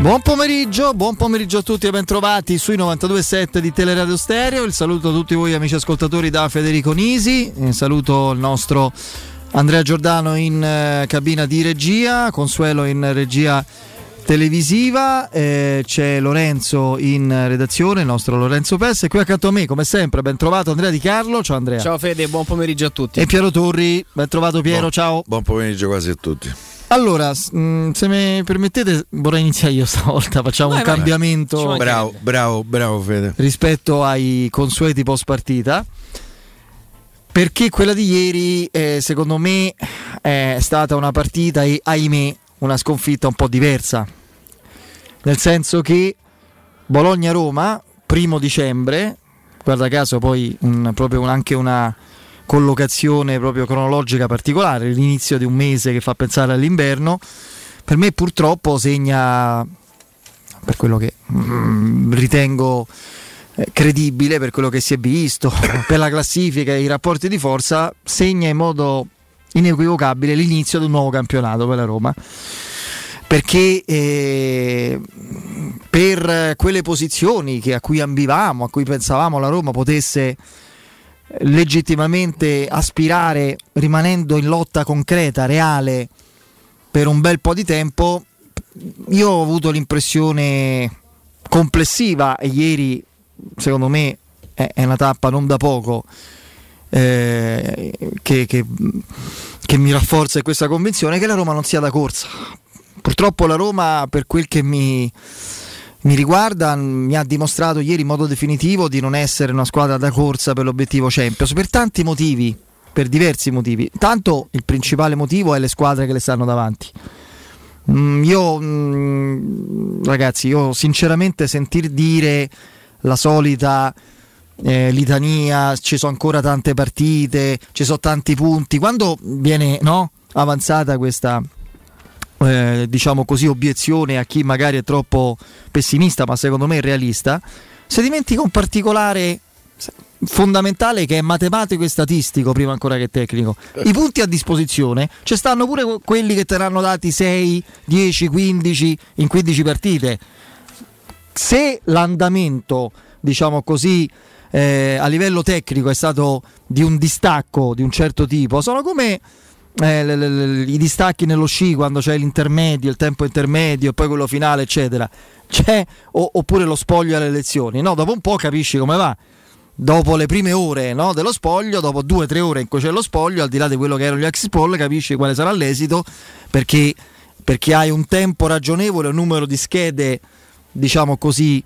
Buon pomeriggio, buon pomeriggio a tutti e bentrovati sui 92.7 di Teleradio Stereo. Il saluto a tutti voi amici ascoltatori da Federico Nisi. Il saluto il nostro Andrea Giordano in eh, cabina di regia, Consuelo in regia televisiva, eh, c'è Lorenzo in redazione, il nostro Lorenzo Pesse, qui accanto a me come sempre ben trovato Andrea Di Carlo, ciao Andrea. Ciao Fede, buon pomeriggio a tutti. E Piero Torri, ben trovato Piero, buon, ciao. Buon pomeriggio quasi a tutti. Allora, mh, se mi permettete, vorrei iniziare io stavolta. Facciamo vai, un vai. cambiamento. Bravo, bravo, bravo, Fede. Rispetto ai consueti post partita. Perché quella di ieri, eh, secondo me, è stata una partita e ahimè una sconfitta un po' diversa. Nel senso che Bologna-Roma, primo dicembre, guarda caso poi un, proprio un, anche una collocazione proprio cronologica particolare, l'inizio di un mese che fa pensare all'inverno, per me purtroppo segna, per quello che mm, ritengo eh, credibile, per quello che si è visto, per la classifica e i rapporti di forza, segna in modo inequivocabile l'inizio di un nuovo campionato per la Roma. Perché eh, per quelle posizioni che, a cui ambivamo, a cui pensavamo la Roma potesse legittimamente aspirare rimanendo in lotta concreta, reale per un bel po' di tempo, io ho avuto l'impressione complessiva e ieri secondo me è, una tappa non da poco eh, che, che, che mi rafforza questa convinzione che la Roma non sia da corsa. Purtroppo la Roma per quel che mi mi riguarda, mi ha dimostrato ieri in modo definitivo di non essere una squadra da corsa per l'obiettivo Champions per tanti motivi, per diversi motivi. Tanto il principale motivo è le squadre che le stanno davanti. Mm, io, mm, ragazzi, io sinceramente sentir dire la solita eh, litania, ci sono ancora tante partite, ci sono tanti punti, quando viene no, avanzata questa eh, diciamo così, obiezione a chi magari è troppo pessimista, ma secondo me è realista, si dimentica un particolare fondamentale che è matematico e statistico prima ancora che tecnico. I punti a disposizione ci stanno pure quelli che te ne hanno dati 6, 10, 15 in 15 partite. Se l'andamento, diciamo così, eh, a livello tecnico è stato di un distacco di un certo tipo, sono come eh, le, le, le, i distacchi nello sci quando c'è l'intermedio, il tempo intermedio poi quello finale, eccetera. C'è o, oppure lo spoglio alle elezioni. No, dopo un po' capisci come va. Dopo le prime ore no, dello spoglio, dopo due o tre ore in cui c'è lo spoglio, al di là di quello che erano gli ex poll, capisci quale sarà l'esito perché, perché hai un tempo ragionevole, un numero di schede, diciamo così,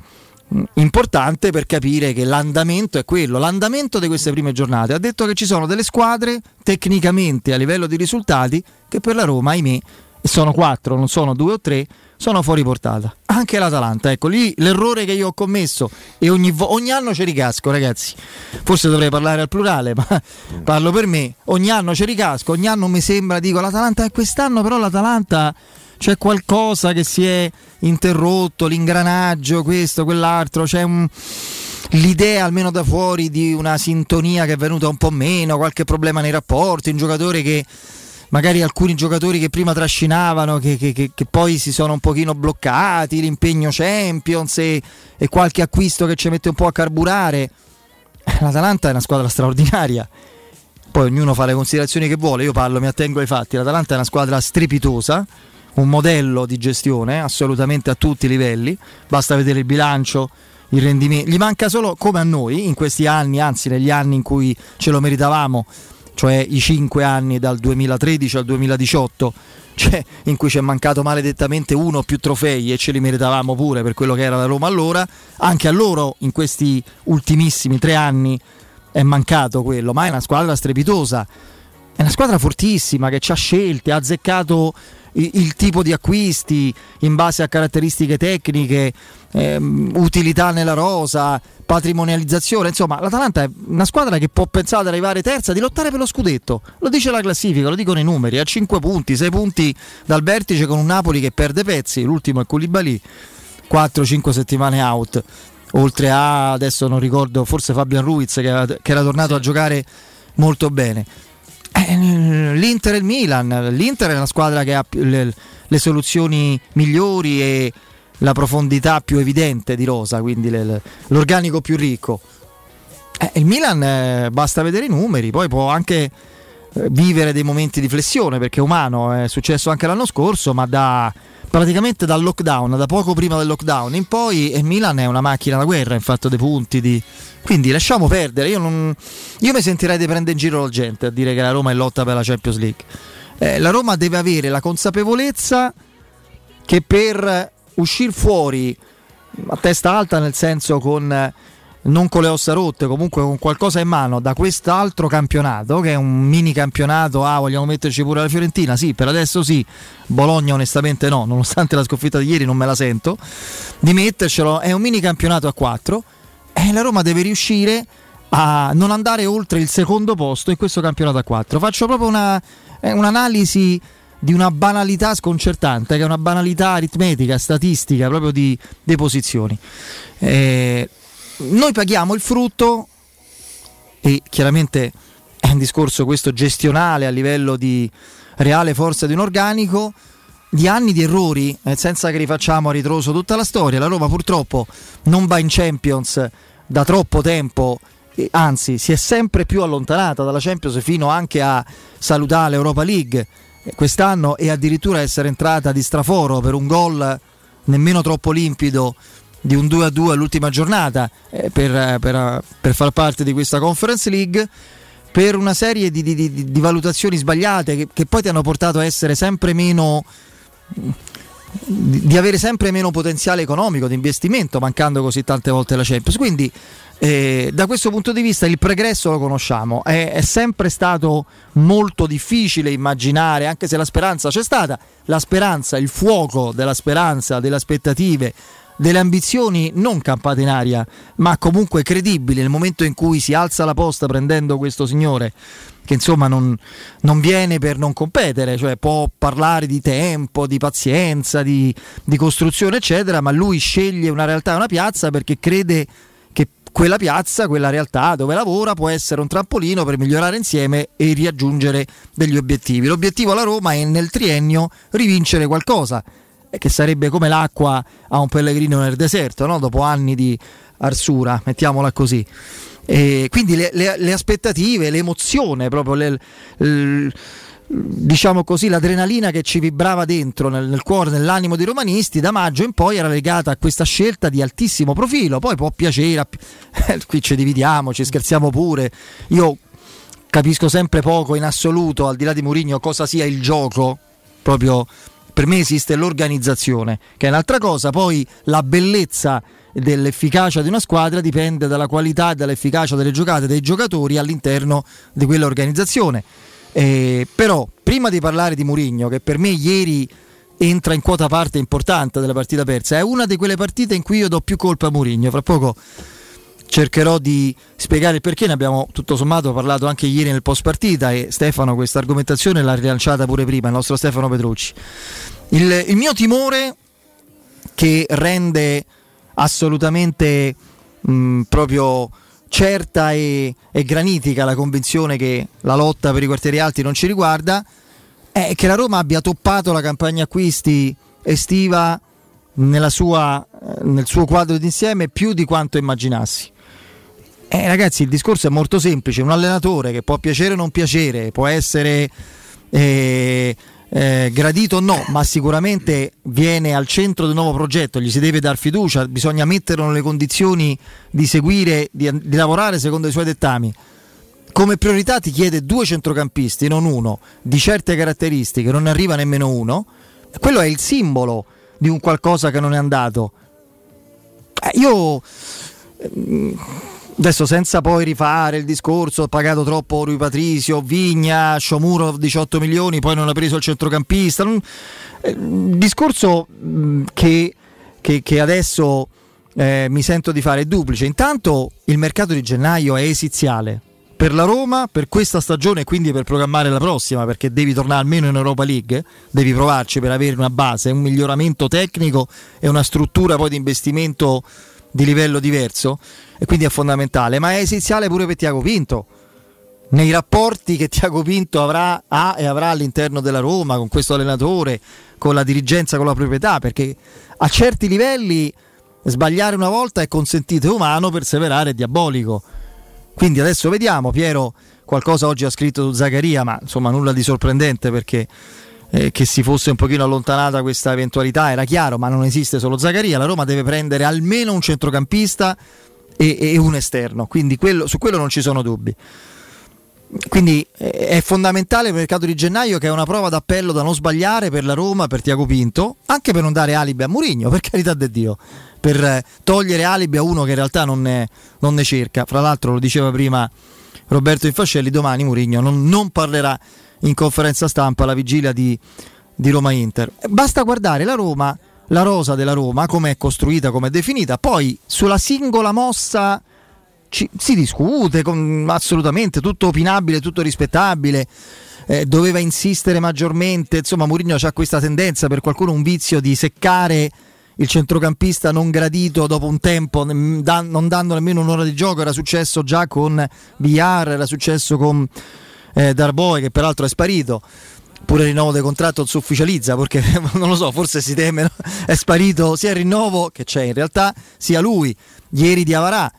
importante per capire che l'andamento è quello. L'andamento di queste prime giornate ha detto che ci sono delle squadre tecnicamente a livello di risultati che per la Roma, ahimè, sono quattro, non sono due o tre, sono fuori portata. Anche l'Atalanta, ecco lì l'errore che io ho commesso e ogni, ogni anno ci ricasco, ragazzi. Forse dovrei parlare al plurale, ma parlo per me. Ogni anno ci ricasco, ogni anno mi sembra, dico l'Atalanta è quest'anno, però l'Atalanta c'è qualcosa che si è interrotto, l'ingranaggio, questo, quell'altro, c'è un, l'idea almeno da fuori di una sintonia che è venuta un po' meno, qualche problema nei rapporti, un giocatore che magari alcuni giocatori che prima trascinavano, che, che, che, che poi si sono un pochino bloccati, l'impegno Champions e, e qualche acquisto che ci mette un po' a carburare. L'Atalanta è una squadra straordinaria. Poi ognuno fa le considerazioni che vuole, io parlo, mi attengo ai fatti, l'Atalanta è una squadra strepitosa, un modello di gestione assolutamente a tutti i livelli, basta vedere il bilancio, il rendimento, gli manca solo come a noi in questi anni, anzi negli anni in cui ce lo meritavamo, cioè i cinque anni dal 2013 al 2018, cioè in cui ci è mancato maledettamente uno o più trofei e ce li meritavamo pure per quello che era la Roma allora, anche a loro in questi ultimissimi tre anni è mancato quello, ma è una squadra strepitosa, è una squadra fortissima che ci ha scelte, ha azzeccato il, tipo di acquisti in base a caratteristiche tecniche, ehm, utilità nella rosa, patrimonializzazione. Insomma, l'Atalanta è una squadra che può pensare di arrivare terza, di lottare per lo scudetto. Lo dice la classifica, lo dicono i numeri: a 5 punti, 6 punti dal vertice con un Napoli che perde pezzi. L'ultimo è Koulibaly, 4-5 settimane out. Oltre a adesso non ricordo, forse Fabian Ruiz che era, che era tornato a giocare molto bene. Eh, L'Inter e il Milan, l'Inter è una squadra che ha le, le soluzioni migliori e la profondità più evidente di rosa, quindi le, l'organico più ricco. Eh, il Milan eh, basta vedere i numeri, poi può anche eh, vivere dei momenti di flessione perché è umano, è successo anche l'anno scorso, ma da, praticamente dal lockdown, da poco prima del lockdown in poi, il Milan è una macchina da guerra in fatto dei punti. Di... Quindi lasciamo perdere. Io, non, io mi sentirei di prendere in giro la gente a dire che la Roma è lotta per la Champions League. Eh, la Roma deve avere la consapevolezza che per uscire fuori a testa alta, nel senso con non con le ossa rotte, comunque con qualcosa in mano da quest'altro campionato, che è un mini campionato, ah vogliamo metterci pure la Fiorentina, sì, per adesso sì, Bologna onestamente no, nonostante la sconfitta di ieri non me la sento, di mettercelo, è un mini campionato a 4 e la Roma deve riuscire a non andare oltre il secondo posto in questo campionato a 4. Faccio proprio una, un'analisi di una banalità sconcertante, che è una banalità aritmetica, statistica, proprio di, di posizioni. Eh, noi paghiamo il frutto e chiaramente è un discorso questo gestionale a livello di reale forza di un organico di anni di errori, eh, senza che rifacciamo a ritroso tutta la storia. La Roma purtroppo non va in Champions da troppo tempo, anzi si è sempre più allontanata dalla Champions fino anche a salutare l'Europa League quest'anno e addirittura essere entrata di straforo per un gol nemmeno troppo limpido di un 2-2 all'ultima giornata eh, per, per, per, far parte di questa Conference League per una serie di, di, di, di valutazioni sbagliate che, che, poi ti hanno portato a essere sempre meno di avere sempre meno potenziale economico di investimento mancando così tante volte la Champions. Quindi eh, da questo punto di vista il pregresso lo conosciamo. È, è sempre stato molto difficile immaginare anche se la speranza c'è stata la speranza, il fuoco della speranza, delle aspettative delle ambizioni non campate in aria, ma comunque credibili nel momento in cui si alza la posta prendendo questo signore che insomma non, non viene per non competere, cioè può parlare di tempo, di pazienza, di, di costruzione eccetera, ma lui sceglie una realtà una piazza perché crede che quella piazza, quella realtà dove lavora può essere un trampolino per migliorare insieme e riaggiungere degli obiettivi. L'obiettivo alla Roma è nel triennio rivincere qualcosa che sarebbe come l'acqua a un pellegrino nel deserto, no? dopo anni di arsura, mettiamola così. E quindi le, le, le, aspettative, l'emozione, proprio le, diciamo così, l'adrenalina che ci vibrava dentro nel, nel, cuore, nell'animo dei romanisti, da maggio in poi era legata a questa scelta di altissimo profilo. Poi può piacere, qui ci dividiamo, ci scherziamo pure. Io capisco sempre poco in assoluto, al di là di Murigno, cosa sia il gioco, proprio per me esiste l'organizzazione, che è un'altra cosa, poi la bellezza dell'efficacia di una squadra dipende dalla qualità e dall'efficacia delle giocate dei giocatori all'interno di quell'organizzazione. Eh, però, prima di parlare di Murigno, che per me ieri entra in quota parte importante della partita persa, è una di quelle partite in cui io do più colpa a Murigno. Fra poco cercherò di spiegare il perché, ne abbiamo tutto sommato parlato anche ieri nel post partita e Stefano questa argomentazione l'ha rilanciata pure prima, il nostro Stefano Petrucci. Il, il mio timore che rende assolutamente mh, proprio certa e, e, granitica la convinzione che la lotta per i quartieri alti non ci riguarda è che la Roma abbia toppato la campagna acquisti estiva sua, nel suo quadro d'insieme più di quanto immaginassi. Eh, ragazzi, il discorso è molto semplice. Un allenatore che può piacere o non piacere, può essere eh, eh, gradito o no, ma sicuramente viene al centro del nuovo progetto, gli si deve dar fiducia, bisogna metterlo nelle condizioni di seguire, di, di lavorare secondo i suoi dettami. Come priorità ti chiede due centrocampisti, non uno, di certe caratteristiche, non ne arriva nemmeno uno. Quello è il simbolo di un qualcosa che non è andato. Eh, io Adesso senza poi rifare il discorso, ho pagato troppo Rui Patrizio, Vigna, Sciomuro 18 milioni, poi non ha preso il centrocampista. Non... Eh, discorso che, che, che adesso eh, mi sento di fare è duplice. Intanto il mercato di gennaio è esiziale per la Roma, per questa stagione e quindi per programmare la prossima, perché devi tornare almeno in Europa League, devi provarci per avere una base, un miglioramento tecnico e una struttura poi di investimento di livello diverso e quindi è fondamentale, ma è essenziale pure per Tiago Pinto. nei rapporti che Tiago Pinto avrà, ha e avrà all'interno della Roma con questo allenatore, con la dirigenza, con la proprietà, perché a certi livelli sbagliare una volta è consentito, è umano, perseverare è diabolico. Quindi adesso vediamo, Piero qualcosa oggi ha scritto su Zaccaria, ma insomma nulla di sorprendente perché eh, che si fosse un pochino allontanata questa eventualità era chiaro, ma non esiste solo Zaccaria, la Roma deve prendere almeno un centrocampista e, e un esterno, quindi quello, su quello non ci sono dubbi. Quindi eh, è fondamentale il mercato di gennaio che è una prova d'appello da non sbagliare per la Roma, per Tiago Pinto, anche per non dare alibi a Murigno, per carità di Dio, per eh, togliere alibi a uno che in realtà non ne, non ne cerca. Fra l'altro lo diceva prima Roberto Infascelli, domani Murigno non, non, parlerà in conferenza stampa alla vigilia di, di Roma Inter. Basta guardare la Roma, la rosa della Roma, come è costruita, come è definita, poi sulla singola mossa ci, si discute con, assolutamente, tutto opinabile, tutto rispettabile. Eh, doveva insistere maggiormente, insomma Mourinho ha questa tendenza per qualcuno un vizio di seccare il centrocampista non gradito dopo un tempo, non dando nemmeno un'ora di gioco, era successo già con Villar, era successo con eh, Darboy che peraltro è sparito. Pure il rinnovo del contratto si ufficializza perché non lo so, forse si teme, no? è sparito sia il rinnovo che c'è in realtà, sia lui, ieri di Avarà.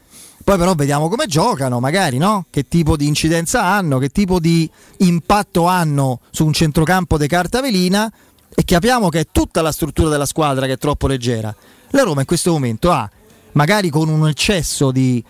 Poi però vediamo come giocano, magari, no? Che tipo di incidenza hanno, che tipo di impatto hanno su un centrocampo di carta velina e capiamo che è tutta la struttura della squadra che è troppo leggera. La Roma in questo momento ha, magari con un eccesso di,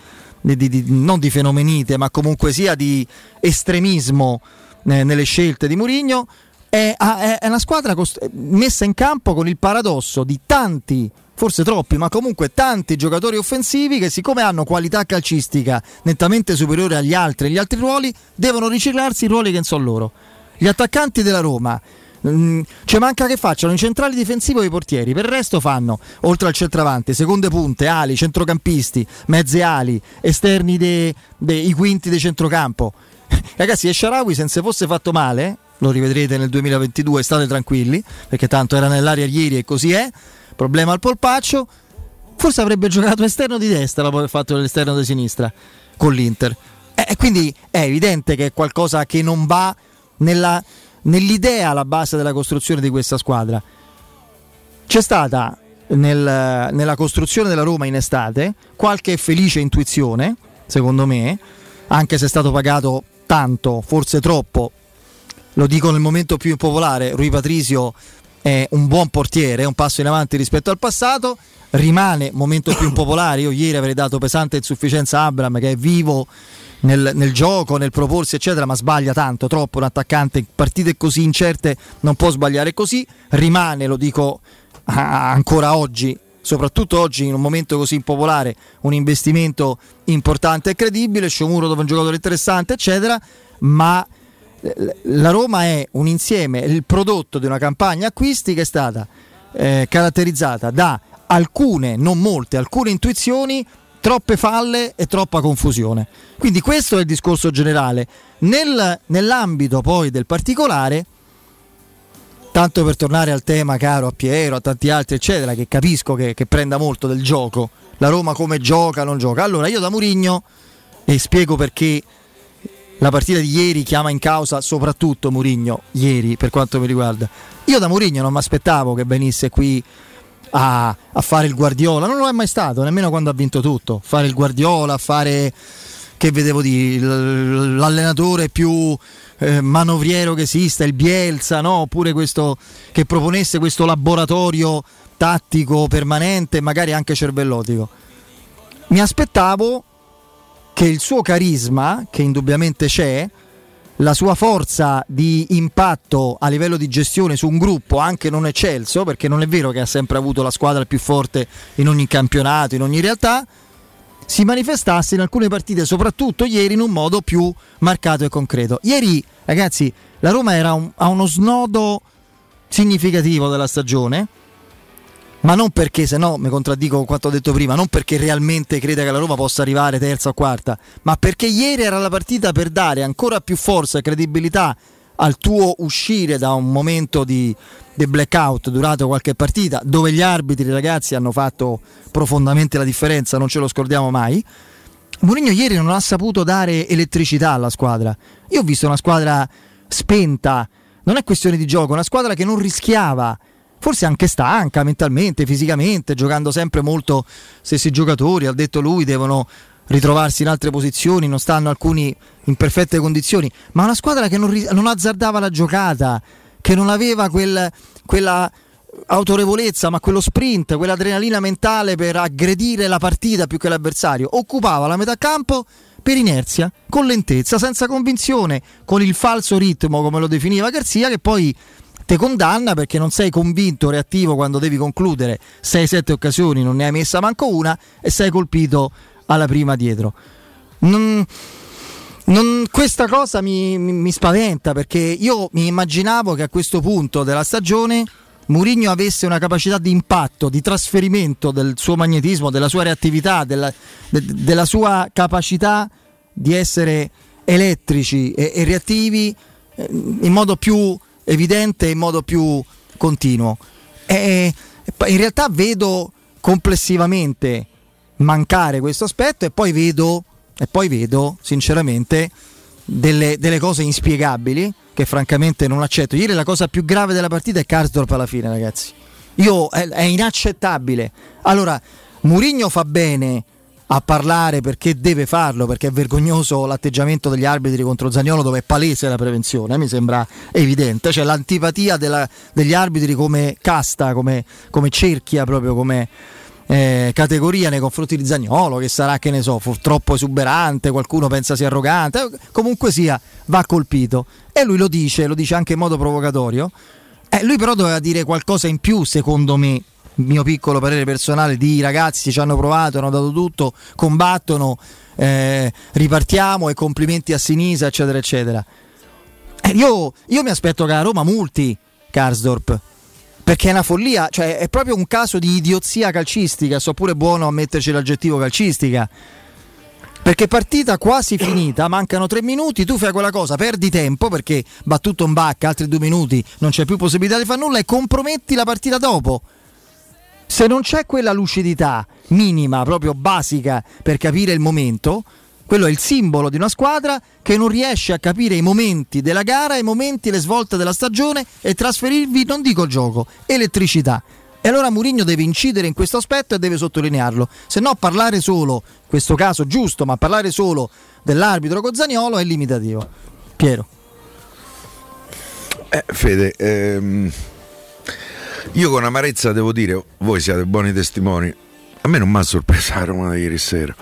di, di, non di fenomenite, ma comunque sia di estremismo eh, nelle scelte di Mourinho, è, è, una squadra cost- messa in campo con il paradosso di tanti forse troppi, ma comunque tanti giocatori offensivi che siccome hanno qualità calcistica nettamente superiore agli altri e agli altri ruoli, devono riciclarsi i ruoli che sono loro. Gli attaccanti della Roma Mm, ci manca che facciano i centrali difensivi o i portieri. Per il resto fanno, oltre al centravanti, seconde punte, ali, centrocampisti, mezze ali, esterni dei de, quinti di centrocampo. Ragazzi, Esharawi se non si fosse fatto male, lo rivedrete nel 2022, state tranquilli, perché tanto era nell'aria ieri e così è. Problema al polpaccio. Forse avrebbe giocato esterno di destra dopo aver fatto l'esterno di sinistra con l'Inter. E eh, quindi è evidente che è qualcosa che non va nella nell'idea alla base della costruzione di questa squadra. C'è stata nel, nella costruzione della Roma in estate qualche felice intuizione, secondo me, anche se è stato pagato tanto, forse troppo. Lo dico nel momento più impopolare, Rui Patrisio è un buon portiere, è un passo in avanti rispetto al passato, rimane momento più impopolare, io ieri avrei dato pesante insufficienza a Abram che è vivo nel, nel, gioco, nel proporsi, eccetera, ma sbaglia tanto, troppo. Un attaccante in partite così incerte non può sbagliare così. Rimane, lo dico ancora oggi, soprattutto oggi in un momento così impopolare, un investimento importante e credibile. Sciomuro dove è un giocatore interessante, eccetera, ma la Roma è un insieme, il prodotto di una campagna acquisti che è stata eh, caratterizzata da alcune, non molte, alcune intuizioni troppe falle e troppa confusione. Quindi questo è il discorso generale. Nel, nell'ambito poi del particolare, tanto per tornare al tema caro a Piero, a tanti altri, eccetera, che capisco che, che prenda molto del gioco, la Roma come gioca, non gioca. Allora io da Murigno, e spiego perché la partita di ieri chiama in causa soprattutto Murigno, ieri per quanto mi riguarda. Io da Murigno non mi aspettavo che venisse qui a, a, fare il Guardiola, non lo è mai stato, nemmeno quando ha vinto tutto, fare il Guardiola, fare che vedevo di l'allenatore più eh, manovriero che esista, il Bielsa, no? oppure questo che proponesse questo laboratorio tattico permanente, magari anche cervellotico. Mi aspettavo che il suo carisma, che indubbiamente c'è, la sua forza di impatto a livello di gestione su un gruppo anche non eccelso, perché non è vero che ha sempre avuto la squadra più forte in ogni campionato, in ogni realtà, si manifestasse in alcune partite, soprattutto ieri, in un modo più marcato e concreto. Ieri, ragazzi, la Roma era un, a uno snodo significativo della stagione ma non perché, se no mi contraddico con quanto ho detto prima, non perché realmente creda che la Roma possa arrivare terza o quarta, ma perché ieri era la partita per dare ancora più forza e credibilità al tuo uscire da un momento di, di blackout durato qualche partita, dove gli arbitri ragazzi hanno fatto profondamente la differenza, non ce lo scordiamo mai. Mourinho ieri non ha saputo dare elettricità alla squadra. Io ho visto una squadra spenta, non è questione di gioco, una squadra che non rischiava, forse anche stanca mentalmente, fisicamente, giocando sempre molto stessi giocatori, ha detto lui, devono ritrovarsi in altre posizioni, non stanno alcuni in perfette condizioni, ma una squadra che non, non azzardava la giocata, che non aveva quel, quella autorevolezza, ma quello sprint, quell'adrenalina mentale per aggredire la partita più che l'avversario, occupava la metà campo per inerzia, con lentezza, senza convinzione, con il falso ritmo, come lo definiva Garzia, che poi ti condanna perché non sei convinto, reattivo quando devi concludere 6-7 occasioni, non ne hai messa manco una e sei colpito alla prima dietro. Non, non, questa cosa mi, mi, mi spaventa perché io mi immaginavo che a questo punto della stagione Mourinho avesse una capacità di impatto, di trasferimento del suo magnetismo, della sua reattività, della, de, della sua capacità di essere elettrici e, e reattivi eh, in modo più evidente in modo più continuo. E, in realtà vedo complessivamente mancare questo aspetto e poi vedo, e poi vedo sinceramente delle, delle cose inspiegabili che francamente non accetto. Ieri la cosa più grave della partita è Karsdorp alla fine, ragazzi. Io, è, è inaccettabile. Allora, Murigno fa bene a parlare perché deve farlo, perché è vergognoso l'atteggiamento degli arbitri contro Zagnolo dove è palese la prevenzione, mi sembra evidente, c'è l'antipatia della, degli arbitri come casta, come, come cerchia, proprio come eh, categoria nei confronti di Zagnolo, che sarà, che ne so, troppo esuberante, qualcuno pensa sia arrogante, comunque sia, va colpito. E lui lo dice, lo dice anche in modo provocatorio. Eh, lui però doveva dire qualcosa in più, secondo me, mio piccolo parere personale, di ragazzi ci hanno provato, hanno dato tutto, combattono, eh, ripartiamo e complimenti a Sinisa, eccetera, eccetera. Eh, io, io mi aspetto che a Roma multi Karsdorp perché è una follia, cioè è proprio un caso di idiozia calcistica, so pure buono a metterci l'aggettivo calcistica. Perché partita quasi finita, mancano tre minuti, tu fai quella cosa, perdi tempo perché battuto un back, altri due minuti, non c'è più possibilità di fare nulla e comprometti la partita dopo. Se non c'è quella lucidità minima, proprio basica per capire il momento, quello è il simbolo di una squadra che non riesce a capire i momenti della gara, i momenti, le svolte della stagione e trasferirvi, non dico gioco, elettricità. E allora Mourinho deve incidere in questo aspetto e deve sottolinearlo. Se no parlare solo, in questo caso giusto, ma parlare solo dell'arbitro Cozzaniolo è limitativo. Piero. Eh, Fede, ehm, io con amarezza devo dire, voi siete buoni testimoni, a me non mi ha sorpresa la Roma di ieri sera.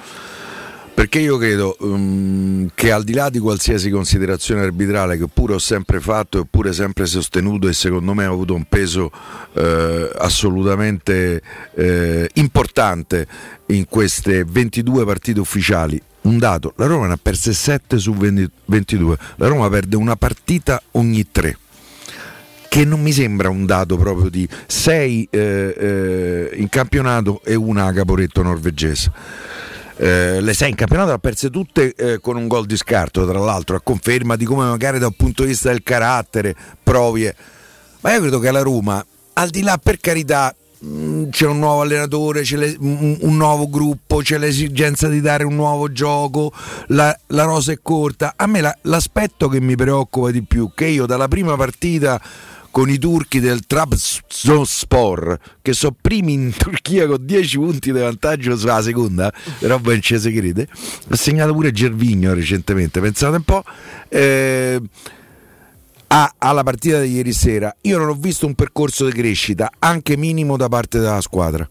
Perché io credo um, che al di là di qualsiasi considerazione arbitrale che pure ho sempre fatto e pure sempre sostenuto e secondo me ha avuto un peso eh, assolutamente eh, importante in queste 22 partite ufficiali, un dato, la Roma ne ha perse 7 su 20, 22, la Roma perde una partita ogni 3 che non mi sembra un dato proprio di 6 eh, eh, in campionato e una a caporetto norvegese eh, le sei in campionato le ha perse tutte eh, con un gol di scarto tra l'altro a conferma di come magari dal punto di vista del carattere provi ma io credo che la Roma al di là per carità mm, c'è un nuovo allenatore, c'è le, un, un, nuovo gruppo, c'è l'esigenza di dare un nuovo gioco, la, la rosa è corta. A me la, l'aspetto che mi preoccupa di più, che io dalla prima partita con i turchi del Trabzonspor che sono primi in Turchia con 10 punti di vantaggio sulla seconda roba in cese crede ha segnato pure Gervigno recentemente pensate un po' eh, alla partita di ieri sera io non ho visto un percorso di crescita anche minimo da parte della squadra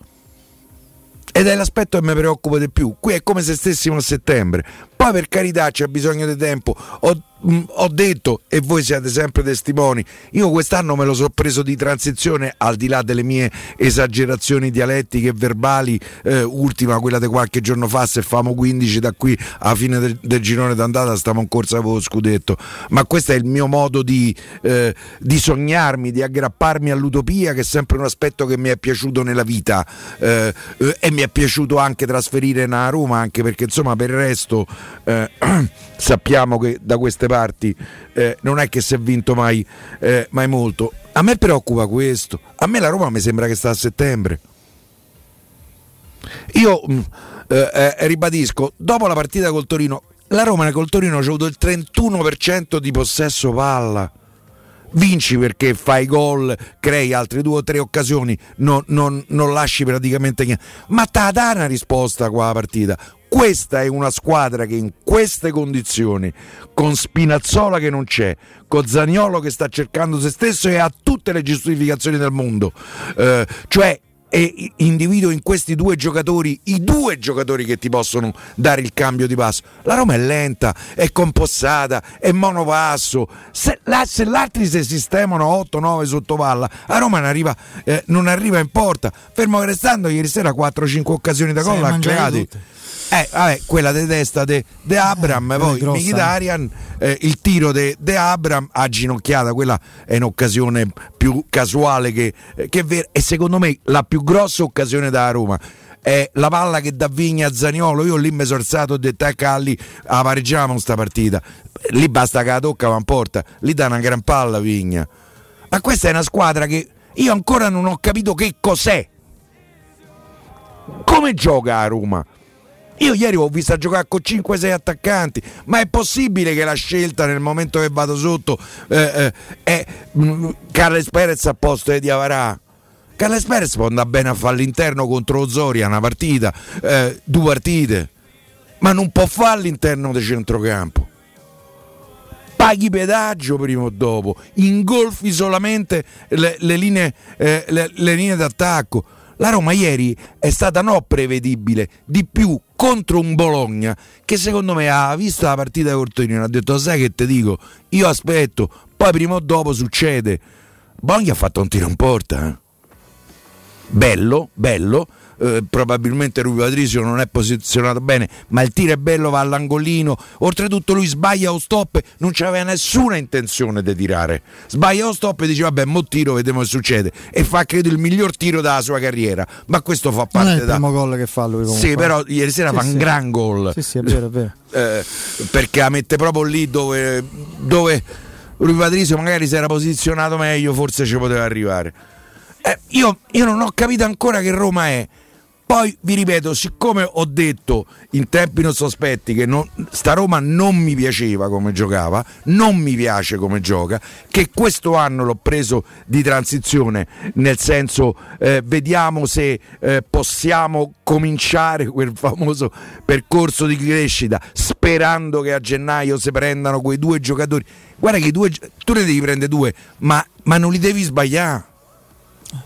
ed è l'aspetto che mi preoccupa di più. Qui è come se stessimo a settembre. Poi per carità c'è bisogno di tempo. Ho mh, mm, ho detto, e voi siete sempre testimoni, io quest'anno me lo so preso di transizione, al di là delle mie esagerazioni dialettiche e verbali, eh, ultima quella di qualche giorno fa, se famo 15 da qui alla fine del, del girone d'andata stiamo in corsa con lo scudetto, ma questo è il mio modo di, eh, di, sognarmi, di aggrapparmi all'utopia, che è sempre un aspetto che mi è piaciuto nella vita eh, eh e mi è piaciuto anche trasferire a Roma, anche perché insomma per il resto eh, sappiamo che da queste parti eh, non è che si è vinto mai, eh, mai molto. A me preoccupa questo. A me la Roma mi sembra che sta a settembre. Io mm, eh, eh, ribadisco, dopo la partita col Torino, la Roma col Torino ha avuto il 31% di possesso palla. Vinci perché fai gol, crei altre due o tre occasioni, non, non, non lasci praticamente niente. Ma te dà una risposta qua la partita. Questa è una squadra che in queste condizioni, con Spinazzola che non c'è, con Zaniolo che sta cercando se stesso e ha tutte le giustificazioni del mondo, eh, cioè e individuo in questi due giocatori i due giocatori che ti possono dare il cambio di passo. La Roma è lenta, è compossata, è monopasso. Se, la, se gli altri si sistemano 8-9 sotto palla, la Roma non arriva, eh, non arriva in porta. Fermo restando, ieri sera 4-5 occasioni da gol ha creati. Eh, vabbè, quella di testa di Abram, eh, poi Mkhitaryan, eh, il tiro di Abram a ginocchiata, quella è un'occasione più casuale che, eh, che vera e secondo me la più grossa occasione da Roma è la palla che da Vigna a Zaniolo. Io lì mi sono alzato e ho detto a Calli, la pareggiamo sta partita. Lì basta che la tocca va in porta, lì dà una gran palla Vigna. Ma questa è una squadra che io ancora non ho capito che cos'è. Come gioca a Roma? Io ieri ho visto giocare con 5-6 attaccanti, ma è possibile che la scelta nel momento che vado sotto eh, eh, è mm, Carles Perez a posto di Avarà? Carles Perez può andare bene a fare all'interno contro Zoria una partita, eh, due partite, ma non può fare all'interno del centrocampo. Paghi pedaggio prima o dopo, ingolfi solamente le, le, linee, eh, le, le linee d'attacco la Roma ieri è stata no prevedibile, di più contro un Bologna che secondo me ha visto la partita di e ha detto sai che ti dico, io aspetto, poi prima o dopo succede. Bologna ha fatto un tiro in porta. Eh? Bello, bello, eh, probabilmente Rui Patrizio non è posizionato bene, ma il tiro è bello, va all'angolino. Oltretutto lui sbaglia o stop, non c'aveva nessuna intenzione di tirare. Sbaglia o stop e dice vabbè, mo tiro, vediamo che succede. E fa credo il miglior tiro della sua carriera. Ma questo fa parte non è il da... primo gol che fa lui comunque. Sì, però ieri sera sì, fa sì. un gran gol. Sì, sì, è vero, è vero. Eh, perché la mette proprio lì dove, dove Rui Patrizio magari si era posizionato meglio, forse ci poteva arrivare. Eh, io, io non ho capito ancora che Roma è. Poi vi ripeto, siccome ho detto in tempi non sospetti che non, sta Roma non mi piaceva come giocava, non mi piace come gioca, che questo anno l'ho preso di transizione, nel senso eh, vediamo se eh, possiamo cominciare quel famoso percorso di crescita, sperando che a gennaio si prendano quei due giocatori. Guarda che due, tu ne devi prendere due, ma, ma non li devi sbagliare.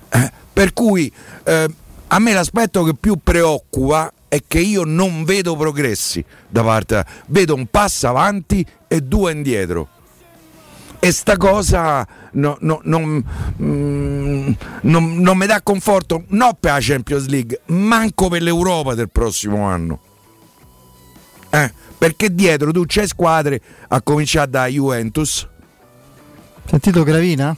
Eh, per cui eh, a me l'aspetto che più preoccupa è che io non vedo progressi da parte, vedo un passo avanti e due indietro. E sta cosa no, no, non, mm, non, non mi dà conforto, non per la Champions League, manco per l'Europa del prossimo anno. Eh, perché dietro tu c'hai squadre a cominciare da Juventus. Sentito Gravina?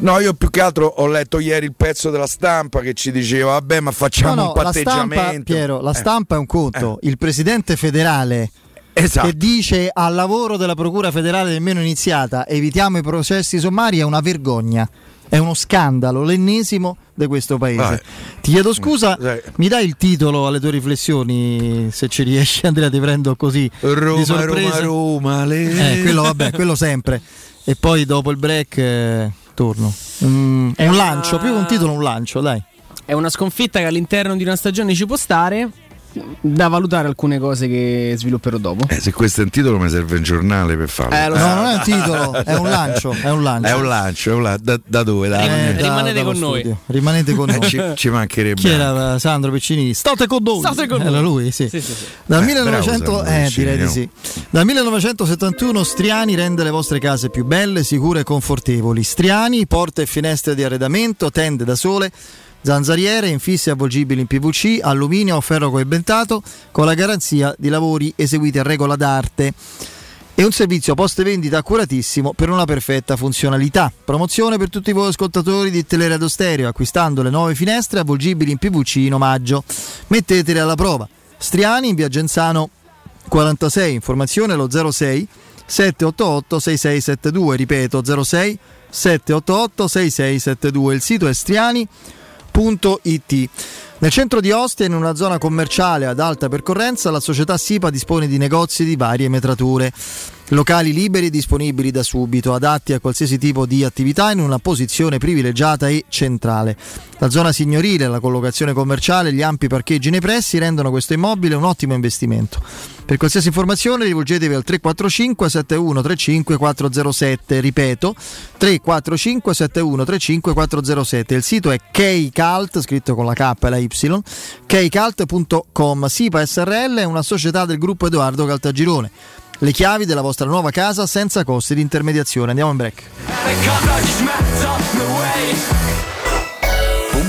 No, io più che altro ho letto ieri il pezzo della stampa che ci diceva, vabbè, ma facciamo no, no, un patteggiamento. La stampa, Piero, la Eh, stampa è un conto. Il presidente federale Esatto. che dice al lavoro della Procura federale nemmeno iniziata, evitiamo i processi sommari, è una vergogna. È uno scandalo, l'ennesimo di questo paese. Vai. Ti chiedo scusa, Sai. mi dai il titolo alle tue riflessioni, se ci riesci Andrea, ti prendo così Roma. Roma, Roma, le... Eh, quello vabbè, quello sempre. E poi dopo il break eh, torno. Un, È un una- lancio, più che un titolo, un lancio, dai. È una sconfitta che all'interno di una stagione ci può stare. Da valutare alcune cose che svilupperò dopo. Eh, se questo è un titolo mi serve un giornale per farlo. Eh, lo No, so. non è un titolo, è un lancio, è un lancio. È un lancio, è un la- da, da dove? Da, Eh, da- Rimanete con. Rimanete con Eh, noi. ci, ci mancherebbe. Chi era eh, Sandro Piccini? State con noi. State con Era lui, sì. Sì, sì, sì. Dal, Eh, 1900 bravo Sandro eh, Piccini, direi di no? sì. Dal 1971 Striani rende le vostre case più belle, sicure e confortevoli. Striani, porte e finestre di arredamento, tende da sole, zanzariere, infissi avvolgibili in PVC, alluminio o ferro coibentato con la garanzia di lavori eseguiti a regola d'arte. E un servizio post vendita accuratissimo per una perfetta funzionalità. Promozione per tutti voi ascoltatori di Teleradio Stereo, acquistando le nuove finestre avvolgibili in PVC in omaggio. Mettetele alla prova. Striani in via Genzano 46, informazione allo 06 788 6672, ripeto 06 788 6672, il sito è striani.it. Nel centro di Ostia, in una zona commerciale ad alta percorrenza, la società SIPA dispone di negozi di varie metrature. Locali liberi e disponibili da subito, adatti a qualsiasi tipo di attività in una posizione privilegiata e centrale. La zona signorile, la collocazione commerciale gli ampi parcheggi nei pressi rendono questo immobile un ottimo investimento. Per qualsiasi informazione rivolgetevi al 345 7135 407, ripeto 345 7135 407. Il sito è kcalt, scritto con la K e la Y, kcalt.com. SIPA SRL è una società del gruppo Edoardo Caltagirone le chiavi della vostra nuova casa senza costi di intermediazione. Andiamo in break.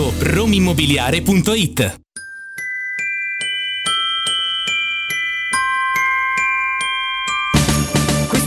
romimmobiliare.it.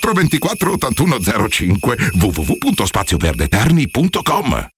24 81 05 www.spazioverdeterni.com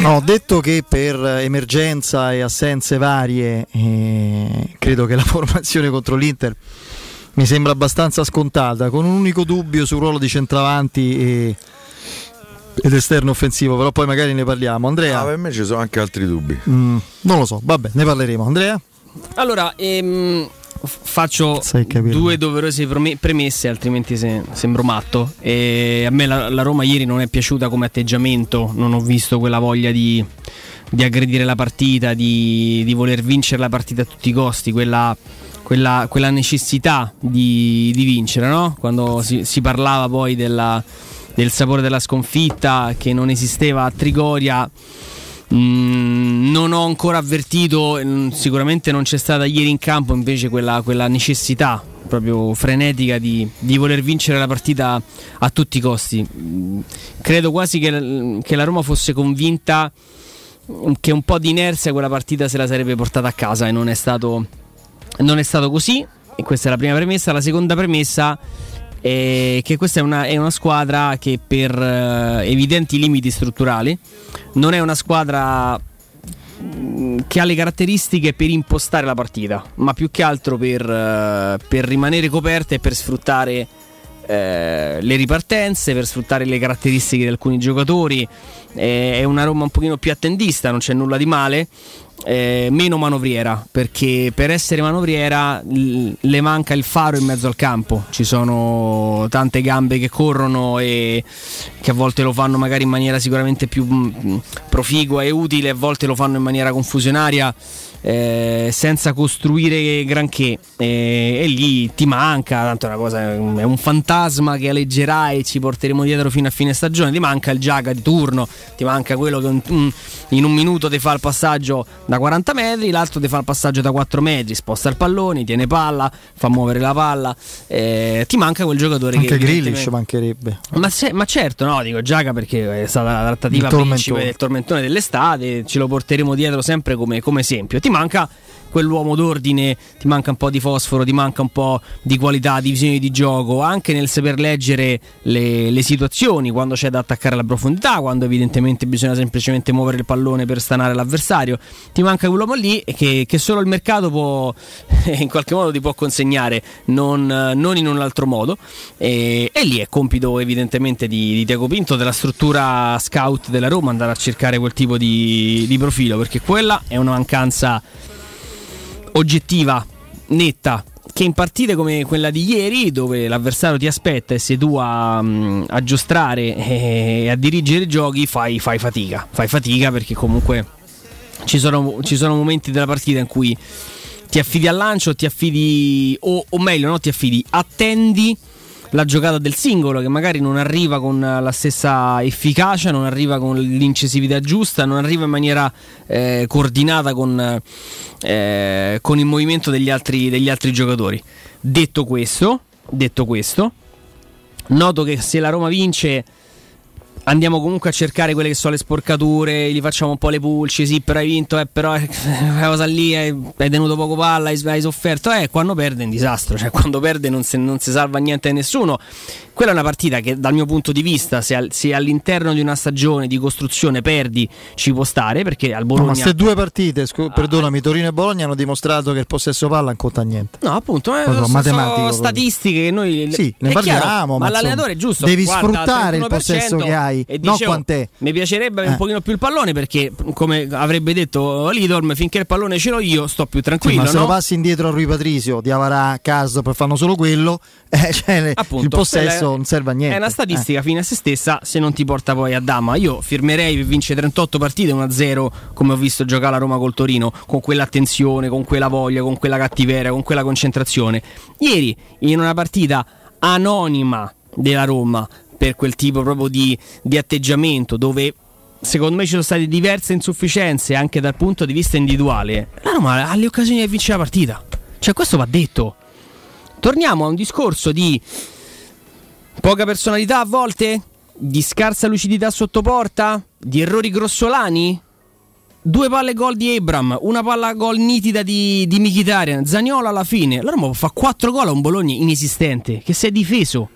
No, ho detto che per emergenza e assenze varie, eh, credo che la formazione contro l'Inter mi sembra abbastanza scontata, con un unico dubbio sul ruolo di centravanti e, ed esterno offensivo, però poi magari ne parliamo. Andrea? Ah, per me ci sono anche altri dubbi. Mm, non lo so, vabbè, ne parleremo. Andrea? Allora, ehm, faccio due doverose premesse, altrimenti se- sembro matto. E a me la, la Roma ieri non è piaciuta come atteggiamento, non ho visto quella voglia di, di aggredire la partita, di, di voler vincere la partita a tutti i costi, quella, quella- quella necessità di, di vincere, no? Quando si, si parlava poi della- del sapore della sconfitta che non esisteva a Trigoria. Mm, non ho ancora avvertito, mm, sicuramente non c'è stata ieri in campo invece quella, quella necessità proprio frenetica di, di voler vincere la partita a tutti i costi. Mm, Credo quasi che, che la Roma fosse convinta che un po' di inerzia quella partita se la sarebbe portata a casa e non è stato, non è stato così. E questa è la prima premessa. La seconda premessa è che questa è una, è una squadra che per eh, evidenti limiti strutturali non è una squadra mh, che ha le caratteristiche per impostare la partita, ma più che altro per, eh, per rimanere coperta e per sfruttare eh, le ripartenze, per sfruttare le caratteristiche di alcuni giocatori. Eh, è una Roma un pochino più attendista, non c'è nulla di male. Eh, meno manovriera perché per essere manovriera l- le manca il faro in mezzo al campo. Ci sono tante gambe che corrono e che a volte lo fanno magari in maniera sicuramente più mm, proficua e utile a volte lo fanno in maniera confusionaria eh, senza costruire granché Eh, e lì ti manca tanto è una cosa è un, fantasma che aleggerà e ci porteremo dietro fino a fine stagione ti manca il Giaga di turno ti manca quello che un- in un minuto ti fa il passaggio da 40 metri l'altro ti fa il passaggio da 4 metri sposta il pallone tiene palla fa muovere la palla Eh, ti manca quel giocatore Anche che Grillish evidentemente- mancherebbe. ma, se- ma certo, no, dico Giaga perché è stata la trattativa principe del tormentone dell'estate, ce lo porteremo dietro sempre come, come esempio. Ti manca quell'uomo d'ordine, ti manca un po' di fosforo, ti manca un po' di qualità, di visione di gioco, anche nel saper leggere le, le situazioni, quando c'è da attaccare alla profondità, quando evidentemente bisogna semplicemente muovere il pallone per stanare l'avversario. Ti manca quell'uomo lì che, che solo il mercato può, in qualche modo ti può consegnare, non, non in un altro modo. E, e lì è compito evidentemente di, di Tiago Pinto, della struttura scout della Roma, andare a cercare quel tipo di, di profilo, perché quella è una mancanza oggettiva, netta. Che in partite come quella di ieri, dove l'avversario ti aspetta e sei tu a, mm, a giostrare e a dirigere i giochi, fai, fai fatica. Fai fatica perché comunque ci sono, ci sono momenti della partita in cui ti affidi al lancio, ti affidi, o, o meglio, no, ti affidi, attendi la giocata del singolo che magari non arriva con la stessa efficacia, non arriva con l'incisività giusta, non arriva in maniera eh, coordinata con, eh, con il movimento degli altri, degli altri giocatori. Detto questo, detto questo, noto che se la Roma vince andiamo comunque a cercare quelle che sono le sporcature, gli facciamo un po' le pulci, sì, però hai vinto, eh, però eh, quella cosa lì hai, hai tenuto poco palla, hai, hai sofferto, eh, quando perde è un disastro, cioè quando perde non, se- non si salva niente a nessuno. Quella è una partita che dal mio punto di vista, se, al- se all'interno di una stagione di costruzione perdi, ci può stare, perché al No, Bologna... ma queste due partite, scu- perdonami, Torino e Bologna hanno dimostrato che il possesso palla non conta niente. No, appunto, eh, so, sono statistiche che noi Sì, ne parliamo, chiaro, ma ma l'allenatore è giusto. devi guarda, sfruttare il 31%, possesso che hai fai, E no dicevo, quant'è. Mi piacerebbe Eh. un pochino più il pallone perché, come avrebbe detto Lidorm, finché il pallone ce l'ho io sto più Sì, tranquillo. ma se no? lo passi indietro a Rui Patrizio, di Avarà, Caso per fanno solo quello, eh, cioè, Appunto, il possesso è- non serve a niente. È una statistica fine a se stessa se non ti porta poi a dama. Io firmerei per vincere 38 partite 1-0 come ho visto giocare la Roma col Torino, con quell'attenzione, con quella voglia, con quella cattiveria, con quella concentrazione. Ieri in una partita anonima della Roma per quel tipo proprio di, di atteggiamento dove secondo me ci sono state diverse insufficienze anche dal punto di vista individuale. La Roma ha le occasioni di vincere la partita. Cioè questo va detto. Torniamo a un discorso di poca personalità a volte, di scarsa lucidità sotto porta, di errori grossolani. Due palle gol di Abram, una palla gol nitida di, di Mkhitaryan, Zaniolo alla fine. La Roma fa 4 gol a un Bologna inesistente che si è difeso.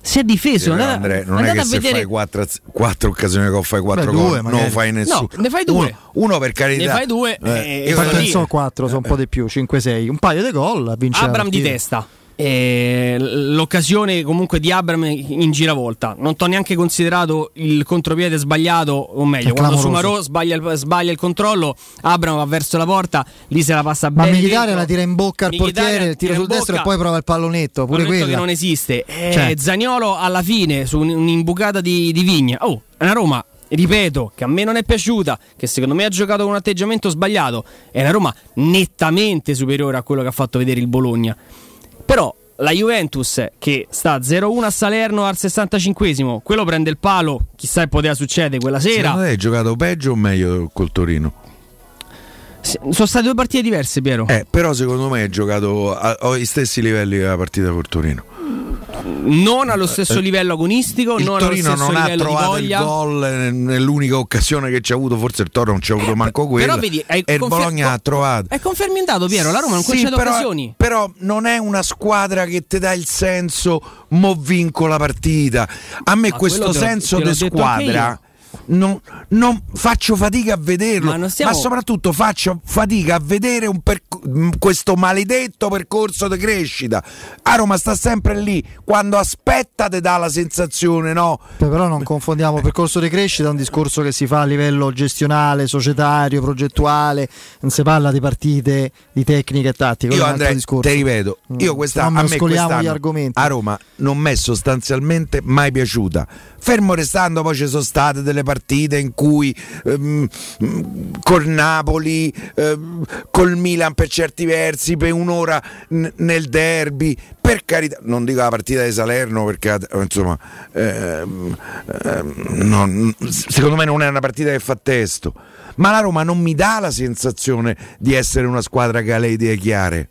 Si è difeso. Andate- Andrea, non è che se vedere- fai quattro, quattro occasioni che fai quattro Beh, due gol, non fai nessuno. No, ne fai due. Uno, uno per carità. Ne fai due, Eh, eh, io fai vorrei- Quanto ne so 4, sono un po' di più, 5-6, un paio di gol, vince Abram di testa. E l'occasione comunque di Abram in giravolta. Non ti ho neanche considerato il contropiede sbagliato, o meglio, quando. Sumarò sbaglia, il- sbaglia il controllo, Abram va verso la porta, lì se la passa Ma bene. Mkhitaryan dentro. la tira in bocca al Mkhitaryan portiere, tira sul destro e poi prova il pallonetto, pure quella. che non esiste. Eh, Cioè. Zaniolo alla fine su un- un'imbucata di, di Vigna. Oh, è una Roma. Ripeto, che a me non è piaciuta, che secondo me ha giocato con un atteggiamento sbagliato. È una Roma nettamente superiore a quello che ha fatto vedere il Bologna. Però la Juventus che sta 0-1 a Salerno al 65esimo, quello prende il palo, chissà che poteva succedere quella sera. Secondo te hai giocato peggio o meglio col Torino? Sono state due partite diverse, Piero. Eh, però secondo me hai giocato a- agli stessi livelli della partita col Torino. Non allo stesso livello agonistico, Il non Torino allo stesso non ha trovato il gol eh, nell'unica occasione che ci ha avuto, forse il Toro non ci ha avuto manco quella. Però vedi, e il confer- Bologna ha trovato. È confermentato Piero, la Roma non Sì, concede però, occasioni. però non è una squadra che ti dà il senso mo vinco la partita. A me Ma questo quello senso di squadra non, non faccio fatica a vederlo, Ma ma, stiamo- soprattutto faccio fatica a vedere un perc- m- questo maledetto percorso di crescita. A Roma sta sempre lì, quando aspetta ti dà la sensazione, no? Beh, Però non confondiamo percorso di crescita, è un discorso che si fa a livello gestionale, societario, progettuale, non si parla di partite, di tecnica e tattica, Io Andrea, ti ripeto, io Mm. quest'anno, Non a me mescoliamo gli quest'anno argomenti. a Roma non mi è sostanzialmente mai piaciuta. Fermo restando, poi ci sono state delle partite in cui ehm, col Napoli, ehm, col Milan per certi versi, per un'ora n- nel derby. Per carità, non dico la partita di Salerno perché insomma, ehm, ehm, non- secondo me non è una partita che fa testo. Ma la Roma non mi dà la sensazione di essere una squadra che ha le idee chiare.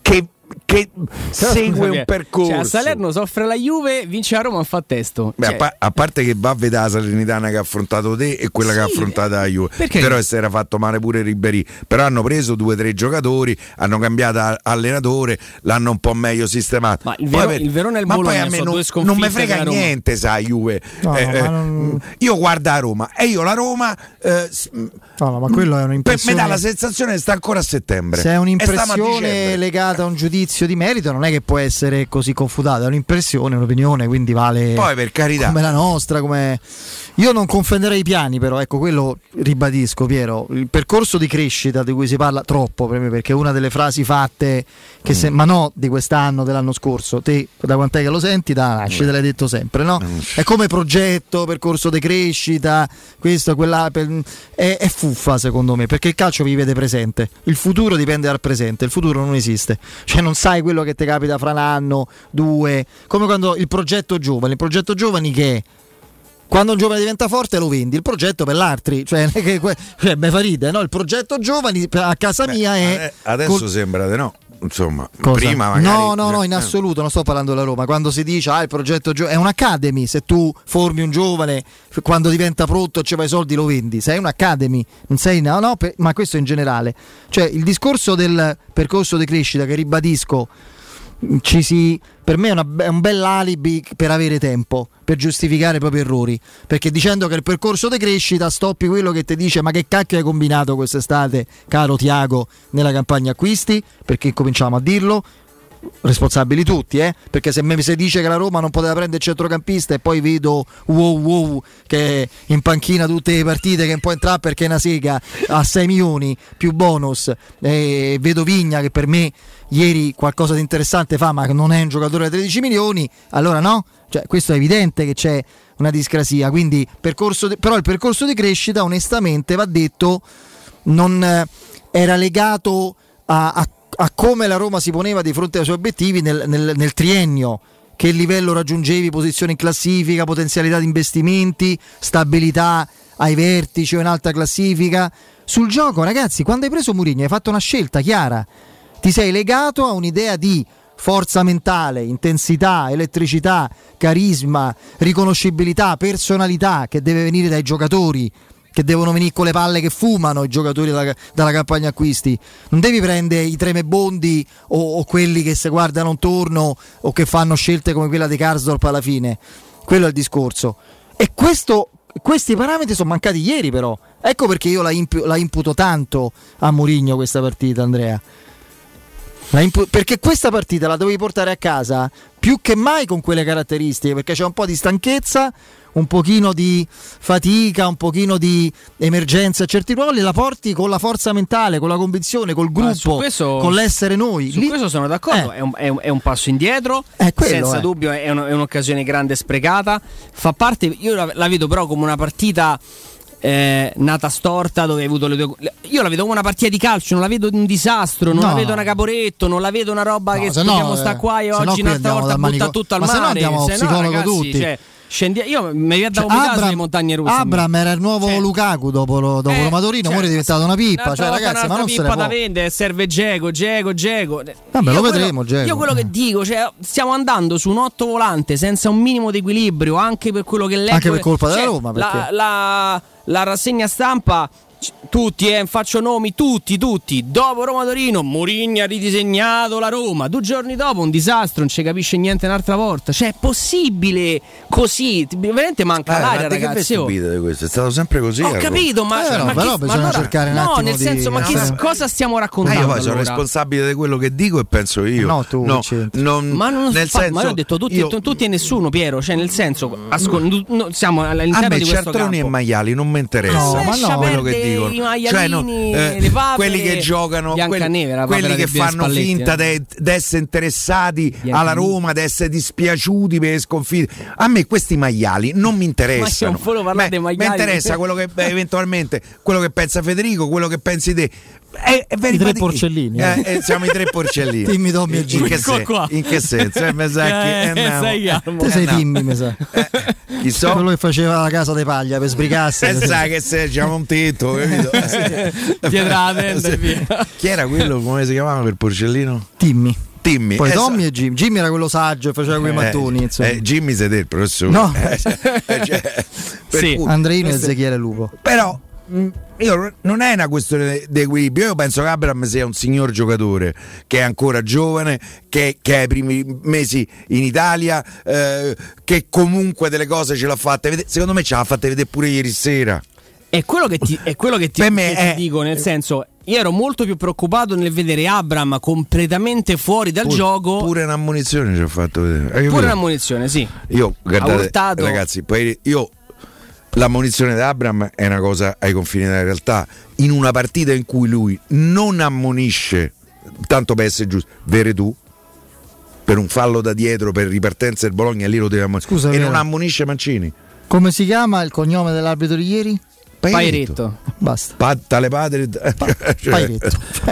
Che, che segue un percorso. Cioè, a Salerno soffre la Juve, vince la Roma, fa testo. Beh, Cioè, a, pa- a parte che va a vedere la Salernitana che ha affrontato te e quella che ha Sì, affrontato la Juve. perché? Però si era fatto male pure Ribéry. Però hanno preso due o tre giocatori, hanno cambiato allenatore, l'hanno un po' meglio sistemato. Ma il Poi Vero- per- il Verona e il poi Bologna a me sono non, due non mi frega niente, sa Juve. No, Eh, eh, non- Io guardo a Roma e io la Roma eh, s- No, no, ma quello è per, mi un'impressione. dà la sensazione che sta ancora a settembre. Se è un'impressione legata a un giudizio di merito, non è che può essere così confutata, è un'impressione, un'opinione, quindi vale Poi per carità. come la nostra. Come... Io non confonderei i piani, però ecco quello ribadisco, Piero. Il percorso di crescita di cui si parla troppo, per me, perché è una delle frasi fatte, che se- ma no di quest'anno, dell'anno scorso. Te da quant'è che lo senti? Da nasci, te l'hai detto sempre, no? È come progetto, percorso di crescita, questo, quella. per- È, è fuffa secondo me, perché il calcio vi vede presente. Il futuro dipende dal presente, il futuro non esiste. Cioè non sai quello che ti capita fra un anno, due. Come quando il progetto giovane, il progetto giovani che è? Quando un giovane diventa forte lo vendi, il progetto per l'altri, cioè, che cioè me fa ridere, no? Il progetto giovani a casa mia è Ade- Adesso col- sembra di no. Insomma, Cosa? prima magari. No, no, no, in Eh. assoluto, non sto parlando della Roma. Quando si dice ah, il progetto giovane è un'academy, se tu formi un giovane, quando diventa pronto e ci fai i soldi lo vendi. Sei un'academy, non sei no, no, per- ma questo in generale. Cioè, il discorso del percorso di crescita che ribadisco si, per me è, una è un bel alibi per avere tempo, per giustificare i propri errori. Perché dicendo che il percorso di crescita stoppi quello che ti dice ma che cacchio hai combinato quest'estate, caro Tiago, nella campagna acquisti, perché cominciamo a dirlo. responsabili tutti, eh? perché se mi si dice che la Roma non poteva prendere il centrocampista e poi vedo wow wow che in panchina tutte le partite che può entrare perché è una sega a 6 milioni più bonus e vedo Vigna che per me ieri qualcosa di interessante fa ma non è un giocatore da 13 milioni, allora no? Cioè, questo è evidente che c'è una discrasia, quindi di- però il percorso di crescita onestamente va detto non eh, era legato a, a- a come la Roma si poneva di fronte ai suoi obiettivi nel, nel- nel triennio. Che livello raggiungevi, posizione in classifica, potenzialità di investimenti, stabilità ai vertici o in alta classifica. Sul gioco, ragazzi, quando hai preso Mourinho hai fatto una scelta chiara. Ti sei legato a un'idea di forza mentale, intensità, elettricità, carisma, riconoscibilità, personalità che deve venire dai giocatori, che devono venire con le palle che fumano i giocatori dalla, dalla campagna acquisti. Non devi prendere i tremebondi o, o quelli che si guardano intorno o che fanno scelte come quella di Karsdorp alla fine. Quello è il discorso. E questo- questi parametri sono mancati ieri però. Ecco perché io la, impu- la imputo tanto a Mourinho questa partita, Andrea. Impu- perché questa partita la dovevi portare a casa più che mai con quelle caratteristiche, perché c'è un po' di stanchezza, un pochino di fatica, un pochino di emergenza a certi ruoli, la porti con la forza mentale, con la convinzione, col gruppo, questo- con l'essere noi. Su Lì- questo sono d'accordo, Eh. è, un, è un- è un passo indietro, quello, senza eh. dubbio è, un- è un'occasione grande sprecata. Fa parte, io la, la vedo però come una partita eh, nata storta dove hai avuto le due. le- Io la vedo come una partita di calcio, non la vedo un disastro, non No. la vedo una caporetto, non la vedo una roba che no, dobbiamo eh, sta qua e no oggi un'altra volta butta manico- tutto al ma se no mare. andiamo Se no, psicologo ragazzi, tutti. cioè, scendi- io mi da Cioè, Abram- sulle montagne russe. Abram era il nuovo Lukaku dopo, dopo Eh, Roma Torino, cioè, ora è diventato una pippa. Un'altra Cioè, volta ragazzi, ma non se ne pippa può. da vendere, serve Geco, Geco, Geco. Vabbè, Io lo vedremo, Dzeko. Io quello che dico, cioè, stiamo andando su un otto volante senza un minimo di equilibrio, anche per quello che leggo. Anche per colpa della Cioè, Roma, perché- La, la- la rassegna stampa. Tutti, eh, faccio nomi, tutti, tutti. Dopo Roma Torino, Mourinho ha ridisegnato la Roma. Due giorni dopo, un disastro, non ci capisce niente un'altra volta. Cioè, è possibile così? Veramente manca Eh, l'aria, ma di che ragazzi. oh. di questo? È stato sempre così. Ho a Roma. capito, ma, Eh, no, ma però chi- bisogna ma allora- cercare un no, nel di- senso, ma chi- no. cosa stiamo raccontando? io poi sono allora? responsabile di quello che dico e penso io. No, tu, Vincenzo. non, Ma non nel fa- senso, ma io ho detto tutti, io- tu- tutti e nessuno, Piero. Cioè, nel senso, ascol- nu- siamo a all'interno me di questo Certroni e campo. maiali non mi interessa No, ma no, quello che perdere dicono i maialini, eh, le papere, quelli che giocano quelli, quelli che fanno Spalletti, finta eh. di essere interessati Biancaneve. alla Roma di essere dispiaciuti per le sconfitte a me questi maiali non mi interessano Ma Mi- dei mi maiali. interessa quello che eventualmente quello che pensa Federico quello che pensi te è, è I tre porcellini, eh. Eh, eh, siamo i tre porcellini Timmy, Tommy e in, che Ecco in che senso Eh, mi sa che- Eh, andiamo. sei calmo. Te sei andiamo. Timmy, mi sa. Chi so Quello che faceva la casa di paglia per sbrigarsi. e sa che se c'è un tetto capito? Dietro la tenda e via. chi era quello come si chiamava per porcellino? Timmy. Timmy Poi Eh, Tommy sa- e Jimmy. Jimmy era quello saggio e faceva quei eh, mattoni. Insomma. eh, Jimmy siete il professore No. Eh, cioè, Sì. Andreino e Ezechiele Lupo. però io, non è una questione di equilibrio io penso che Abram sia un signor giocatore che è ancora giovane che, che ha i primi mesi in Italia eh, che comunque delle cose ce l'ha vedere secondo me ce l'ha fatte vedere pure ieri sera È quello che ti, è quello che ti, che ti è- dico, nel senso, io ero molto più preoccupato nel vedere Abram completamente fuori dal Pure- gioco. pure una munizione ci ha fatto vedere Hai capito? Pure una munizione, sì. Io, guardate, ragazzi, poi io la munizione di Abram è una cosa ai confini della realtà. In una partita in cui lui non ammonisce, tanto per essere giusto, Veretù per un fallo da dietro per ripartenza del Bologna, lì lo deve ammonire. Scusa, e non ammonisce Mancini. Come si chiama il cognome dell'arbitro di ieri? Pairetto. Basta. Pa- tale padre. cioè, Pairetto.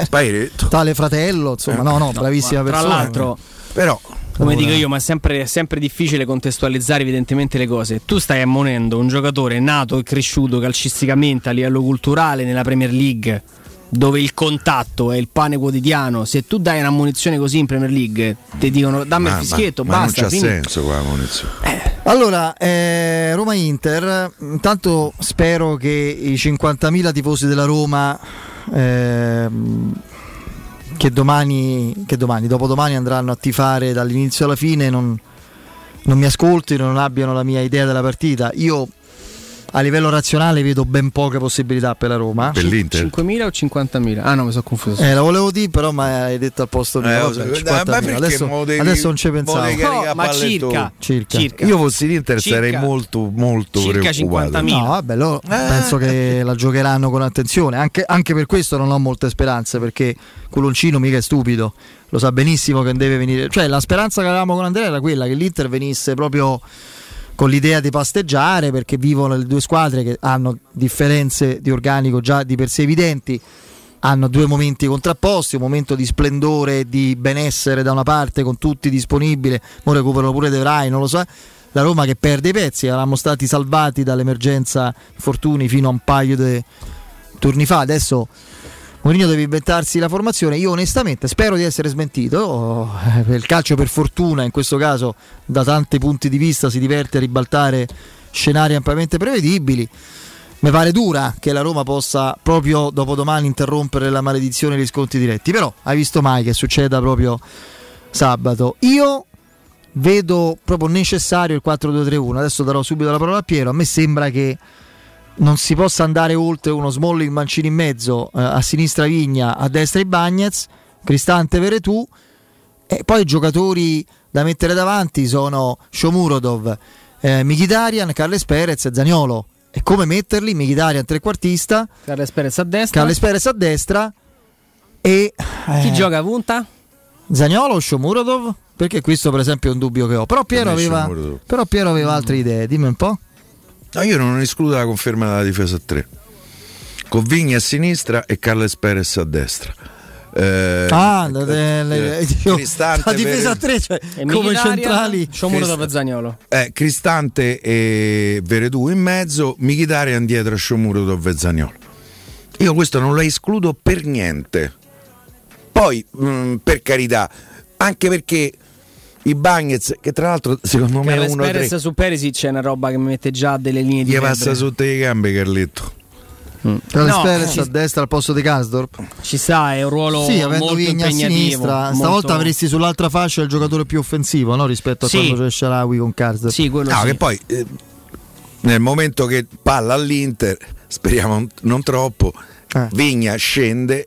Pairetto. Tale fratello, insomma, no, no, bravissima Tra persona. l'altro, Però come dico io, ma è sempre, è sempre difficile contestualizzare evidentemente le cose. Tu stai ammonendo un giocatore nato e cresciuto calcisticamente a livello culturale nella Premier League, dove il contatto è il pane quotidiano. Se tu dai una munizione così in Premier League, ti dicono dammi ma, il fischietto, ma- ma basta. non c'ha quindi- senso qua la munizione. Allora, eh, Roma-Inter, intanto spero che i 50.000 tifosi della Roma ehm, che domani, che domani, dopodomani andranno a tifare dall'inizio alla fine non, non mi ascoltino, non abbiano la mia idea della partita. Io a livello razionale vedo ben poche possibilità per la Roma. Per l'Inter. 5.000 o 50.000? Ah no, mi sono confuso. Eh, la volevo dire, però ma hai detto al posto mio. Eh, vabbè, so- 50.000. ma perché adesso, devi- adesso non ci pensavo. No, ma circa. Circa. Circa. Io fossi l'Inter Circa. sarei molto molto Circa preoccupato. 50.000. No, vabbè, loro penso che la giocheranno con attenzione. Anche, anche per questo non ho molte speranze, perché Culoncino mica è stupido, lo sa benissimo che deve venire. Cioè, la speranza che avevamo con Andrea era quella che l'Inter venisse proprio con l'idea di pasteggiare, perché vivono le due squadre che hanno differenze di organico già di per sé evidenti. Hanno due momenti contrapposti, un momento di splendore e di benessere da una parte con tutti disponibili, ora recuperano pure De Vrij, non lo so. La Roma che perde i pezzi, eravamo stati salvati dall'emergenza infortuni fino a un paio di turni fa. Adesso Mourinho deve inventarsi la formazione. Io onestamente spero di essere smentito. Eh, Il calcio per fortuna in questo caso da tanti punti di vista si diverte a ribaltare scenari ampiamente prevedibili. Mi pare dura che la Roma possa proprio dopodomani interrompere la maledizione degli sconti diretti. Però hai visto mai che succeda proprio sabato. Io vedo proprio necessario il 4-2-3-1. Adesso darò subito la parola a Piero. A me sembra che non si possa andare oltre uno Smalling Mancini in mezzo, eh, a sinistra Vigna, a destra i Bagnets, Cristante Veretù e poi i giocatori da mettere davanti sono Shomurodov, eh, Mkhitaryan, Carles Perez e Zaniolo. E come metterli? Mkhitaryan trequartista, Carles Perez a destra. Carles Perez a destra e Chi eh, gioca a punta? Zaniolo o Shomurodov? Perché questo per esempio è un dubbio che ho. Però Piero aveva, però Piero aveva altre idee, dimmi un po'. No, io non escludo la conferma della difesa a 3. Con Vigni a sinistra e Carles Perez a destra. Eh, Ah, le- le- eh, io- Cristante, la difesa a tre, cioè, come centrali. Shomurodov e Zaniolo. eh, Cristante e Veredù in mezzo, Mkhitaryan dietro a Shomurodov e Zaniolo. Io questo non lo escludo per niente. Poi, mh, per carità, anche perché i Bagnets, che tra l'altro secondo me è uno Perez tre, su Perisic è una roba che mi mette già delle linee di gli febbre. passa sotto le gambe Carletto. Carles No, Perez ci- a destra al posto di Karsdorp. Ci sta, è un ruolo Sì, avendo molto Vigna a impegnativo. sinistra. molto- Stavolta avresti sull'altra fascia il giocatore più offensivo no? rispetto a Sì. quando c'è Sharawi con Karsdorp. Sì, quello No, sì. che poi eh, nel momento che palla all'Inter, speriamo non troppo, Eh. Vigna scende,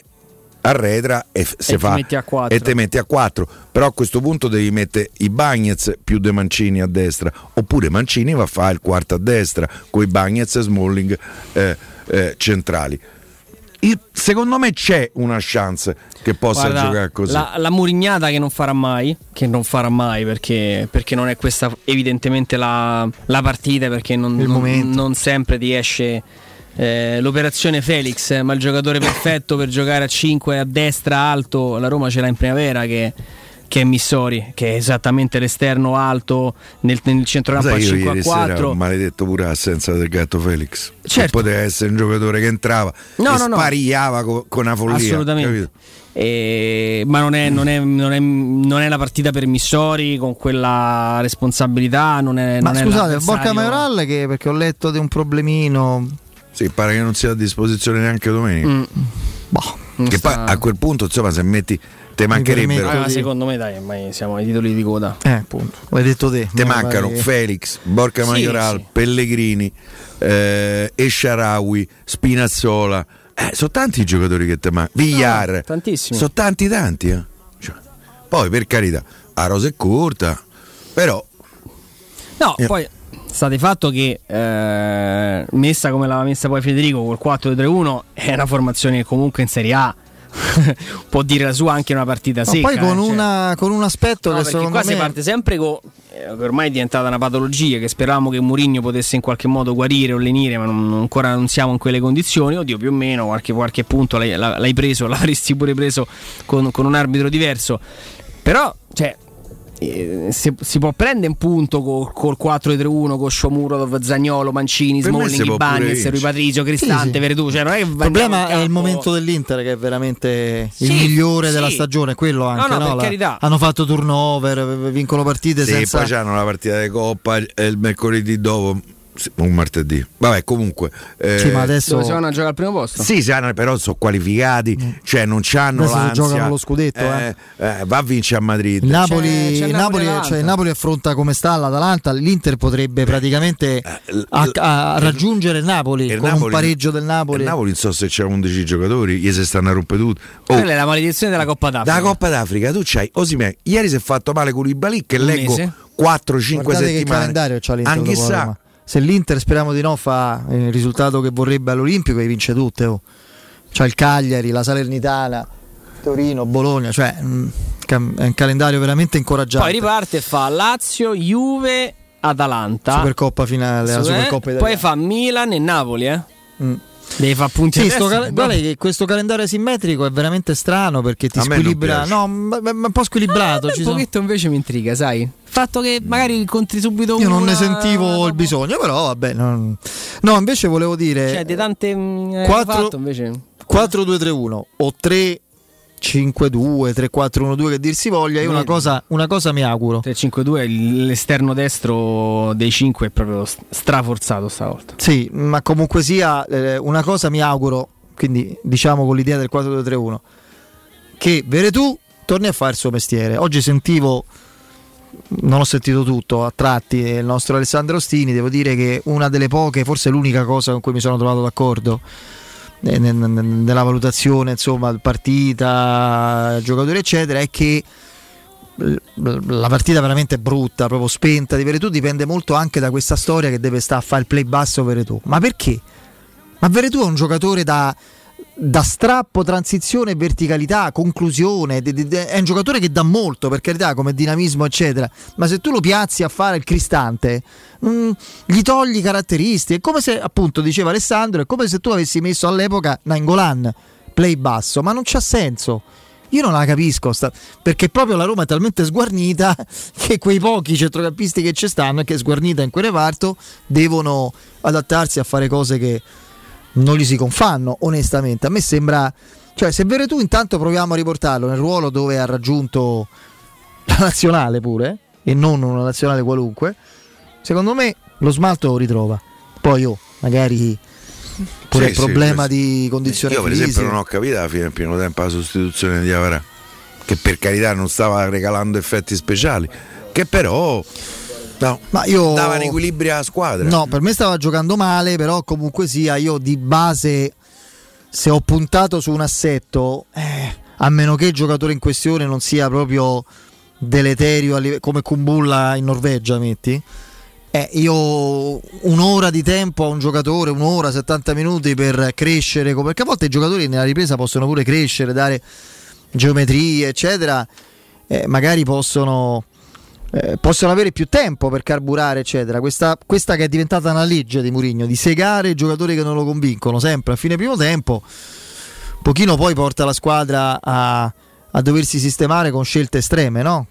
arretra e, se ti fa, metti a quattro. e te metti a 4. Però a questo punto devi mettere i Bagnets più De Mancini a destra, oppure Mancini va a fare il quarto a destra con i Bagnets e Smalling eh, eh, centrali. Il- secondo me c'è una chance che possa Guarda, giocare così. La, la murignata che non farà mai, che non farà mai perché, perché non è questa evidentemente la, la partita, perché non, non- non sempre ti esce eh, l'operazione Felix, eh, ma il giocatore perfetto per giocare a 5 a destra alto, la Roma ce l'ha in primavera che, che è Missori, che è esattamente l'esterno alto nel, nel centrocampo a Sai, io 5 a ieri sera 4. ho maledetto pure l'assenza del gatto Felix. Che Certo. poteva essere un giocatore che entrava No, e no, no. sparigliava co- con una follia. Assolutamente. E- ma non è, non, è, non, è, non è la partita per Missori con quella responsabilità. Non è, Ma scusate, Borca Maioral che perché ho letto di un problemino. Sì, pare che non sia a disposizione neanche domenica. Mm, Boh, Che sta- poi a quel punto, insomma, se metti te mancherebbero. Ah, ma secondo me, dai, ormai siamo ai titoli di coda. eh, appunto, l'hai detto te. Te mancano pare che- Felix, Borca Sì, Majoral, sì. Pellegrini, eh, Esciarawi, Spinazzola. Eh, sono tanti i giocatori che te mancano. Villar. No, tantissimi. Sono tanti, tanti. eh. Cioè, poi, per carità, la rosa è corta, però No, Eh. poi sta di fatto che eh, messa come l'aveva messa poi Federico col 4-3-1 è una formazione che comunque in Serie A può dire la sua anche in una partita No, secca. poi con, eh, cioè. una- con un aspetto No, che secondo qua me si parte sempre con. eh, ormai è diventata una patologia che speravamo che Mourinho potesse in qualche modo guarire o lenire, ma non- ancora non siamo in quelle condizioni. Oddio, più o meno qualche, qualche punto l'hai, l'hai preso, l'avresti pure preso con, con un arbitro diverso. Però, cioè. Eh, Si, si può prendere un punto col, col 4-3-1 con Shomurodov, Zagnolo, Mancini, Per Smalling, Ibanez. Rui Patrizio, Cristante, Sì, sì. Veretù. Cioè, non è che il problema è il momento dell'Inter che è veramente il Sì, migliore sì. della stagione, quello anche. no, per La- carità. Hanno fatto turnover, vincono partite sì, senza poi c'hanno la partita di Coppa il mercoledì dopo Sì, un martedì. Vabbè, comunque. eh, Sì, ma adesso si vanno a giocare al primo posto? Sì, sanno, però sono qualificati, cioè non c'hanno Mm. Adesso si l'ansia. giocano lo scudetto, Eh, eh, va a vincere a Madrid. Napoli, C'è- c'è Napoli, Napoli-Atalanta. cioè, Napoli affronta come sta l'Atalanta, l'Inter potrebbe praticamente l- a- a raggiungere il Napoli il con un Napoli- pareggio del Napoli. Il Napoli non so se c'è 11 giocatori, gli si stanno a rompere tutti. Oh, Quella è la maledizione della Coppa d'Africa. da Coppa d'Africa tu c'hai Osimhen, ieri si è fatto male con Koulibaly che Un leggo mese. 4-5 Guardate che settimane. calendario c'ha l'Inter Anche sa. Se l'Inter speriamo di no fa il risultato che vorrebbe all'Olimpico e vince tutte. Oh. C'ha il Cagliari, la Salernitana, Torino, Bologna, cioè mm, è un calendario veramente incoraggiante. Poi riparte e fa Lazio, Juve, Atalanta. Supercoppa finale, la Su- eh? Supercoppa italiana. Poi fa Milan e Napoli, eh. Mm. Devi fare punti Sì, a sto destra, cal- guarda che questo calendario asimmetrico è veramente strano perché ti squilibra. No, ma, ma- un po' squilibrato. Ah, ci un sono- pochetto invece mi intriga, sai? Il fatto che magari incontri subito Io non ne sentivo il bisogno, però vabbè. non- No, invece volevo dire Cioè, di tante mm, hai Quattro- fatto invece. 4-2-3-1 o 3-5-2, 3-4-1-2 che dir si voglia. Io una cosa, una cosa mi auguro. 3-5-2, l'esterno destro dei 5 è proprio st- straforzato stavolta. Sì, ma comunque sia, eh, una cosa mi auguro, quindi diciamo con l'idea del 4-2-3-1, che Veretù torni a fare il suo mestiere. Oggi sentivo, non ho sentito tutto, a tratti il nostro Alessandro Ostini, devo dire che una delle poche, forse l'unica cosa con cui mi sono trovato d'accordo eh, nella valutazione, insomma, partita, giocatori eccetera, è che l- la partita veramente brutta, proprio spenta di Veretù dipende molto anche da questa storia che deve stare a fare il play basso Veretù. Ma perché? Ma Veretù è un giocatore da, da strappo, transizione verticalità, conclusione, è un giocatore che dà molto, per carità, come dinamismo, eccetera. Ma se tu lo piazzi a fare il cristante, mm, gli togli caratteristiche. È come se, appunto, diceva Alessandro, è come se tu avessi messo all'epoca Nangolan, play basso, ma non c'ha senso. Io non la capisco, sta- perché proprio la Roma è talmente sguarnita che quei pochi centrocampisti che ci stanno e che sguarnita in quel reparto devono adattarsi a fare cose che non gli si confanno, onestamente. A me sembra, cioè, se Veretù intanto proviamo a riportarlo nel ruolo dove ha raggiunto la nazionale pure, e non una nazionale qualunque, secondo me lo smalto lo ritrova. Poi, oh, magari pure Sì, il sì, problema questo- di condizioni Io per esempio non ho capito alla fine del primo tempo la sostituzione di Avarà, che per carità non stava regalando effetti speciali, che però no, Ma io- dava un equilibrio alla squadra. No, per me stava giocando male, però comunque sia io di base se ho puntato su un assetto, eh, a meno che il giocatore in questione non sia proprio deleterio a come Kumbulla in Norvegia, metti. Eh, io un'ora di tempo a un giocatore, un'ora, 70 minuti per crescere, perché a volte i giocatori nella ripresa possono pure crescere, dare geometrie, eccetera, eh, magari possono, eh, possono avere più tempo per carburare, eccetera. Questa, questa che è diventata una legge di Mourinho, di segare i giocatori che non lo convincono sempre a fine primo tempo, un pochino poi porta la squadra a, a doversi sistemare con scelte estreme, no?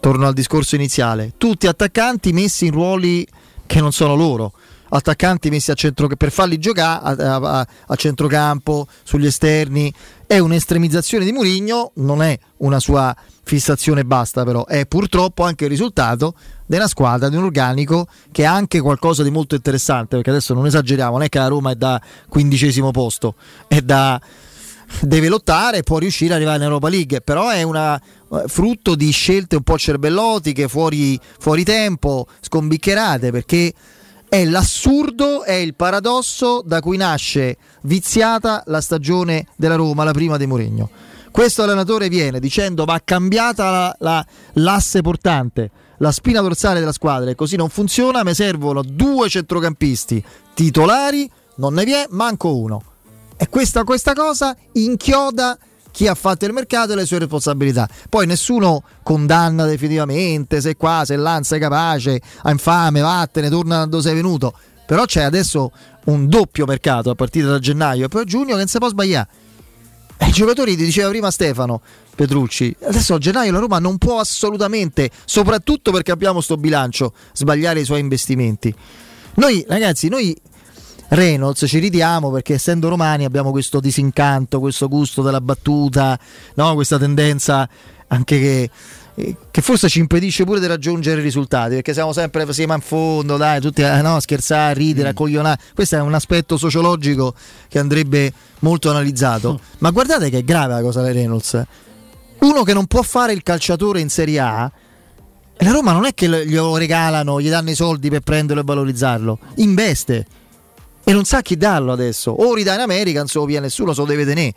Torno al discorso iniziale. Tutti attaccanti messi in ruoli che non sono loro. Attaccanti messi a centro per farli giocare a, a- a centrocampo, sugli esterni. È un'estremizzazione di Mourinho, non è una sua fissazione basta, però è purtroppo anche il risultato della squadra, di un organico che ha anche qualcosa di molto interessante, perché adesso non esageriamo, non è che la Roma è da quindicesimo posto, è da deve lottare e può riuscire ad arrivare in Europa League, però è una frutto di scelte un po' cervellotiche, fuori, fuori tempo, scombiccherate, perché è l'assurdo, è il paradosso da cui nasce viziata la stagione della Roma, la prima di Mourinho. Questo allenatore viene dicendo va cambiata la- la- l'asse portante, la spina dorsale della squadra e così non funziona, mi servono due centrocampisti titolari, non ne vi è, manco uno. E questa, questa cosa inchioda chi ha fatto il mercato e le sue responsabilità. Poi nessuno condanna definitivamente se qua, se non sei capace, a infame, vattene, torna da dove sei venuto. Però c'è adesso un doppio mercato a partire da gennaio e poi a giugno che non si può sbagliare. I giocatori, ti diceva prima Stefano Petrucci, adesso a gennaio la Roma non può assolutamente, soprattutto perché abbiamo sto bilancio, sbagliare i suoi investimenti. Noi ragazzi, noi Reynolds ci ridiamo perché essendo romani abbiamo questo disincanto, questo gusto della battuta, no? questa tendenza anche che che forse ci impedisce pure di raggiungere i risultati, perché siamo sempre siamo in fondo, dai, tutti a no, scherzare, ridere, Mm. accoglionare. Questo è un aspetto sociologico che andrebbe molto analizzato. Mm. Ma guardate che è grave la cosa dei Reynolds. Uno che non può fare il calciatore in Serie A, la Roma non è che lo- glielo regalano, gli danno i soldi per prenderlo e valorizzarlo, investe e non sa chi darlo adesso. O ridà in America, non se lo via nessuno, se lo deve tenere.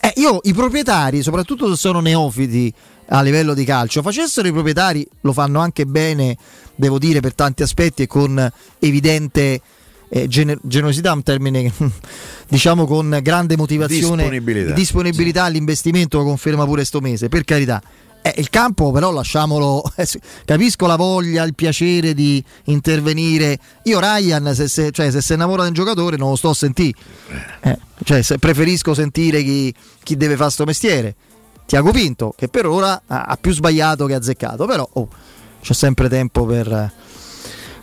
Eh, io i proprietari, soprattutto se sono neofiti a livello di calcio, facessero i proprietari, lo fanno anche bene, devo dire, per tanti aspetti e con evidente eh, gener- generosità, un termine diciamo con grande motivazione, Disponibilità. disponibilità all'investimento, lo conferma pure sto mese, per carità. Eh, il campo però lasciamolo, eh, capisco la voglia, il piacere di intervenire. Io Ryan, se, se, cioè, se si innamora di un giocatore non lo sto a sentire, Eh, cioè, se preferisco sentire chi, chi deve fare sto mestiere. Tiago Pinto, che per ora ha, ha più sbagliato che azzeccato, però oh, c'è sempre tempo per,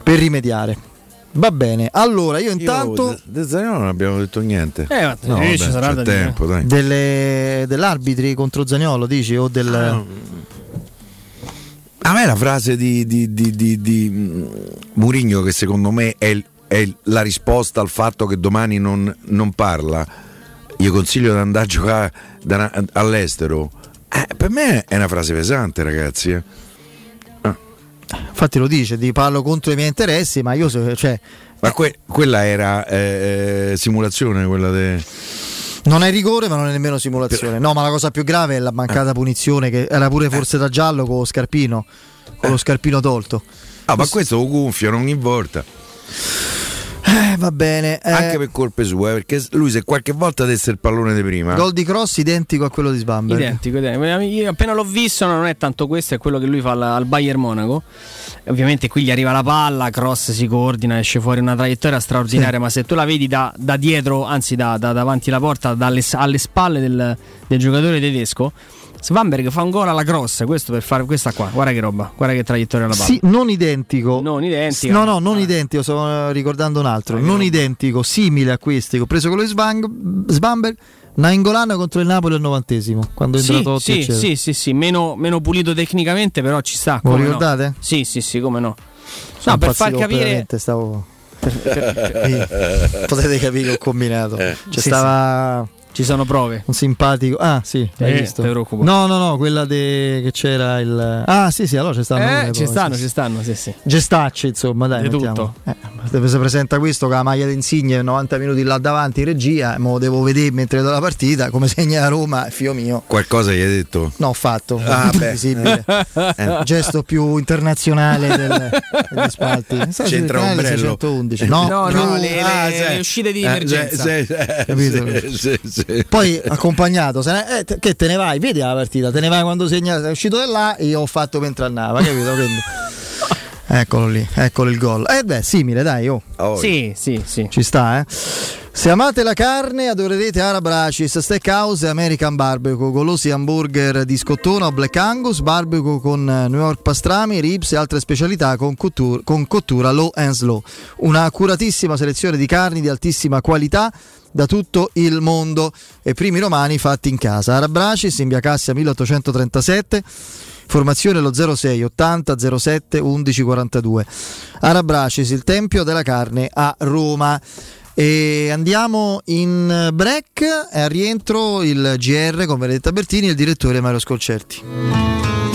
per rimediare. Va bene, allora io intanto... Io, de Zaniolo non abbiamo detto niente. Eh, ma no, vabbè, ci sarà da tempo, dai. Delle, dell'arbitri contro Zagnolo, dici? O del... Ah, A me la frase di, di, di, di, di, mm, Murigno, che secondo me è, è la risposta al fatto che domani non, non parla, io consiglio di andare a giocare da- all'estero. Eh, per me è una frase pesante, ragazzi. eh. Infatti lo dice, di parlo contro i miei interessi, ma io se- cioè, Ma que- quella era eh, eh, simulazione, quella de... non è rigore, ma non è nemmeno simulazione. No, ma la cosa più grave è la mancata punizione, che era pure forse da giallo con lo scarpino, con lo scarpino tolto. Ah, ma questo lo gonfiano ogni volta. Eh, va bene. eh, Anche per colpe sue, perché lui se qualche volta desse il pallone di prima. Gol di cross identico a quello di Sbamberg. Identico, identico. Io appena l'ho visto non è tanto questo, è quello che lui fa al, al Bayern Monaco. E ovviamente qui gli arriva la palla, cross si coordina, esce fuori una traiettoria straordinaria, ma se tu la vedi da, da dietro, anzi da, da davanti alla porta, dalle, alle spalle del, del giocatore tedesco, Svanberg fa un gol alla cross, questo per fare questa qua, guarda che roba, guarda che traiettoria alla palla. Sì, non identico. Non identico. No, no, non identico, sto eh, ricordando un altro. Non identico, simile a questi ho preso quello di Svang- Sbamberg, Nainggolan contro il Napoli al novantesimo, quando è Sì, entrato Totti, sì, sì, sì, sì, meno, meno pulito tecnicamente, però ci sta. Lo come no. ricordate? Sì, sì, sì, come no. Sono No, per far capire. stavo... Potete capire che ho combinato. C'è Sì, stava Ci sono prove. un simpatico. Ah, sì, hai Eh, visto? te preoccupa. No, no, no, quella de... che c'era il Ah, sì, sì, allora c'è stanno Eh, ci stanno, sì, ci stanno, sì, sì. Gestacci, insomma, dai, Di mettiamo. tutto. Eh, se si presenta questo con la maglia d'insigne 90 minuti là davanti in regia, mo devo vedere mentre do la partita come segna la Roma, fio mio. Qualcosa gli hai detto? No, ho fatto, Ah, beh. visibile. Eh. Gesto più internazionale del- degli spalti. C'entra un ombrello. 611. No, No, più- no, le, Ah, le- sì. le uscite di Eh, emergenza. sì, sì, Capito? sì, sì, sì. Poi accompagnato, se ne- eh, te- che te ne vai, vedi la partita, te ne vai quando segna, sei uscito da là e io ho fatto mentre andava, capito? Quindi- Eccolo lì, eccolo il gol. Eh beh, simile, dai, oh. Oh, Sì, sì, sì. Ci sta, eh. Se amate la carne, adorerete Arabracis, Steakhouse e American Barbecue, golosi hamburger di scottona o Black Angus, barbecue con eh, New York pastrami, ribs e altre specialità con cottura, con cottura low and slow. Una accuratissima selezione di carni di altissima qualità da tutto il mondo e primi romani fatti in casa. Arabracis in via Cassia 1837. Formazione lo 06 80 07 11 42. Arabracis, il Tempio della Carne a Roma. E andiamo in break e al rientro il GR con Benedetta Bertini e il direttore Mario Scolcerti.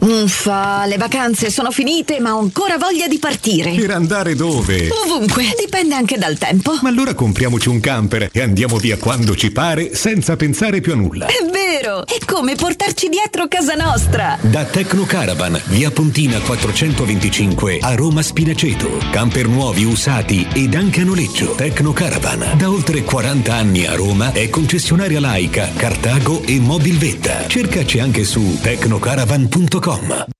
Uffa, le vacanze sono finite, ma ho ancora voglia di partire. Per andare dove? Ovunque, dipende anche dal tempo. Ma allora compriamoci un camper e andiamo via quando ci pare senza pensare più a nulla. È vero! È come portarci dietro casa nostra. Da Tecno Caravan, via Pontina 425 a Roma Spinaceto. Camper nuovi, usati ed anche a noleggio. Tecno Caravan, da oltre 40 anni a Roma, è concessionaria laica, Cartago e Mobilvetta. Cercaci anche su tecnocaravan.com.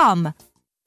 from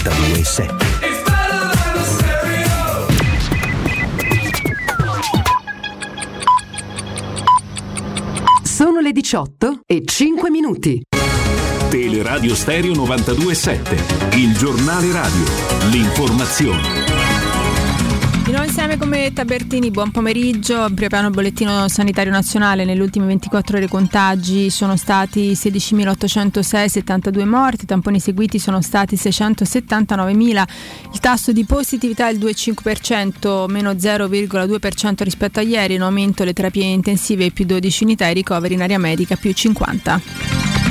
92.7 Sono le 18 e 5 minuti. Teleradio Stereo 92.7, il giornale radio, l'informazione. Di nuovo insieme come Tabertini, buon pomeriggio. Primo piano bollettino sanitario nazionale, nelle ultime 24 ore contagi sono stati 16.806, 72 morti, tamponi seguiti sono stati 679.000, il tasso di positività è il 2,5%, meno 0,2% rispetto a ieri, in aumento le terapie intensive più 12 unità i ricoveri in area medica più 50.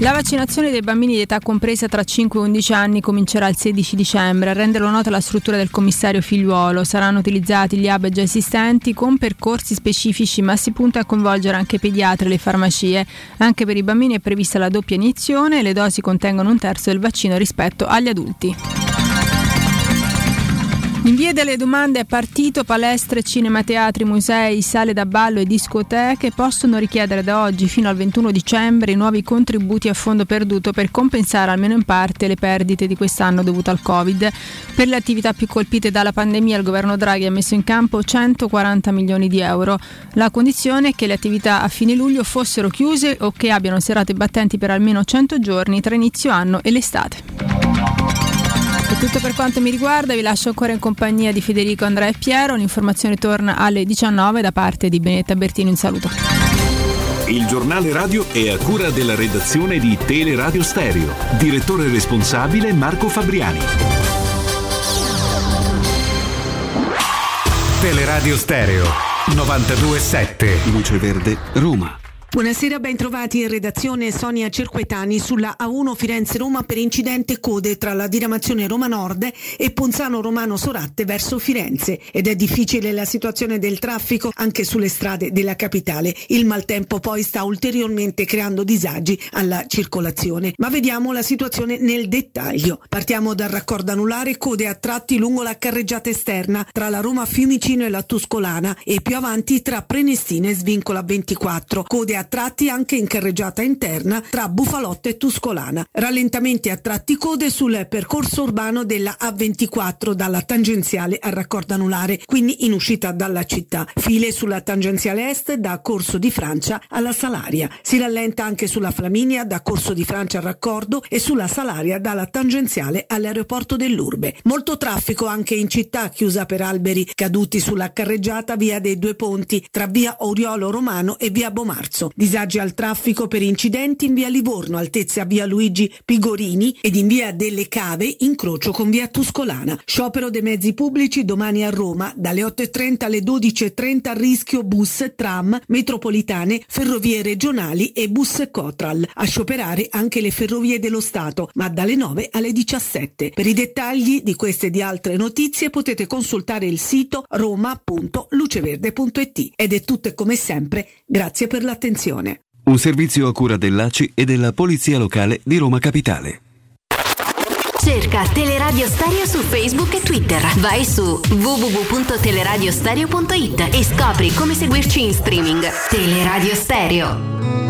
La vaccinazione dei bambini di età compresa tra 5 e 11 anni comincerà il 16 dicembre. A renderlo nota la struttura del commissario figliuolo. Saranno utilizzati gli hub già esistenti con percorsi specifici, ma si punta a coinvolgere anche i pediatri e le farmacie. Anche per i bambini è prevista la doppia iniezione e le dosi contengono un terzo del vaccino rispetto agli adulti. Via delle domande a partito, palestre, cinema, teatri, musei, sale da ballo e discoteche possono richiedere da oggi fino al 21 dicembre nuovi contributi a fondo perduto per compensare almeno in parte le perdite di quest'anno dovute al Covid. Per le attività più colpite dalla pandemia il governo Draghi ha messo in campo 140 milioni di euro. La condizione è che le attività a fine luglio fossero chiuse o che abbiano serate battenti per almeno 100 giorni tra inizio anno e l'estate. È tutto per quanto mi riguarda, vi lascio ancora in compagnia di Federico Andrea e Piero. L'informazione torna alle 19 da parte di Benetta Bertini. Un saluto. Il giornale radio è a cura della redazione di Teleradio Stereo. Direttore responsabile Marco Fabriani. Teleradio Stereo 92.7 Luce Verde, Roma. Buonasera, ben trovati in redazione Sonia Cerquetani sulla A1 Firenze-Roma per incidente code tra la diramazione Roma Nord e Ponzano Romano Soratte verso Firenze ed è difficile la situazione del traffico anche sulle strade della capitale. Il maltempo poi sta ulteriormente creando disagi alla circolazione. Ma vediamo la situazione nel dettaglio. Partiamo dal raccordo anulare, code a tratti lungo la carreggiata esterna tra la Roma Fiumicino e la Tuscolana e più avanti tra Prenestina e Svincola 24. Code a tratti anche in carreggiata interna tra Bufalotto e Tuscolana. Rallentamenti a tratti code sul percorso urbano della A24 dalla tangenziale al raccordo anulare, quindi in uscita dalla città. File sulla tangenziale est da Corso di Francia alla Salaria. Si rallenta anche sulla Flaminia da Corso di Francia al raccordo e sulla Salaria dalla tangenziale all'aeroporto dell'Urbe. Molto traffico anche in città chiusa per alberi caduti sulla carreggiata via dei due ponti tra via Oriolo Romano e via Bomarzo. Disagi al traffico per incidenti in via Livorno, altezza via Luigi Pigorini ed in via delle Cave, incrocio con via Tuscolana. Sciopero dei mezzi pubblici domani a Roma, dalle 8.30 alle 12.30 a rischio bus, tram, metropolitane, ferrovie regionali e bus Cotral. A scioperare anche le ferrovie dello Stato, ma dalle 9 alle 17. Per i dettagli di queste e di altre notizie potete consultare il sito roma.luceverde.it. Ed è tutto e come sempre, grazie per l'attenzione. Un servizio a cura dell'ACI e della Polizia Locale di Roma Capitale. Cerca Teleradio Stereo su Facebook e Twitter. Vai su www.teleradiostereo.it e scopri come seguirci in streaming. Teleradio Stereo.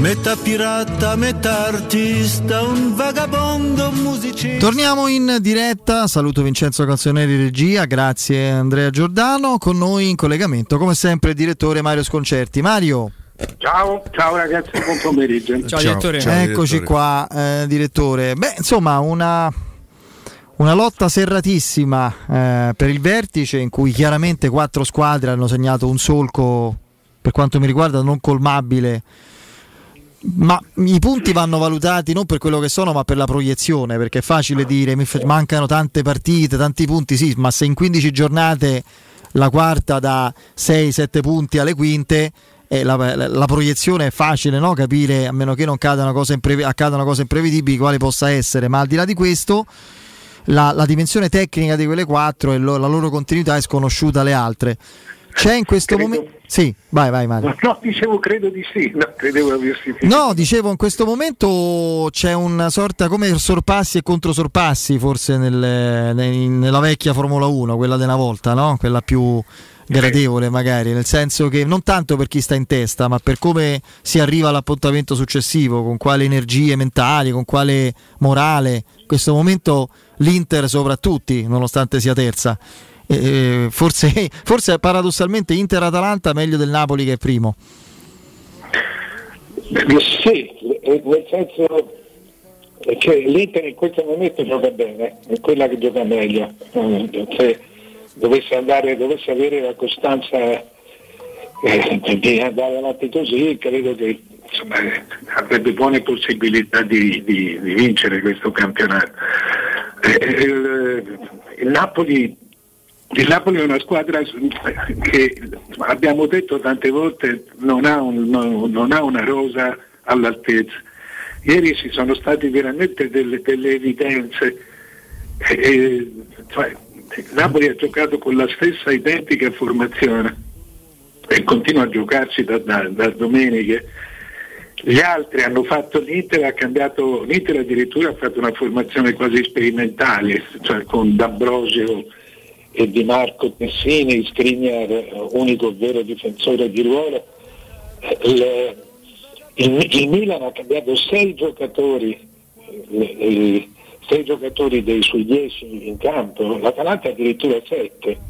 Metà pirata, metà artista, un vagabondo musicista. Torniamo in diretta, saluto Vincenzo Calzioneri regia, grazie Andrea Giordano, con noi in collegamento come sempre il direttore Mario Sconcerti. Mario. Ciao, ciao ragazzi, buon pomeriggio. Eccoci qua, eh, direttore. Beh, insomma, una, una lotta serratissima eh, per il vertice in cui chiaramente quattro squadre hanno segnato un solco per quanto mi riguarda non colmabile ma i punti vanno valutati non per quello che sono, ma per la proiezione, perché è facile dire mancano tante partite, tanti punti, sì, ma se in 15 giornate la quarta da 6-7 punti alle quinte, eh, la, la, la, proiezione è facile no? capire, a meno che non accadano cose, imprevi- accadano cose imprevedibili, quale possa essere, ma al di là di questo la, la dimensione tecnica di quelle quattro e lo, la loro continuità è sconosciuta alle altre. C'è in questo momento. Sì, vai, vai, Mario. No, dicevo credo di sì, no, credevo aversi No, dicevo in questo momento c'è una sorta come sorpassi e controsorpassi forse nel, nella vecchia Formula 1, quella della volta, no? Quella più gradevole magari, nel senso che non tanto per chi sta in testa, ma per come si arriva all'appuntamento successivo, con quale energie mentali, con quale morale. In questo momento l'Inter soprattutto, nonostante sia terza eh, forse, forse paradossalmente Inter-Atalanta meglio del Napoli che è primo. Sì, nel senso che l'Inter in questo momento gioca bene, è quella che gioca meglio. Se dovesse, andare, dovesse avere la costanza eh, di andare avanti così, credo che insomma, avrebbe buone possibilità di, di, di vincere questo campionato. Eh, il, il Napoli il Napoli è una squadra che abbiamo detto tante volte non ha, un, non, ha una rosa all'altezza. Ieri ci sono state veramente delle, delle evidenze. E, cioè, Napoli ha giocato con la stessa identica formazione e continua a giocarci da, da, da domeniche. Gli altri hanno fatto l'Inter, ha cambiato, l'Inter addirittura ha fatto una formazione quasi sperimentale, cioè con D'Ambrosio e di Marco Tessini, Skriniar, unico vero difensore di ruolo. Il, il, il Milan ha cambiato sei giocatori, sei giocatori dei suoi dieci in campo, l'Atalanta addirittura sette.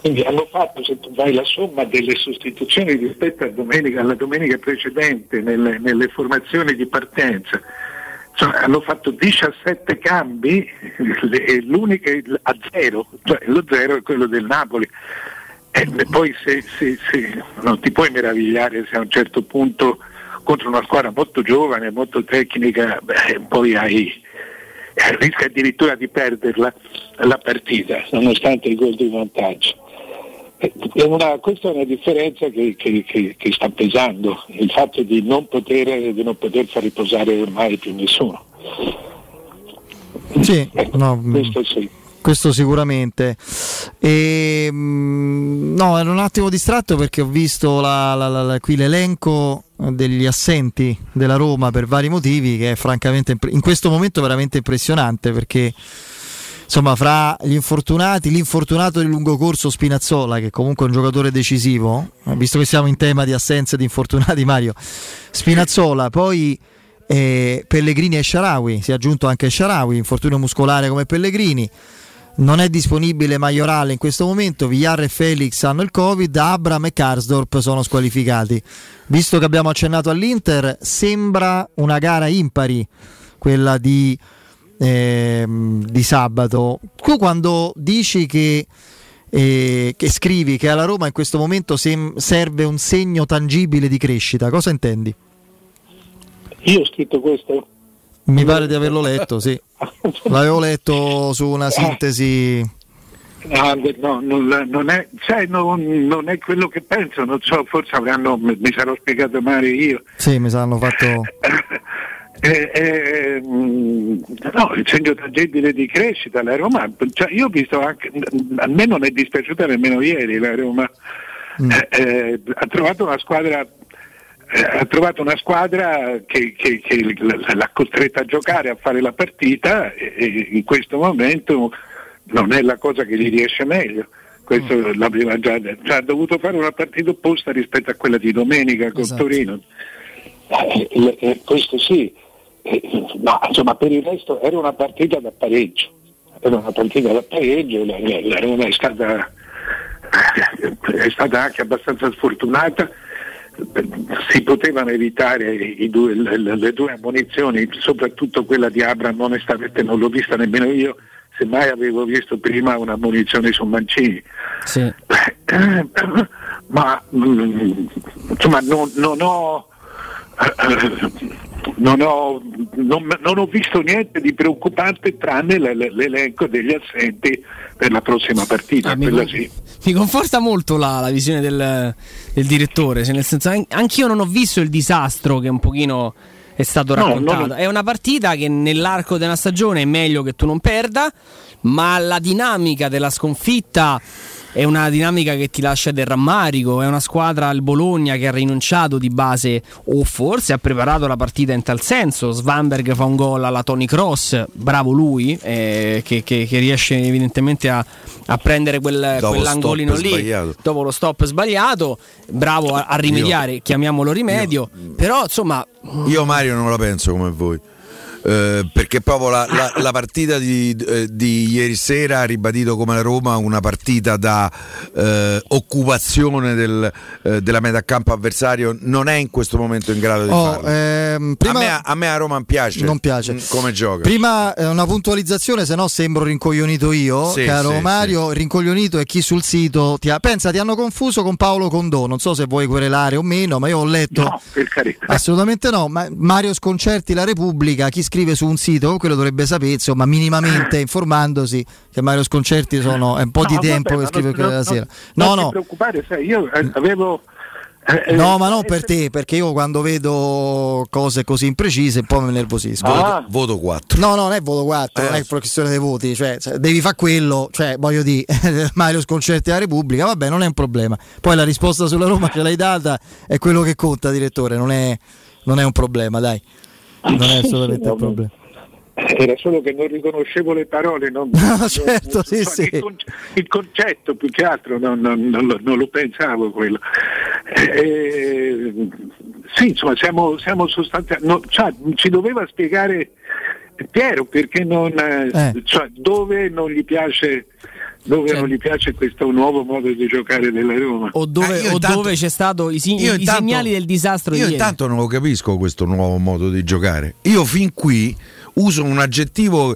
Quindi hanno fatto, se tu vai la somma delle sostituzioni rispetto domenica, alla domenica precedente nelle, nelle formazioni di partenza, cioè, hanno fatto 17 cambi e l'unica a zero, cioè lo zero è quello del Napoli. E poi se, se, se, non ti puoi meravigliare se a un certo punto contro una squadra molto giovane, molto tecnica, beh, poi hai, rischi addirittura di perderla la partita, nonostante i gol di vantaggio. È una, questa è una differenza che, che, che, che, sta pesando, il fatto di non, poter, di non poter far riposare ormai più nessuno. Sì, ecco, no, questo sì. Questo sicuramente. E, no, ero un attimo distratto perché ho visto la, la, la, qui l'elenco degli assenti della Roma per vari motivi che è francamente in questo momento veramente impressionante perché insomma, fra gli infortunati, l'infortunato di lungo corso Spinazzola, che comunque è un giocatore decisivo, eh, visto che siamo in tema di assenza di infortunati, Mario, Spinazzola, poi eh, Pellegrini e Sharawi, si è aggiunto anche Sharawi, infortunio muscolare come Pellegrini. Non è disponibile Maiorale in questo momento, Villar e Felix hanno il Covid, Abram e Karsdorp sono squalificati. Visto che abbiamo accennato all'Inter, sembra una gara impari quella di eh, di sabato. Tu quando dici che, eh, che, scrivi che alla Roma in questo momento sem- serve un segno tangibile di crescita, cosa intendi? Io ho scritto questo? Mi pare di averlo letto, sì. L'avevo letto su una sintesi. No, no non, non, è, cioè, non, non, è, quello che penso, non so, forse avranno, mi sarò spiegato male io. Sì, mi saranno fatto. Eh, eh, no, il segno tangibile di crescita, la Roma, cioè io ho visto anche, a me non è dispiaciuta nemmeno ieri la Roma, mm. Eh, eh, ha trovato una squadra eh, ha trovato una squadra che, che, che, l'ha costretta a giocare, a fare la partita e, in questo momento non è la cosa che gli riesce meglio. Questo mm. l'aveva già detto. Cioè, ha dovuto fare una partita opposta rispetto a quella di domenica con esatto. Torino. Eh, questo sì, eh, no, insomma, per il resto era una partita da pareggio, era una partita da pareggio, la, la, la Roma è stata, è stata anche abbastanza sfortunata, si potevano evitare due, le, due ammonizioni, soprattutto quella di Abram, onestamente non l'ho vista nemmeno io, semmai avevo visto prima una munizione su Mancini. Sì. ma mm, insomma non, non ho non ho, non, non ho, visto niente di preoccupante tranne l'elenco degli assenti per la prossima partita. Ah, mi, con, sì. mi, conforta molto la, la visione del, del, direttore, nel senso anch'io non ho visto il disastro che un pochino è stato raccontato. No, è una partita che nell'arco della stagione è meglio che tu non perda, ma la dinamica della sconfitta è una dinamica che ti lascia del rammarico, è una squadra al Bologna che ha rinunciato di base o forse ha preparato la partita in tal senso, Svanberg fa un gol alla Tony Cross, bravo lui, eh, che, che, che, riesce evidentemente a, a prendere quel, quell'angolino lì sbagliato. dopo lo stop sbagliato, bravo a, a rimediare, io, chiamiamolo rimedio, io, però insomma... Io Mario non la penso come voi. Eh, perché proprio la, la, la partita di, eh, di, ieri sera ha ribadito come la Roma una partita da eh, occupazione del, eh, della metacampo avversario non è in questo momento in grado di oh, farlo. Ehm, prima, a, me, a, me, a Roma piace, non piace. Mm, come gioca. Prima una puntualizzazione, se no sembro rincoglionito io, sì, caro sì, Mario. Sì. Rincoglionito è chi sul sito ti ha, pensa ti hanno confuso con Paolo Condò. Non so se vuoi querelare o meno, ma io ho letto. No, per carità. Assolutamente no. Ma Mario Sconcerti, La Repubblica, chi scrive su un sito, quello dovrebbe sapere, insomma, minimamente informandosi che Mario Sconcerti sono, è un po' no, di tempo vabbè, che scrive quella sera. No, non no. Non preoccupare, sai, io eh, avevo eh, no, ma non per te, perché io quando vedo cose così imprecise un po' mi nervosisco. Ah. Voto 4. No, no, non è voto 4, eh. non è questione dei voti, cioè, devi fare quello, cioè voglio dire, Mario Sconcerti della Repubblica, vabbè, non è un problema. Poi la risposta sulla Roma ce l'hai data, è quello che conta, direttore, non è, non è un problema, dai. Non è assolutamente un problema. Era solo che non riconoscevo le parole, non, no, certo, non, sì, il, sì. il, concetto più che altro non, non lo, lo, pensavo quello. Eh, sì, insomma, siamo, siamo sostanzialmente. Cioè, ci doveva spiegare Piero perché non, eh. cioè, dove non gli piace dove cioè, non gli piace questo nuovo modo di giocare della Roma. O dove, eh, o intanto, dove c'è stato i, i, intanto, i, segnali del disastro. Io intanto non lo capisco questo nuovo modo di giocare. Io fin qui uso un aggettivo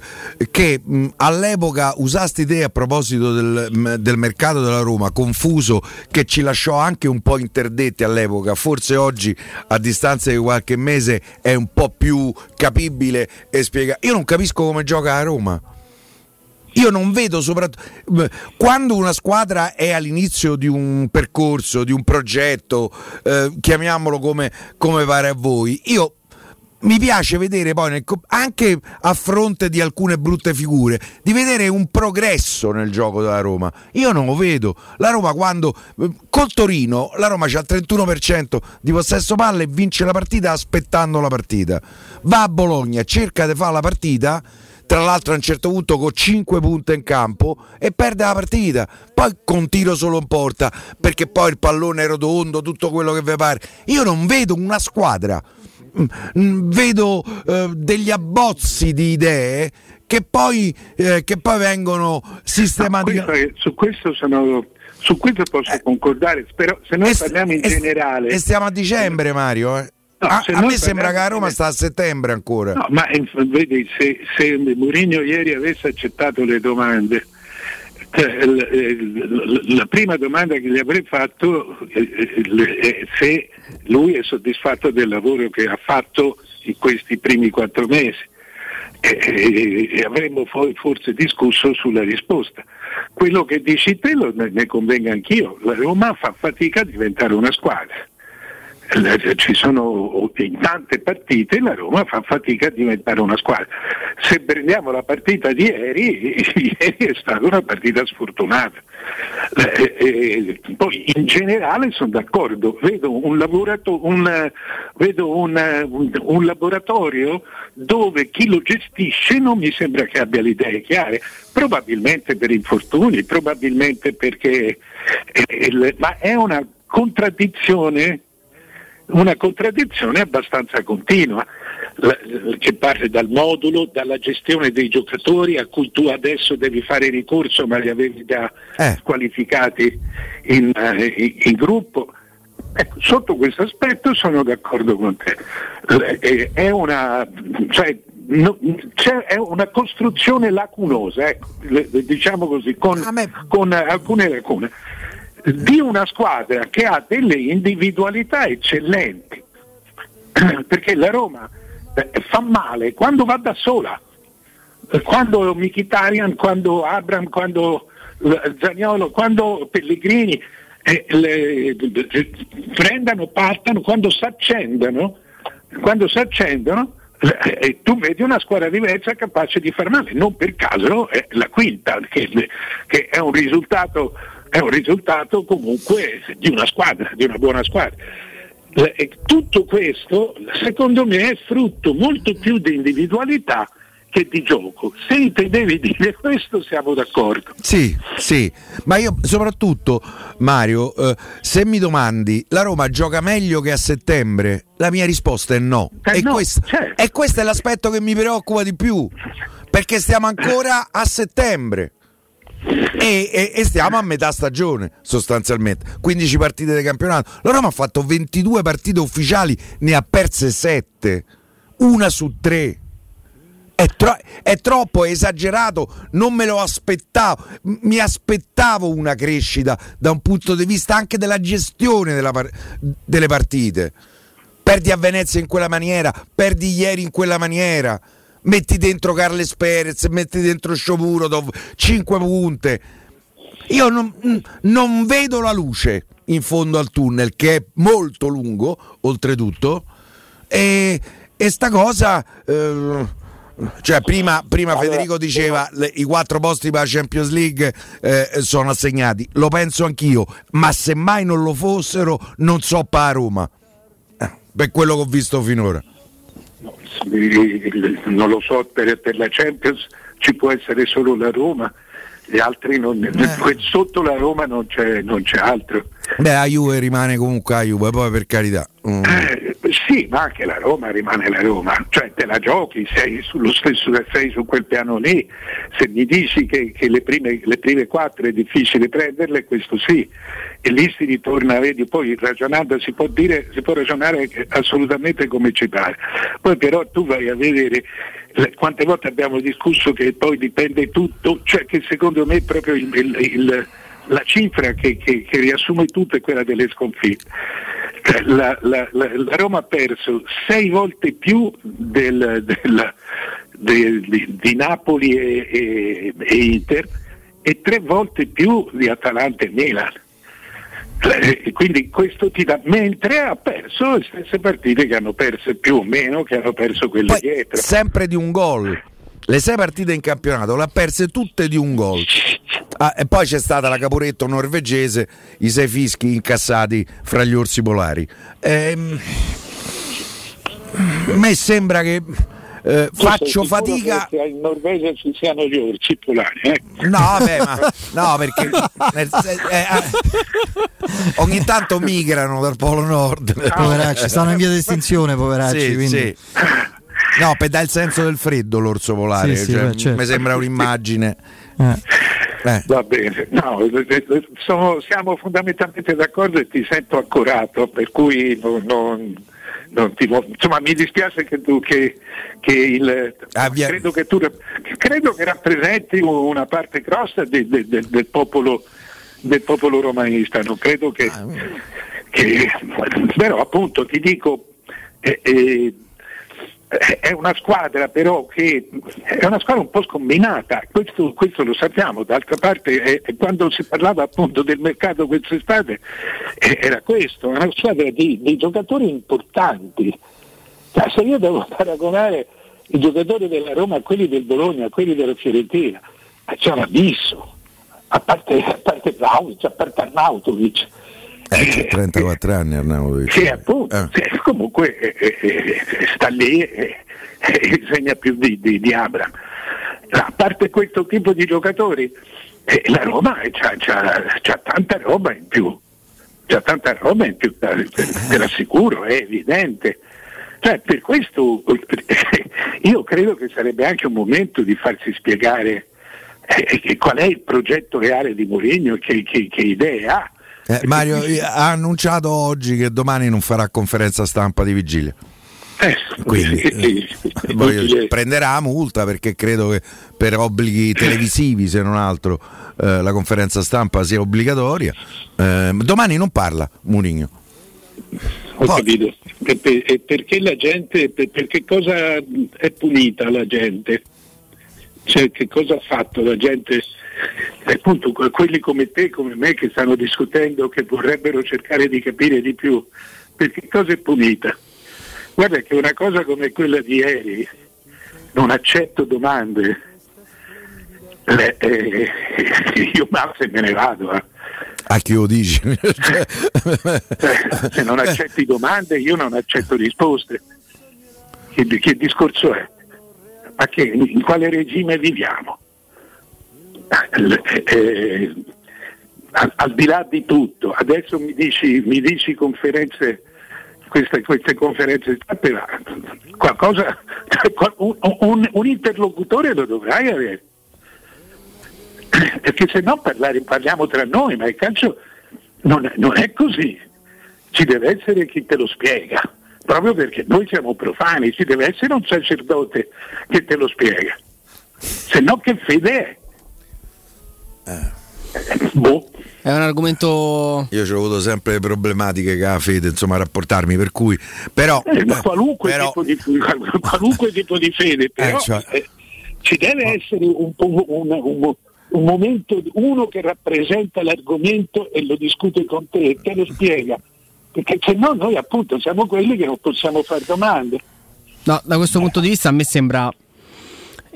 che mh, all'epoca usasti te a proposito del, mh, del, mercato della Roma, confuso, che ci lasciò anche un po' interdetti all'epoca, forse oggi a distanza di qualche mese è un po' più capibile e spiega. Io non capisco come gioca a Roma. Io non vedo soprattutto quando una squadra è all'inizio di un percorso, di un progetto, eh, chiamiamolo come, come pare a voi. Io mi piace vedere poi, nel, anche a fronte di alcune brutte figure, di vedere un progresso nel gioco della Roma. Io non lo vedo. La Roma quando col Torino, la Roma c'ha il 31% di possesso palle e vince la partita aspettando la partita. Va a Bologna, cerca di fare la partita, tra l'altro a un certo punto con 5 punti in campo e perde la partita. Poi con tiro solo in porta, perché poi il pallone è rotondo, tutto quello che vi pare. Io non vedo una squadra Mm, mm, vedo eh, degli abbozzi di idee che poi, eh, che poi vengono sistematicamente. su questo sono su questo posso eh, concordare, però se noi parliamo in generale. E stiamo a dicembre, Mario. Eh. No, a, a me sembra che a Roma sta a settembre ancora. No, ma vedi, se, se Mourinho ieri avesse accettato le domande, cioè, la prima domanda che gli avrei fatto è se lui è soddisfatto del lavoro che ha fatto in questi primi quattro mesi e, avremmo forse discusso sulla risposta. Quello che dici te lo, ne convenga anch'io, la Roma fa fatica a diventare una squadra ci sono in tante partite la Roma fa fatica a diventare una squadra. Se prendiamo la partita di ieri, ieri è stata una partita sfortunata. Eh, eh, poi in generale sono d'accordo, vedo un, lavorato, un, vedo un, un laboratorio dove chi lo gestisce non mi sembra che abbia le idee chiare, probabilmente per infortuni, probabilmente perché... Eh, ma è una contraddizione una contraddizione abbastanza continua che parte dal modulo, dalla gestione dei giocatori a cui tu adesso devi fare ricorso ma li avevi già eh. qualificati in, in, in gruppo. Ecco, sotto questo aspetto sono d'accordo con te. È una, cioè, no, c'è una costruzione lacunosa, ecco, diciamo così, con, con alcune lacune, di una squadra che ha delle individualità eccellenti. Perché la Roma eh, fa male quando va da sola, quando Mkhitaryan, quando Abram, quando Zagnolo, quando Pellegrini eh, le, prendano, partano, quando si accendono, quando si accendono eh, tu vedi una squadra diversa capace di far male, non per caso è la quinta, che, che è, un risultato, è un risultato comunque di una squadra, di una buona squadra. E tutto questo secondo me è frutto molto più di individualità che di gioco. Se intendevi dire questo siamo d'accordo. Sì, sì, ma io soprattutto Mario, eh, se mi domandi la Roma gioca meglio che a settembre, la mia risposta è no. Eh e, no questo, certo. e questo è l'aspetto che mi preoccupa di più, perché stiamo ancora a settembre. E, e, e, stiamo a metà stagione sostanzialmente 15 partite di campionato la Roma ha fatto 22 partite ufficiali ne ha perse 7 una su 3 è, tro- è, troppo, è esagerato, non me lo aspettavo. Mi aspettavo una crescita da un punto di vista anche della gestione par- delle partite. Perdi a Venezia in quella maniera, perdi ieri in quella maniera. Metti dentro Carles Perez, metti dentro Sciopuro, 5 punte. Io non, non, vedo la luce in fondo al tunnel, che è molto lungo, oltretutto. E, e sta cosa. Eh, cioè, prima, prima allora, Federico diceva le, i quattro posti per la Champions League eh, sono assegnati. Lo penso anch'io, ma se mai non lo fossero, non so per la Roma. Eh, per quello che ho visto finora. Non lo so, per, per la Champions ci può essere solo la Roma gli altri non, eh. sotto la Roma non c'è, non c'è altro. Beh, la Juve rimane comunque la Juve, poi per carità. Mm. Eh, sì, ma anche la Roma rimane la Roma, cioè te la giochi, sei sullo stesso sei su quel piano lì. Se mi dici che, che le, prime, le, prime, quattro è difficile prenderle, questo sì. E lì si ritorna, vedi, poi ragionando si può dire, si può ragionare assolutamente come ci pare. Poi però tu vai a vedere quante volte abbiamo discusso che poi dipende tutto, cioè che secondo me proprio il, il, il, la cifra che, che, che, riassume tutto è quella delle sconfitte. Cioè, la, la, la, la Roma ha perso sei volte più del, del, de, di, di, Napoli e, e, e Inter e tre volte più di Atalanta e Milan. Eh, quindi questo ti dà, mentre ha perso le stesse partite che hanno perso più o meno, che hanno perso quelle Poi, dietro. Sempre di un gol. Le sei partite in campionato le ha perse tutte di un gol. Ah, e poi c'è stata la Caporetto norvegese, i sei fischi incassati fra gli orsi polari. Ehm, a me sembra che eh, faccio fatica. Che in Norvegia ci siano gli orsi polari. Eh? No, vabbè, ma no, perché nel, eh, ogni tanto migrano dal Polo Nord. Ah, poveracci, stanno in via di estinzione, poveracci. Sì, quindi. sì. No, per dare il senso del freddo l'orso polare, sì, cioè, sì, certo. mi sembra un'immagine. Eh. Eh. Va bene, no, sono, siamo fondamentalmente d'accordo e ti sento accorato, per cui non, non ti, insomma, mi dispiace che tu che, che il, ah, credo, che tu credo che rappresenti una parte grossa de, de, de, del, popolo, del popolo romanista, non credo che, ah, che però appunto ti dico eh, eh, è una squadra però che è una squadra un po' scombinata, questo, questo lo sappiamo, d'altra parte eh, quando si parlava appunto del mercato quest'estate eh, era questo, una squadra di, di giocatori importanti. Cioè, se io devo paragonare i giocatori della Roma a quelli del Bologna, a quelli della Fiorentina, c'è un abisso, a parte, a parte Vlaovic, a parte Arnautovic eh, c'è 34 anni Arnautovic. Sì, appunto, eh. sì, comunque eh, eh, sta lì e segna più di, di, di Abram. A parte questo tipo di giocatori, la Roma c'ha, tanta roba in più, c'ha tanta roba in più, te, l'assicuro, è evidente. Cioè, per questo io credo che sarebbe anche un momento di farsi spiegare eh, qual è il progetto reale di Mourinho e che, che, che idee ha eh, Mario ha annunciato oggi che domani non farà conferenza stampa di vigilia. Eh, Quindi eh, voglio prenderà multa perché credo che per obblighi televisivi, se non altro, eh, la conferenza stampa sia obbligatoria. Eh, domani non parla Murigno. Ho capito. E per- perché la gente, per, per che cosa è punita la gente? Cioè, che cosa ha fatto la gente? E appunto que- quelli come te, come me, che stanno discutendo, che vorrebbero cercare di capire di più, per che cosa è punita? Guarda che una cosa come quella di ieri, non accetto domande, le- eh, io ma se me ne vado. eh. A chi lo dici? Eh, se non accetti domande io non accetto risposte. Che, che discorso è? Ma che, in quale regime viviamo? Eh, eh, al, al di là di tutto, adesso mi dici, mi dici conferenze, queste, queste conferenze qualcosa, un, un- un interlocutore lo dovrai avere. Perché se no parlare- parliamo tra noi, ma il calcio non non è così. Ci deve essere chi te lo spiega, proprio perché noi siamo profani, ci deve essere un sacerdote che te lo spiega. Se no che fede è? Boh. È un argomento. Io ci ho avuto sempre le problematiche che ha la fede, insomma, a rapportarmi, per cui. Però. Eh, qualunque, però- tipo di, qualunque tipo di fede, però Eh, cioè- eh, ci deve essere un, po' un- un- un momento, uno che rappresenta l'argomento e lo discute con te e te lo spiega, perché se no noi appunto siamo quelli che non possiamo fare domande. No, da questo punto di vista a me sembra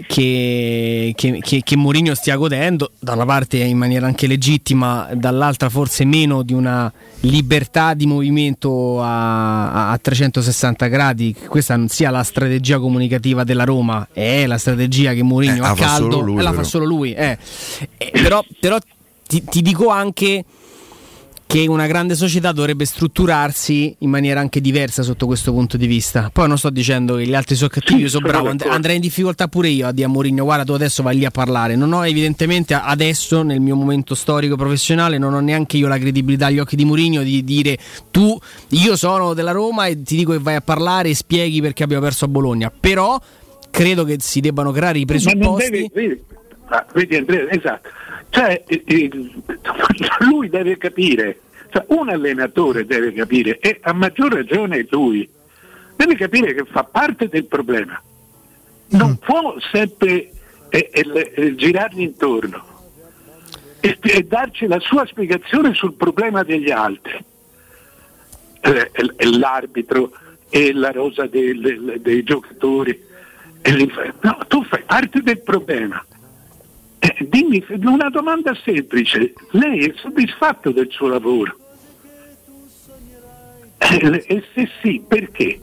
che, che, che, che Mourinho stia godendo, da una parte in maniera anche legittima, dall'altra forse meno di una libertà di movimento a, a 360 gradi. Che Questa non sia la strategia comunicativa della Roma, è la strategia che Mourinho Eh, a la fa caldo lui, la però. fa solo lui. eh. Eh, però però ti, ti dico anche che una grande società dovrebbe strutturarsi in maniera anche diversa sotto questo punto di vista. Poi non sto dicendo che gli altri sono cattivi, io sono bravo, and- andrei in difficoltà pure io a dire a Mourinho guarda tu adesso vai lì a parlare. Non ho evidentemente adesso nel mio momento storico professionale non ho neanche io la credibilità agli occhi di Mourinho di dire tu io sono della Roma e ti dico che vai a parlare e spieghi perché abbiamo perso a Bologna. Però credo che si debbano creare i Ma non presupposti deve, vedi, vedi esatto. Cioè, eh, eh, lui deve capire, cioè, un allenatore deve capire, e a maggior ragione lui, deve capire che fa parte del problema. Non può sempre eh, eh, eh, girargli intorno e, e darci la sua spiegazione sul problema degli altri. Eh, l'arbitro e la rosa del- dei giocatori. No, tu fai parte del problema. Eh, dimmi una domanda semplice, lei è soddisfatto del suo lavoro? Eh, e se sì, perché?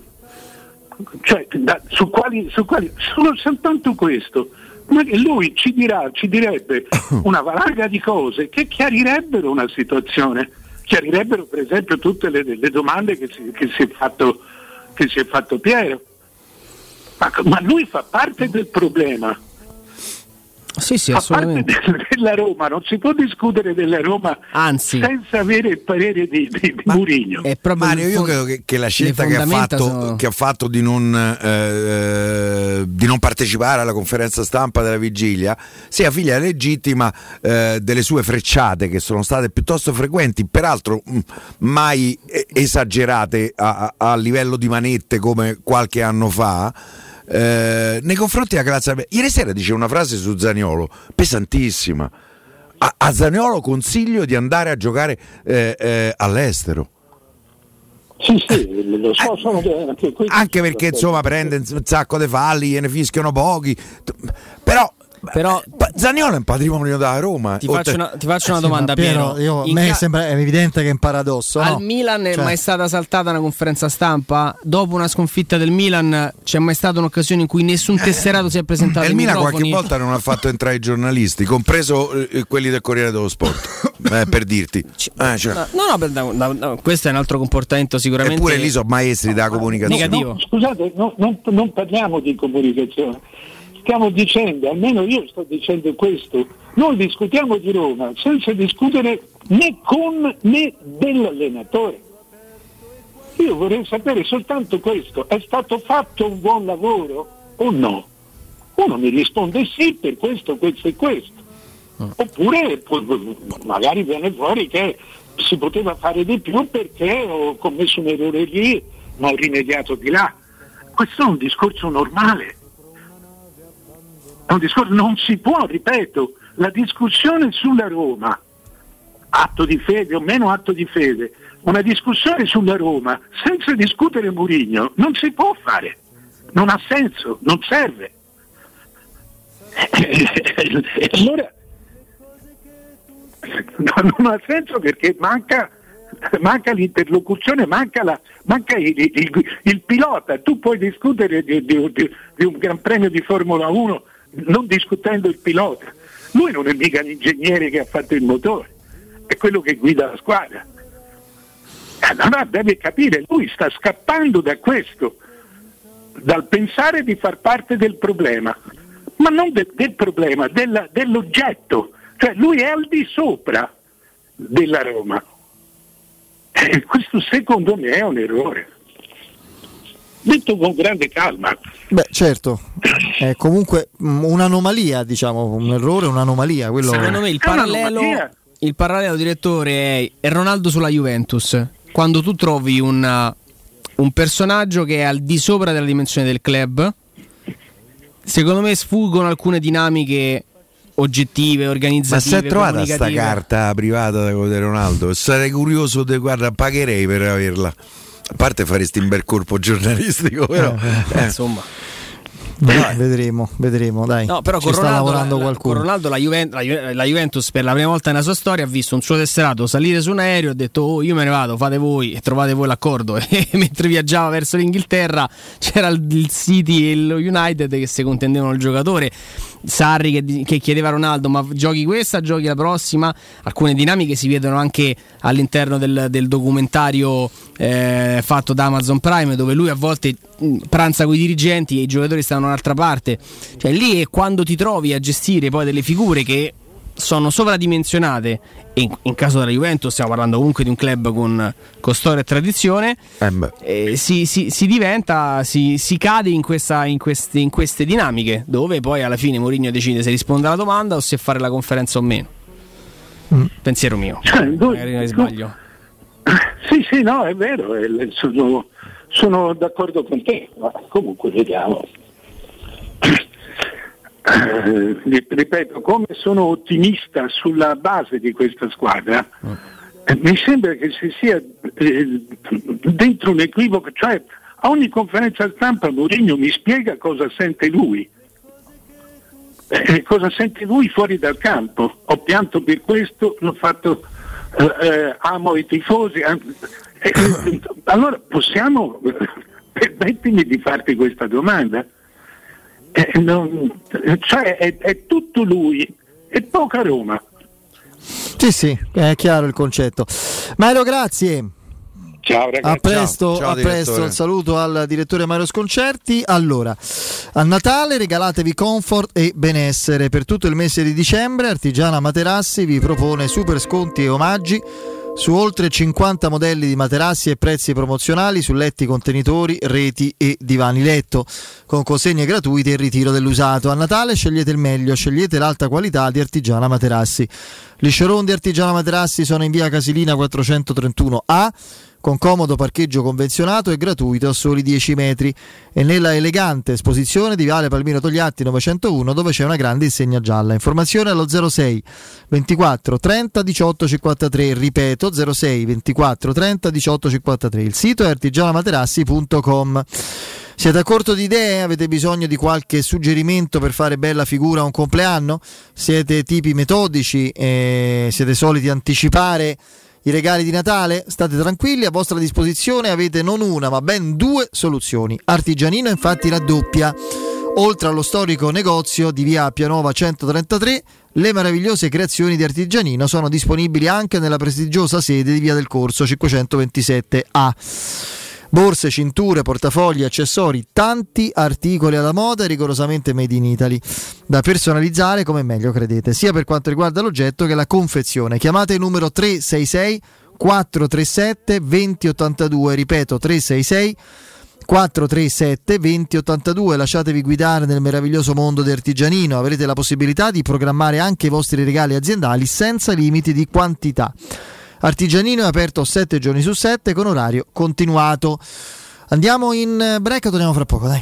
Cioè, da- su, quali, su quali- solo soltanto questo. Ma lui ci dirà, ci direbbe una valanga di cose che chiarirebbero una situazione, chiarirebbero per esempio tutte le, le domande che si, che si è fatto, che si è fatto Piero. Ma, ma lui fa parte del problema. Sì, sì, Fa parte della Roma, non si può discutere della Roma Anzi. senza avere il parere di, di, di Mourinho. Mario, io credo che, che la scelta che ha, fatto, sono- che ha fatto di non, eh, di non partecipare alla conferenza stampa della vigilia sia figlia legittima eh, delle sue frecciate che sono state piuttosto frequenti, peraltro mh, mai eh, esagerate a, a- a livello di manette come qualche anno fa. Eh, nei confronti della classe ieri sera dice una frase su Zaniolo pesantissima. A, a Zaniolo consiglio di andare a giocare eh, eh, all'estero. Sì, sì, lo so, sono anche, anche perché insomma prende un sacco di falli, gliene fischiano pochi. Però, però Zaniolo è un patrimonio della Roma. Ti faccio una, ti faccio una Sì, ma domanda, Piero, Piero. io- a me ca- sembra è evidente che è un paradosso. Al no? Milan è Cioè- mai stata saltata una conferenza stampa? Dopo una sconfitta del Milan c'è mai stata un'occasione in cui nessun tesserato si è presentato E il Milan microfoni? qualche volta non ha fatto entrare i giornalisti, compreso eh, quelli del Corriere dello Sport, eh, per dirti. Eh, cioè, No, no, no, no, no, questo è un altro comportamento sicuramente Eppure lì sono maestri della comunicazione. negativo. No, scusate, no, non, non parliamo di comunicazione, stiamo dicendo, almeno io sto dicendo questo, noi discutiamo di Roma senza discutere né con né dell'allenatore. Io vorrei sapere soltanto questo, è stato fatto un buon lavoro o no? Uno mi risponde sì per questo, questo e questo. Oppure magari viene fuori che si poteva fare di più perché ho commesso un errore lì, ma ho rimediato di là. Questo è un discorso normale. È un discorso, non si può, ripeto, la discussione sulla Roma, atto di fede o meno atto di fede, una discussione sulla Roma senza discutere Murigno non si può fare, non ha senso, non serve. allora non ha senso perché manca, manca l'interlocuzione, manca, la, manca il, il, il, pilota. Tu puoi discutere di, di, di, di, un Gran Premio di Formula 1 non discutendo il pilota. Lui non è mica l'ingegnere che ha fatto il motore, è quello che guida la squadra. Allora deve capire, lui sta scappando da questo, dal pensare di far parte del problema, ma non de, del problema, della, dell'oggetto. Cioè lui è al di sopra della Roma. E questo secondo me è un errore. Detto con grande calma. Beh, certo, è comunque un'anomalia, diciamo, un errore, un'anomalia. Quello... Secondo me il parallelo, il parallelo direttore è, è Ronaldo sulla Juventus. Quando tu trovi una, un personaggio che è al di sopra della dimensione del club, secondo me sfuggono alcune dinamiche oggettive, organizzative. Ma si è trovata sta carta privata da Ronaldo? Sarei curioso, de, guarda, pagherei per averla. A parte faresti un bel corpo giornalistico, però. Eh, eh. Insomma. Beh, vedremo, vedremo, dai. No, però con Ronaldo, lavorando la, qualcuno. Con Ronaldo la, Juventus, la, la, Juventus per la prima volta nella sua storia ha visto un suo tesserato salire su un aereo e ha detto "Oh, io me ne vado, fate voi e trovate voi l'accordo". E mentre viaggiava verso l'Inghilterra c'era il City e lo United che si contendevano il giocatore. Sarri che, che, chiedeva a Ronaldo ma giochi questa, giochi la prossima? Alcune dinamiche si vedono anche all'interno del, del documentario eh, fatto da Amazon Prime dove lui a volte mm, pranza con i dirigenti e i giocatori stanno da un'altra parte. Cioè lì è quando ti trovi a gestire poi delle figure che sono sovradimensionate e in, in, caso della Juventus stiamo parlando comunque di un club con, con storia e tradizione eh si, si, si, diventa si, si cade in, questa, in, queste, in, queste, dinamiche dove poi alla fine Mourinho decide se risponde alla domanda o se fare la conferenza o meno. Mm. pensiero mio. Cioè, magari sbaglio. Sì sì no è vero sono, sono d'accordo con te ma comunque vediamo eh, ripeto, come sono ottimista sulla base di questa squadra, eh, mi sembra che si sia eh, dentro un equivoco, cioè a ogni conferenza stampa Mourinho mi spiega cosa sente lui. Cosa sente lui fuori dal campo? Ho pianto per questo, l'ho fatto, amo i tifosi. allora possiamo, permettimi di farti questa domanda eh, non, cioè è, è tutto lui e poca Roma. Sì, sì, è chiaro il concetto. Mario, grazie. Ciao ragazzi. A presto, Ciao. Ciao, a presto. Un saluto al direttore Mario Sconcerti. Allora, a Natale regalatevi comfort e benessere. Per tutto il mese di dicembre Artigiana Materassi vi propone super sconti e omaggi su oltre 50 modelli di materassi e prezzi promozionali su letti contenitori, reti e divani letto, con consegne gratuite e ritiro dell'usato. A Natale scegliete il meglio, scegliete l'alta qualità di Artigiana Materassi. Gli showroom di Artigiana Materassi sono in via Casilina 431A con comodo parcheggio convenzionato e gratuito a soli 10 metri e nella elegante esposizione di Viale Palmiro Togliatti 901 dove c'è una grande insegna gialla. Informazione allo 06 24 30 18 53, ripeto 06 24 30 18 53. Il sito è artigianamaterassi.com. Siete a corto di idee? Avete bisogno di qualche suggerimento per fare bella figura a un compleanno? Siete tipi metodici? e siete soliti anticipare i regali di Natale? State tranquilli, a vostra disposizione avete non una ma ben due soluzioni. Artigianino infatti raddoppia. Oltre allo storico negozio di via Pianova 133, le meravigliose creazioni di Artigianino sono disponibili anche nella prestigiosa sede di via del Corso 527A. Borse, cinture, portafogli, accessori, tanti articoli alla moda rigorosamente made in Italy, da personalizzare come meglio credete, sia per quanto riguarda l'oggetto che la confezione. Chiamate il numero 366 437 2082, ripeto 366 437 2082 lasciatevi guidare nel meraviglioso mondo del artigianino. Avrete la possibilità di programmare anche i vostri regali aziendali senza limiti di quantità Artigianino è aperto 7 giorni su 7 con orario continuato. Andiamo in break torniamo fra poco dai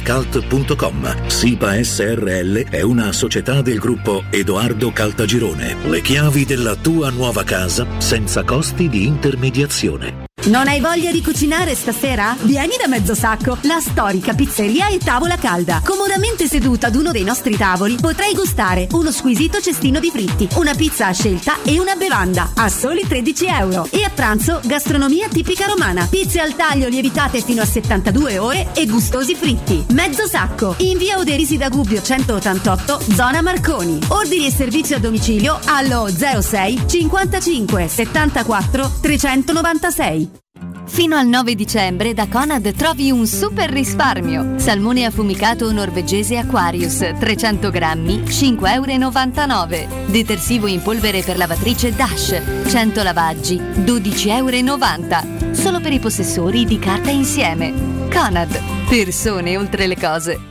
www.kcalt.com. SIPA SRL è una società del gruppo Edoardo Caltagirone. Le chiavi della tua nuova casa senza costi di intermediazione. Non hai voglia di cucinare stasera? Vieni da Mezzo Sacco, la storica pizzeria e tavola calda. Comodamente seduta ad uno dei nostri tavoli potrai gustare uno squisito cestino di fritti, una pizza a scelta e una bevanda a soli 13 euro. E a pranzo gastronomia tipica romana, pizze al taglio lievitate fino a 72 ore e gustosi fritti. Mezzo Sacco, in via Oderisi da Gubbio 188, zona Marconi. Ordini e servizi a domicilio allo 06 55 74 396. Fino al 9 dicembre da Conad trovi un super risparmio. Salmone affumicato norvegese Aquarius 300 grammi 5,99 euro. Detersivo in polvere per lavatrice Dash 100 lavaggi 12,90 euro. Solo per i possessori di carta insieme. Conad. Persone oltre le cose.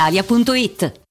brispalitalia.it.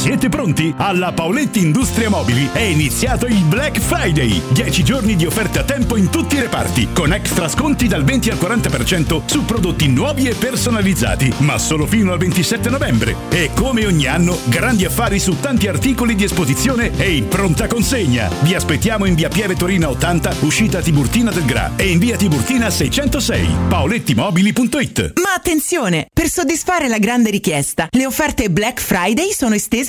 Siete pronti? Alla Paoletti Industria Mobili è iniziato il Black Friday. 10 giorni di offerte a tempo in tutti i reparti, con extra sconti dal 20 al 40% su prodotti nuovi e personalizzati, ma solo fino al 27 novembre. E come ogni anno, grandi affari su tanti articoli di esposizione e in pronta consegna. Vi aspettiamo in via Pieve Torina 80, uscita Tiburtina del Gra e in via Tiburtina 606. paolettimobili.it Ma attenzione! Per soddisfare la grande richiesta, le offerte Black Friday sono estese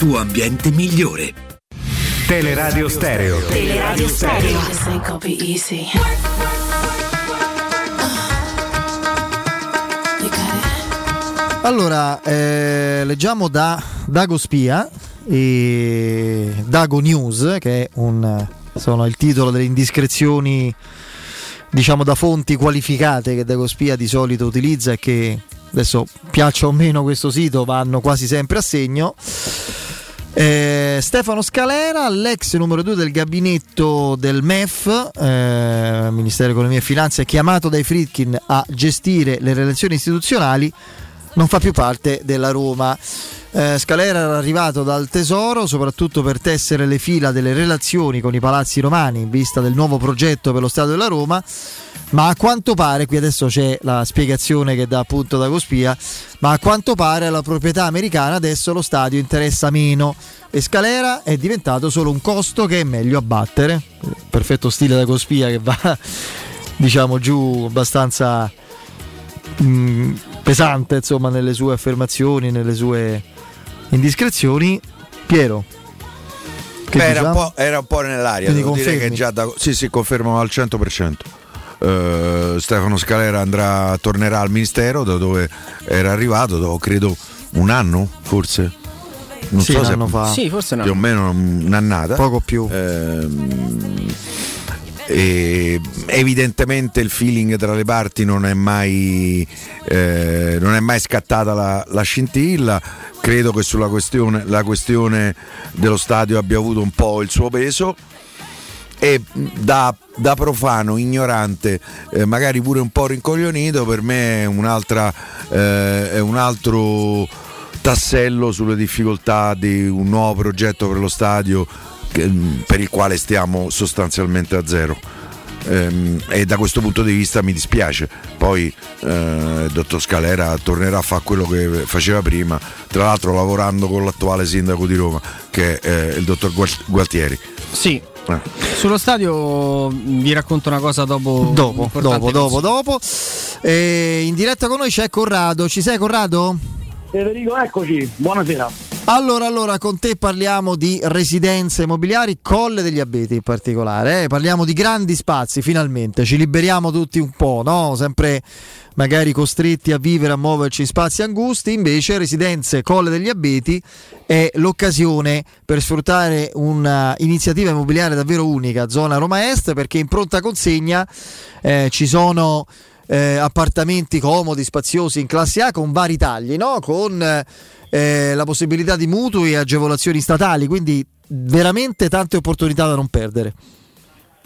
tuo ambiente migliore. Teleradio Stereo. Teleradio Stereo. Allora, eh, leggiamo da Dago Spia e Dago News, che è un, sono il titolo delle indiscrezioni diciamo da fonti qualificate che Dago Spia di solito utilizza e che adesso piaccia o meno questo sito vanno quasi sempre a segno. Eh, Stefano Scalera, l'ex numero 2 del gabinetto del MEF, eh, Ministero dell'Economia e Finanze, chiamato dai Fritkin a gestire le relazioni istituzionali, non fa più parte della Roma. Eh, Scalera era arrivato dal Tesoro soprattutto per tessere le fila delle relazioni con i palazzi romani in vista del nuovo progetto per lo Stato della Roma ma a quanto pare, qui adesso c'è la spiegazione che dà appunto da Cospia, ma a quanto pare alla proprietà americana adesso lo stadio interessa meno e Scalera è diventato solo un costo che è meglio abbattere. Perfetto stile da Cospia che va diciamo giù abbastanza mh, pesante insomma nelle sue affermazioni, nelle sue indiscrezioni. Piero. Beh, era, un po', era, un po', nell'aria, Quindi devo dire confermi? che già da, sì, sì, confermo al 100%. Eh, Stefano Scalera andrà, tornerà al ministero da dove era arrivato, dopo credo un anno forse. Non Sì, so un se anno fa. Sì, forse no. più o meno un'annata. Poco più. Ehm, e evidentemente il feeling tra le parti non è mai, eh, non è mai scattata la, la scintilla. Credo che sulla questione, la questione dello stadio abbia avuto un po' il suo peso e da, da profano, ignorante, eh, magari pure un po' rincoglionito, per me è, un'altra, eh, è un altro tassello sulle difficoltà di un nuovo progetto per lo stadio che- per il quale stiamo sostanzialmente a zero. Ehm, e da questo punto di vista mi dispiace. Poi eh, il dottor Scalera tornerà a fare quello che faceva prima, tra l'altro lavorando con l'attuale sindaco di Roma, che è eh, il dottor Gual- Gualtieri. Sì. Eh. Sullo stadio vi racconto una cosa dopo. Dopo, dopo, dopo, dopo. E in diretta con noi c'è Corrado. Ci sei Corrado? Federico, eccoci, buonasera. Allora, allora, con te parliamo di residenze immobiliari, Colle degli Abeti in particolare. eh. Parliamo di grandi spazi, finalmente. Ci liberiamo tutti un po', no? Sempre magari costretti a vivere, a muoverci in spazi angusti. Invece, Residenze Colle degli Abeti è l'occasione per sfruttare un'iniziativa immobiliare davvero unica, zona Roma Est, perché in pronta consegna eh, ci sono eh, appartamenti comodi, spaziosi in classe A con vari tagli, no? con eh, la possibilità di mutui e agevolazioni statali, quindi veramente tante opportunità da non perdere.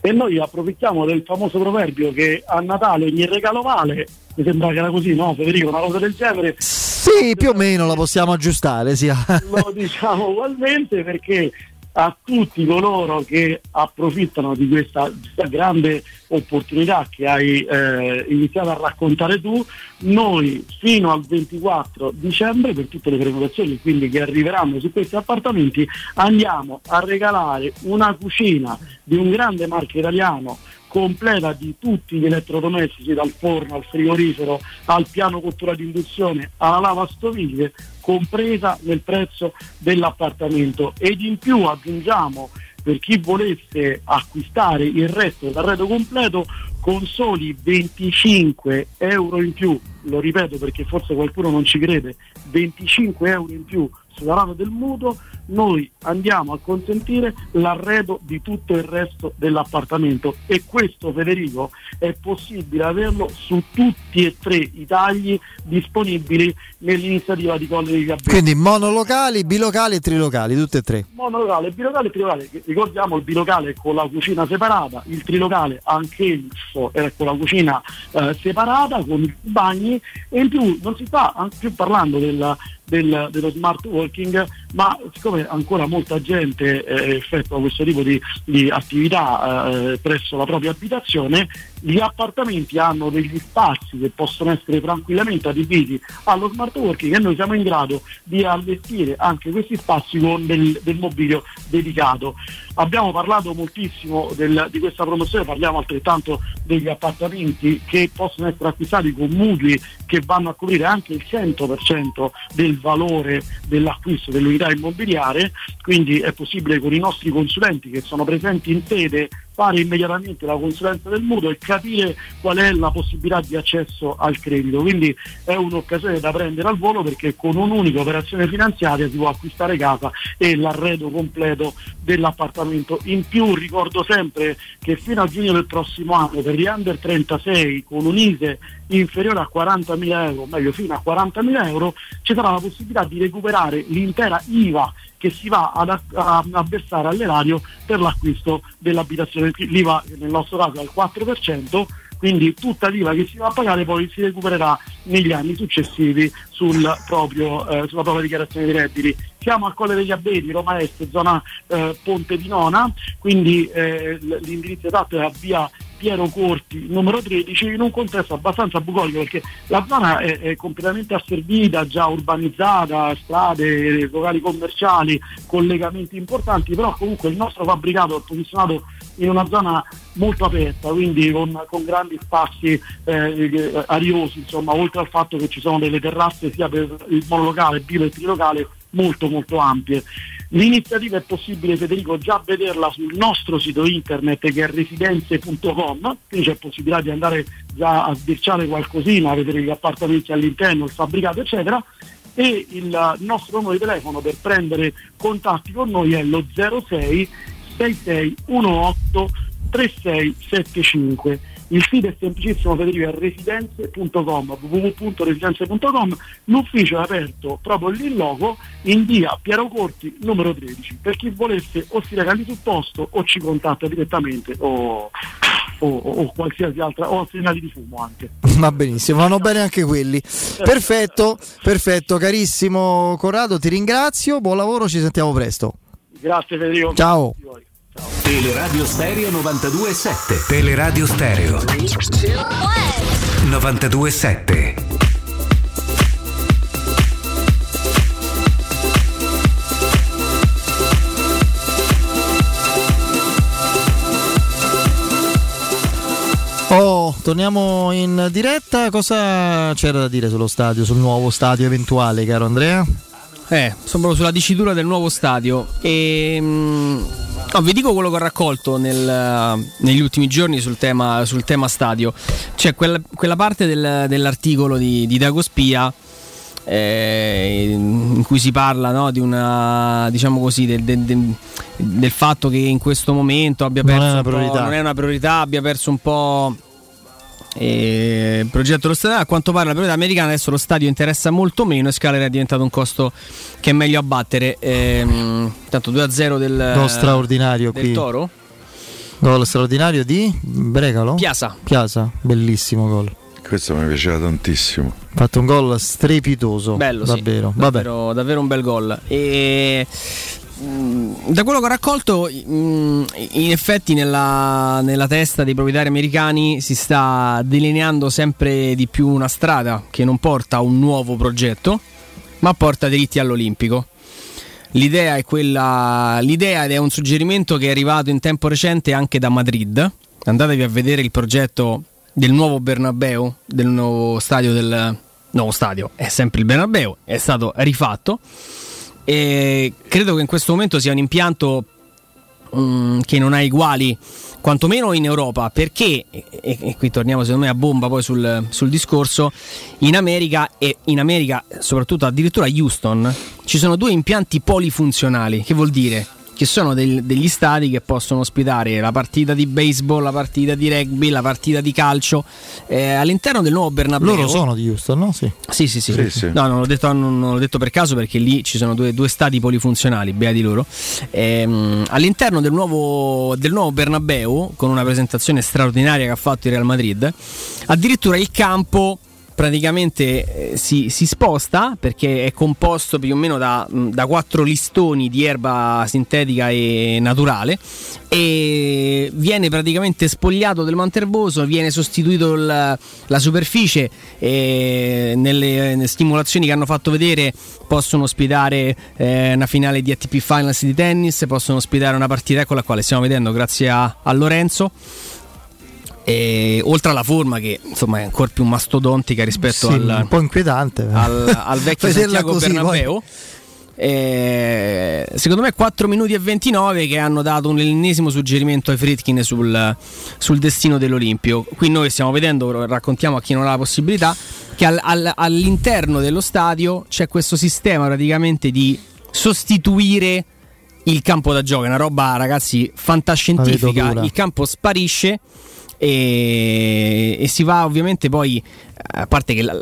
E noi approfittiamo del famoso proverbio che a Natale ogni regalo vale. Mi sembra che era così, no Federico? Una cosa del genere. Sì, più o meno la possiamo aggiustare, sì. Lo diciamo ugualmente perché a tutti coloro che approfittano di questa, grande opportunità che hai eh, iniziato a raccontare tu, noi fino al 24 dicembre per tutte le prenotazioni quindi che arriveranno su questi appartamenti andiamo a regalare una cucina di un grande marchio italiano completa di tutti gli elettrodomestici dal forno al frigorifero al piano cottura di induzione alla lavastoviglie compresa nel prezzo dell'appartamento. Ed in più aggiungiamo per chi volesse acquistare il resto dell'arredo completo con soli 25 euro in più, lo ripeto perché forse qualcuno non ci crede, 25 euro in più sulla rata del mutuo, noi andiamo a consentire l'arredo di tutto il resto dell'appartamento e questo Federico è possibile averlo su tutti e tre i tagli disponibili nell'iniziativa di Colle degli Abeti. Quindi monolocali, bilocali e trilocali, tutte e tre. Monolocale, bilocale e trilocale. Ricordiamo il bilocale con la cucina separata, il trilocale anch'esso è con la cucina eh, separata, con i bagni e in più non si sta anche più parlando del, del- dello smart working, ma siccome ancora molta gente eh, effettua questo tipo di, di attività eh, presso la propria abitazione, gli appartamenti hanno degli spazi che possono essere tranquillamente adibiti allo smart working e noi siamo in grado di allestire anche questi spazi con del, del mobilio dedicato. Abbiamo parlato moltissimo del- di questa promozione, parliamo altrettanto degli appartamenti che possono essere acquistati con mutui che vanno a coprire anche il 100% del valore dell'acquisto dell'unità immobiliare, quindi è possibile con i nostri consulenti che sono presenti in sede fare immediatamente la consulenza del mutuo e capire qual è la possibilità di accesso al credito. Quindi è un'occasione da prendere al volo perché con un'unica operazione finanziaria si può acquistare casa e l'arredo completo dell'appartamento. In più ricordo sempre che fino a giugno del prossimo anno per gli under 36 con un ISE inferiore a 40.000 euro, meglio fino a 40.000 euro, ci sarà la possibilità di recuperare l'intera IVA che si va ad a, a- a versare all'erario per l'acquisto dell'abitazione. L'IVA nel nostro caso è al 4%, quindi tutta l'IVA che si va a pagare poi si recupererà negli anni successivi sul proprio, eh, sulla propria dichiarazione dei redditi. Siamo al Colle degli Abeti, Roma Est, zona eh, Ponte di Nona, quindi eh, l'indirizzo esatto è a via Piero Corti numero 13 in un contesto abbastanza bucolico perché la zona è, è completamente asservita, già urbanizzata, strade, locali commerciali, collegamenti importanti, però comunque il nostro fabbricato è posizionato in una zona molto aperta, quindi con, con grandi spazi eh, ariosi, insomma, oltre al fatto che ci sono delle terrazze sia per il monolocale, bilo e trilocale molto molto ampie. L'iniziativa è possibile Federico già vederla sul nostro sito internet che è residenze.com, quindi c'è possibilità di andare già a sbirciare qualcosina, a vedere gli appartamenti all'interno, il fabbricato eccetera e il nostro numero di telefono per prendere contatti con noi è lo 06 6618 3675. Il sito è semplicissimo Federico, è residenze.com, www.residenze.com, l'ufficio è aperto proprio lì in loco in via Piero Corti numero 13. Per chi volesse o si reca lì sul posto o ci contatta direttamente o, o- o qualsiasi altra, o segnali di fumo anche. Va benissimo, vanno bene anche quelli. Perfetto, perfetto, carissimo Corrado, ti ringrazio, buon lavoro, ci sentiamo presto. Grazie Federico. Ciao. Teleradio Stereo 92.7 Teleradio Stereo 92.7 Oh, torniamo in diretta. Cosa c'era da dire sullo stadio, sul nuovo stadio eventuale, caro Andrea? Eh, sono proprio sulla dicitura del nuovo stadio. E, mm, no, vi dico quello che ho raccolto nel- negli ultimi giorni sul tema, sul tema stadio. C'è quella, quella parte del- dell'articolo di, di Dago Spia. eh, in cui si parla no, di una diciamo così del, del- del- fatto che in questo momento abbia Non è perso una priorità. non è una priorità abbia perso un po' eh, il progetto dello stadio a quanto pare la priorità americana adesso lo stadio interessa molto meno e Scaler è diventato un costo che è meglio abbattere ehm, tanto 2-0 del, Gol straordinario del qui. Toro Gol straordinario di Brecalo? Piazza. Piazza, bellissimo gol. Questo mi piaceva tantissimo. Ha fatto un gol strepitoso. Bello, sì. davvero. Vabbè. davvero, davvero un bel gol. E da quello che ho raccolto, mh, in effetti nella, nella testa dei proprietari americani si sta delineando sempre di più una strada che non porta a un nuovo progetto, ma porta diritti all'Olimpico. L'idea è quella, l'idea ed è un suggerimento che è arrivato in tempo recente anche da Madrid. Andatevi a vedere il progetto del nuovo Bernabeu, del nuovo stadio del nuovo stadio, è sempre il Bernabeu, è stato rifatto e credo che in questo momento sia un impianto mm, che non ha uguali quantomeno in Europa perché e- e qui torniamo secondo me a bomba poi sul, sul discorso in America e in America soprattutto addirittura a Houston ci sono due impianti polifunzionali. Che vuol dire che sono del- degli stadi che possono ospitare la partita di baseball, la partita di rugby, la partita di calcio eh, all'interno del nuovo Bernabeu. Loro sono di Houston, no? Sì. Sì, sì, sì. Sì, sì. No, non l'ho, detto, non l'ho detto per caso perché lì ci sono due, due stadi polifunzionali, beati loro. Ehm, all'interno del nuovo, del nuovo Bernabeu, con una presentazione straordinaria che ha fatto il Real Madrid, addirittura il campo praticamente eh, si, si, sposta perché è composto più o meno da, da, quattro listoni di erba sintetica e naturale e viene praticamente spogliato del manterboso, viene sostituito il, la superficie e nelle, nelle, stimolazioni che hanno fatto vedere possono ospitare eh, una finale di ATP Finals di tennis, possono ospitare una partita, eccola qua, le stiamo vedendo grazie a, a Lorenzo e, oltre alla forma che insomma è ancora più mastodontica rispetto sì, al, un po' inquietante al, al vecchio Santiago così, Bernabeu. Eh, secondo me 4 minuti e 29 che hanno dato un ennesimo suggerimento ai Fritkin sul, sul, destino dell'Olimpio. Qui noi stiamo vedendo, raccontiamo a chi non ha la possibilità, che al, al, all'interno dello stadio c'è questo sistema praticamente di sostituire il campo da gioco, è una roba ragazzi fantascientifica, il campo sparisce e, e, si va ovviamente poi, a parte che la,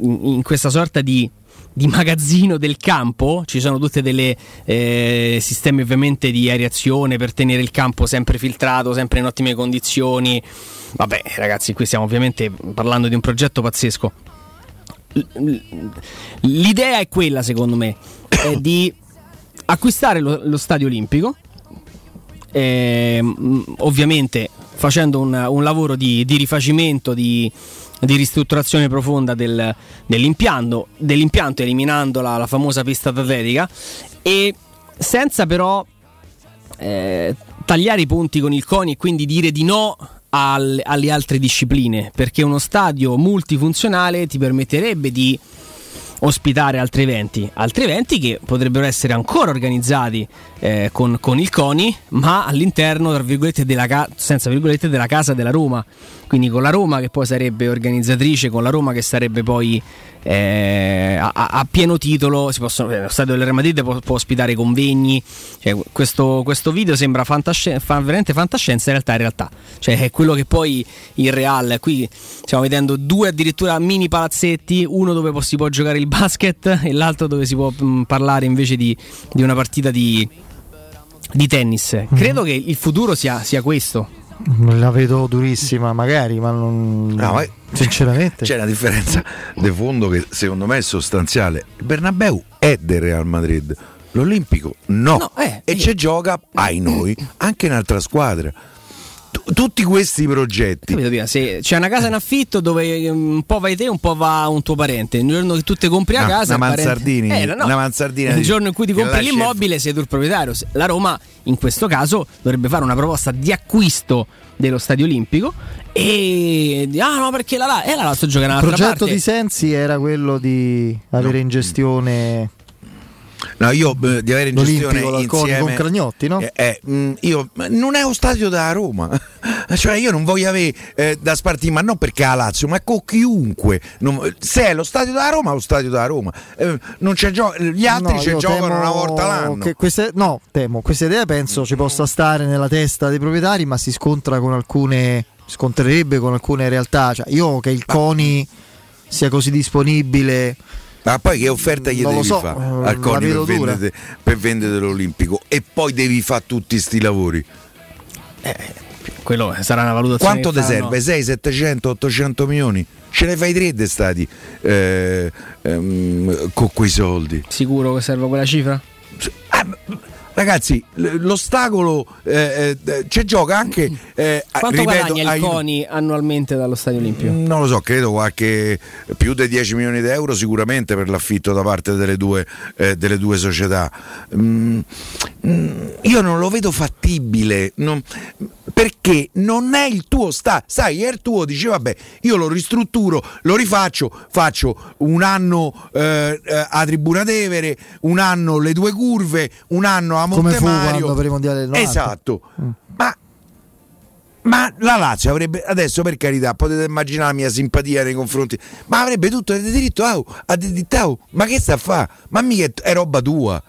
in questa sorta di, di, magazzino del campo ci sono tutte delle eh, sistemi ovviamente di areazione per tenere il campo sempre filtrato, sempre in ottime condizioni. Vabbè ragazzi, qui stiamo ovviamente parlando di un progetto pazzesco. L'idea è quella secondo me, di acquistare lo, lo stadio olimpico. Eh, ovviamente facendo un, un lavoro di, di rifacimento, di, di, ristrutturazione profonda del, dell'impianto, dell'impianto, eliminando la, la famosa pista atletica e senza però eh, tagliare i punti con il CONI e quindi dire di no al, alle altre discipline, perché uno stadio multifunzionale ti permetterebbe di ospitare altri eventi, altri eventi che potrebbero essere ancora organizzati eh, con, con, il CONI, ma all'interno, tra virgolette, della ca- senza virgolette, della casa della Roma. Quindi con la Roma che poi sarebbe organizzatrice, con la Roma che sarebbe poi eh, a, a, pieno titolo, si possono, eh, lo stadio del Real Madrid può, può ospitare convegni. Cioè, questo, questo, video sembra fantasci- fa veramente fantascienza, in realtà è realtà. Cioè, è quello che poi il Real, qui stiamo vedendo due addirittura mini palazzetti, uno dove si può giocare il basket e l'altro dove si può mh, parlare invece di, di una partita di, di tennis. Mm-hmm. Credo che il futuro sia, sia questo. La vedo durissima, magari, ma non. No, ma sinceramente. C'è una differenza di fondo che secondo me è sostanziale. Bernabeu è del Real Madrid, l'Olimpico no. no eh, e io... ci gioca, ai noi, anche un'altra squadra tutti questi progetti. Capito, se c'è una casa in affitto dove un po' vai te, un po' va un tuo parente. Il giorno che tu ti compri la no, casa, una mansardina, eh, no, una mansardina. Il giorno in cui ti compri l'immobile, sei tu il proprietario. La Roma, in questo caso, dovrebbe fare una proposta di acquisto dello stadio olimpico. E ah no, perché la, la, eh, la Lazio gioca Il progetto parte. di Sensi era quello di avere in gestione No, io eh, di avere in gestione insieme con Cragnotti, no? Eh, eh, mh, io, non è un stadio da Roma. cioè io non voglio avere eh, da spartire, ma non perché a Lazio, ma con chiunque. Non, se è lo stadio da Roma, lo stadio da Roma. Eh, gio- gli altri no, ci giocano una volta l'anno. Queste, no, temo, questa idea penso ci possa stare nella testa dei proprietari, ma si scontra con alcune scontrerebbe con alcune realtà. Cioè, io che il CONI sia così disponibile ma poi che offerta gli non devi so, fare eh, al CONI per vendere, per vendere, l'Olimpico? E poi devi fare tutti questi lavori. Eh, quello sarà una valutazione. Quanto ti serve? 6, 700, 800 milioni? Ce ne fai tre d'estati eh, ehm, con quei soldi. Sicuro che serve quella cifra? Ah, Ragazzi, l'ostacolo eh, eh, c'è gioca anche. Eh, Quanto ripeto, guadagna il CONI annualmente dallo Stadio Olimpio? Non lo so, credo qualche più di 10 milioni di euro sicuramente per l'affitto da parte delle due, eh, delle due società. Mm, mm, io non lo vedo fattibile. Non, perché non è il tuo sta, sai, è il tuo, dice vabbè, io lo ristrutturo, lo rifaccio, faccio un anno eh, eh a Tribuna Tevere, un anno le due curve, un anno a Montemario. Per i mondiali del 90. Esatto. Mm. Ma ma la Lazio avrebbe, adesso per carità, potete immaginare la mia simpatia nei confronti, ma avrebbe tutto il diritto oh, a dire, ma che sta a fare? Ma mica è roba tua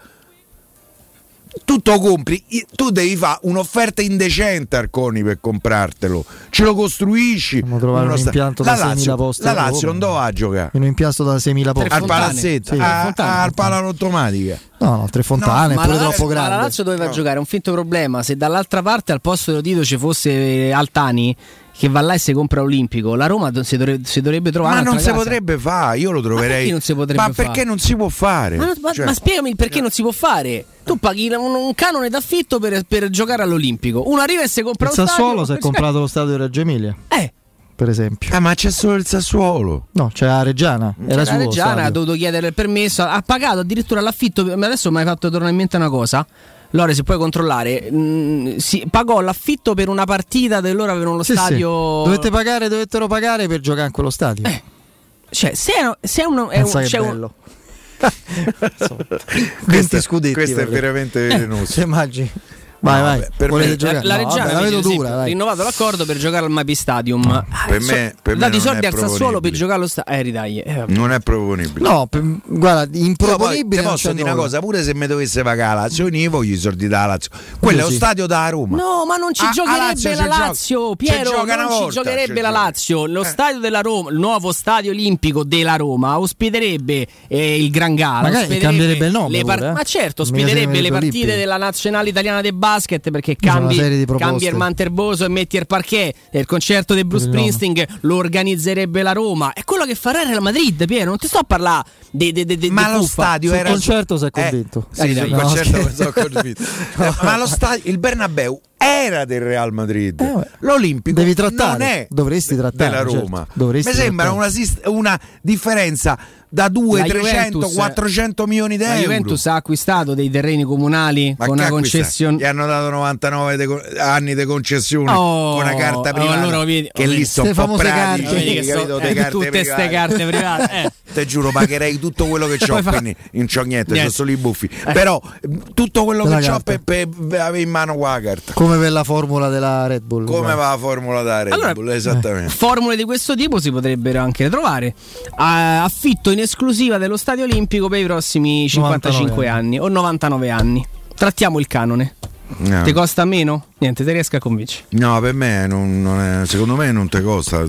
tu lo compri, tu devi fare un'offerta indecente al Coni per comprartelo, ce lo costruisci. Dobbiamo trovare un impianto da la Lazio, posti. La Lazio non dove va a giocare? In un impianto da 6.000 posti. Al palazzetto, sì. a, al automatica. No, no, tre fontane, no, pure la, troppo grande. Ma la Lazio doveva no. giocare, un finto problema. Se dall'altra parte al posto di Tito ci fosse Altani, che va là e si compra Olimpico, la Roma si dovrebbe, si dovrebbe trovare Ma non si casa. potrebbe fare, io lo troverei. Ma perché non si Ma perché non si può fare? Ma, ma- Cioè- ma spiegami il perché non si può fare. Tu paghi un, un canone d'affitto per, per giocare all'Olimpico. Uno arriva e si compra Il lo Sassuolo stadio. si è comprato lo stadio di Reggio Emilia. Eh. Per esempio. Ah, ma c'è solo il Sassuolo. No, c'è la Reggiana. Era La Reggiana ha stadio. dovuto chiedere il permesso, ha pagato addirittura l'affitto. Ma adesso mi hai fatto tornare in mente una cosa. Lore, se puoi controllare, mm, si pagò l'affitto per una partita del loro avevano lo Sì, sì. stadio. Dovete pagare, dovettero pagare per giocare in quello stadio. Cioè, se è, se è uno. È un, che c'è un- bello. Questo- 20 scudetti. questo è veramente Eh, velenoso. se immagini. Vai, No, vai. per Volete me- giocare? La No, Reggiana vabbè, la vedo dura, esempio, dai. rinnovato l'accordo per giocare al Mapi Stadium. Ah, per so- me- per me dati i soldi al Sassuolo per giocare allo stadio. Eh, ridagli. Eh. Non è proponibile. No, per- guarda, poi improponibile. non posso dire una cosa, pure se mi dovesse pagare la Lazio, io voglio i soldi dalla Lazio. Quello è lo Sì. stadio da Roma. No, ma non ci A- a giocherebbe Lazio la Lazio, Piero. Non ci volta, giocherebbe ci la gioca. Lazio. Lo stadio della Roma, il nuovo stadio olimpico della Roma, ospiterebbe eh, il Gran Gala. Magari cambierebbe il nome eh. Ma certo, ospiterebbe le partite della nazionale italiana di basket perché cambi, cambi il Manterboso e metti il parquet. E il concerto di Bruce Il. Springsteen lo organizzerebbe la Roma. È quello che farà il Real Madrid, Piero. Non ti sto a parlare di. di- di- Ma lo stadio era concerto Eh, convinto. sì. No, concerto scherzo. mi sono convinto. Eh, Ma lo stadio, il Bernabeu era del Real Madrid. Eh. L'Olimpico Devi non trattare, è dovresti trattare, della certo. Roma. Dovresti Mi sembra una, una differenza da 2, La 300, Juventus- 400 milioni di La euro. Juventus ha acquistato dei terreni comunali Ma con una concessione. Gli hanno dato 99 de anni di concessione Oh, con una carta oh, privata. allora vedi- che lì sono un po' famose pratici, carte. Che so- eh, carte tutte ste private. carte private, eh. Te giuro, pagherei tutto quello che ho, fa- quindi non c'ho niente, Niente. c'ho solo i buffi. Però eh, tutto quello Della che ho carta. per, per avere in mano qua la carta. Come per la formula della Red Bull. Come va la formula da Red Allora, Bull? Esattamente. Formule di questo tipo si potrebbero anche trovare. Affitto in esclusiva dello Stadio Olimpico per i prossimi 55 99 anni o 99 anni. Trattiamo il canone. No. Ti costa meno? Niente, ti riesco a convincere. No, per me non, non è, secondo me non ti costa.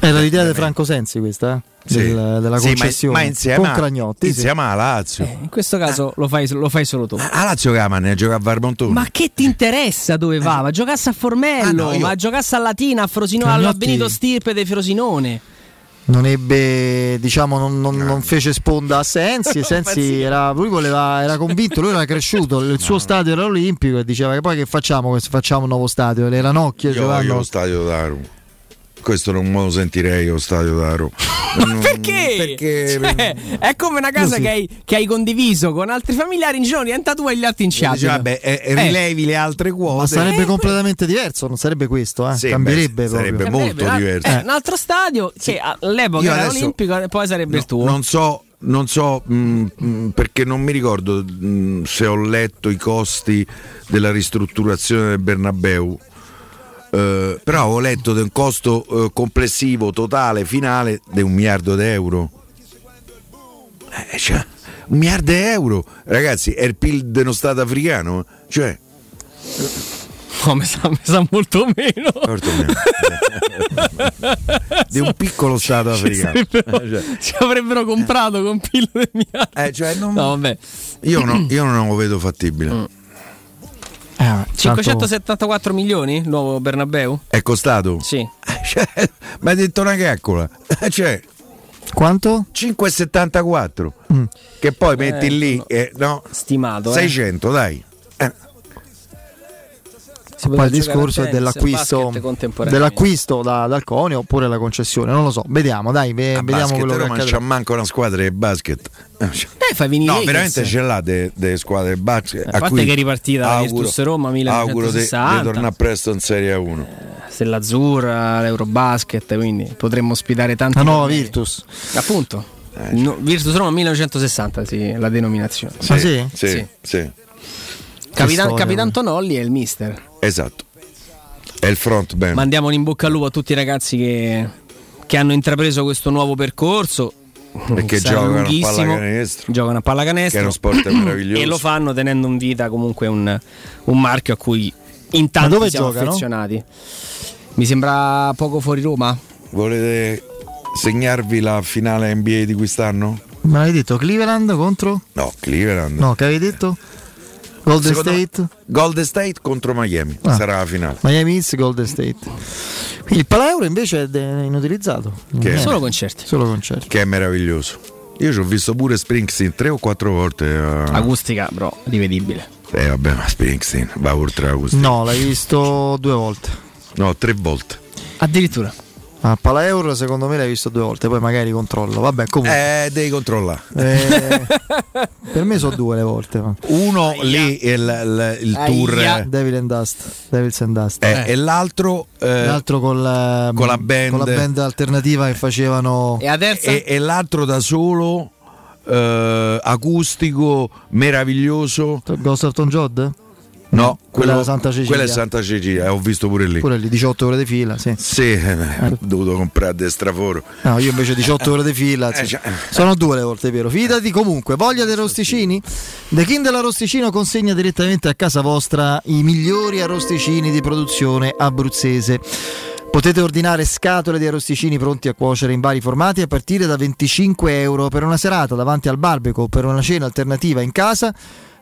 Era l'idea di Franco Sensi questa, eh? Sì. Del- della Sì, ma- concessione. ma, insieme, con a- Cragnotti. sì. insieme alla Lazio. In questo caso lo, fai, lo fai solo tu. A Lazio che ne a giocare a Varmontone. Ma che ti interessa dove va? Ma giocasse a Formello, Ah, no, io- ma giocasse a Latina, a Frosinone, Cragnotti- alla Benito Stirpe di Frosinone. Non ebbe, diciamo, non, non- non fece sponda a Sensi. Sensi era, lui voleva, era convinto, lui era cresciuto. Il suo stadio era olimpico e diceva che poi che facciamo? Facciamo un nuovo stadio. Le ranocchie Io voglio lo stadio da Roma. Questo non me lo sentirei lo stadio da Roma. Non- Perché? Perché Cioè, è come una casa che hai, che hai condiviso con altri familiari in giorno, diventa tua e gli altri in chat. Dice, vabbè, eh, rilevi le altre quote. Ma sarebbe Eh, completamente diverso, non sarebbe questo, eh? Sì, cambierebbe beh, proprio. sarebbe molto Eh, diverso. eh, un altro stadio che all'epoca Io era adesso- olimpico e poi sarebbe il tuo. Non so, non so mh, mh, perché non mi ricordo mh, se ho letto i costi della ristrutturazione del Bernabeu. Eh, però ho letto di un costo eh, complessivo totale finale di un miliardo di euro. Eh, cioè, un miliardo di euro, ragazzi, è il PIL dello Stato africano. Cioè, No, mi sa, mi sa molto meno. Molto meno. di un piccolo Stato Ci africano. sarebbero- Eh, cioè, Ci avrebbero comprato con pillo del mio. eh, cioè, non- No, vabbè. io, no- io non lo vedo fattibile. Mm. Eh, tanto- 574 milioni il nuovo Bernabeu? È costato? Sì. Cioè, mi hai detto una caccola. Eh, Cioè, Quanto? 5,74. Che poi metti lì, eh, no, Stimato. eh. 600, dai. Eh, Si Poi il discorso a tennis, dell'acquisto, dell'acquisto da- dal Conio oppure la concessione, non lo so, vediamo, dai, ve- a vediamo basket quello che non c'ha manco una squadra di basket. Eh, cioè, Eh, fai venire No, Lakers. veramente ce l'ha delle squadre di basket. A parte che è ripartita la Virtus Roma Auguro di 1960. tornare presto in Serie 1. Stella Azzurra, l'Eurobasket, quindi potremmo ospitare tanti. La nuova. Virtus. Appunto. Eh, No, Virtus Roma 1960, sì, la denominazione. Ah, sì? Sì, Sì. sì, Capitan, Capitan Tonolli è il mister. Esatto. È il front band. Mandiamo un in bocca al lupo a tutti i ragazzi che, che hanno intrapreso questo nuovo percorso. E che Sarà giocano a pallacanestro. Giocano a pallacanestro. Che è uno sport meraviglioso. E lo fanno tenendo in vita comunque un, un marchio a cui in tanti dove siamo giocano? affezionati. Mi sembra poco fuori Roma. Volete segnarvi la finale NBA di quest'anno? Ma avevi detto Cleveland contro? No, Cleveland. No, che avevi detto? Golden Secondo State? Golden State contro Miami. Ah. Sarà la finale. Miami Heat, Golden State. Il Palaeuro invece è inutilizzato. Che- Solo concerti. Solo concerti. Che è meraviglioso. Io ci ho visto pure Springsteen tre o quattro volte. a- Acustica, bro, rivedibile. Eh vabbè, ma Springsteen va oltre l'acustica. No, l'hai visto due volte. No, tre volte. Addirittura. A Palaeuro secondo me l'hai visto due volte, poi magari controllo. Vabbè, comunque. Eh, devi controllare. Eh, per me sono due le volte. ma. Uno lì è il, il- il tour eh, Devil and Dust. Devils and Dust. eh, e l'altro, eh, L'altro col, eh, con la band. con la band alternativa che facevano. E la e, e l'altro da solo eh, acustico meraviglioso. Ghost of Tom Jod? No, Quella quello, è Santa Cecilia. quella è Santa Cecilia, eh, ho visto pure lì. Pure lì 18 ore di fila, sì. Sì, eh, ho dovuto comprare a destraforo. No, io invece 18 ore di fila. Eh, sì. Sono due le volte, Piero. Fidati comunque. Voglia dei rosticini? The King dell'Arrosticino consegna direttamente a casa vostra i migliori arrosticini di produzione abruzzese. Potete ordinare scatole di arrosticini pronti a cuocere in vari formati a partire da 25 euro per una serata davanti al barbecue o per una cena alternativa in casa.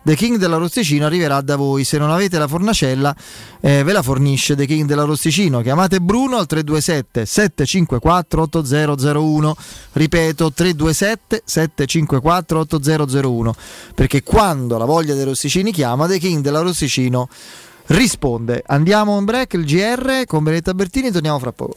The King dell'Arrosticino arriverà da voi. Se non avete la fornacella, eh, ve la fornisce The King dell'Arrosticino. Chiamate Bruno al 327 754 8001. Ripeto, 327 754 8001. Perché quando la voglia dei rosticini chiama, The King dell'Arrosticino risponde. Andiamo in break, il GR con Benetta Bertini, torniamo fra poco.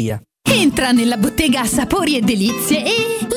Entra nella bottega Sapori e Delizie e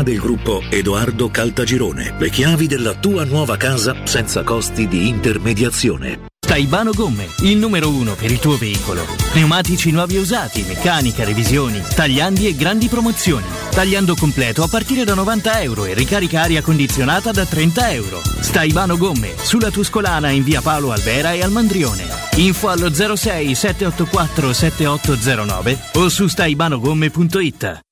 del gruppo Edoardo Caltagirone. Le chiavi della tua nuova casa senza costi di intermediazione. Staibano Gomme, il numero uno per il tuo veicolo. Pneumatici nuovi e usati, meccanica, revisioni, tagliandi e grandi promozioni. Tagliando completo a partire da 90 euro e ricarica aria condizionata da 30 euro. Staibano Gomme, sulla Tuscolana in via Paolo Albera e al Mandrione. Info allo 06 784 7809 o su staibanogomme.it.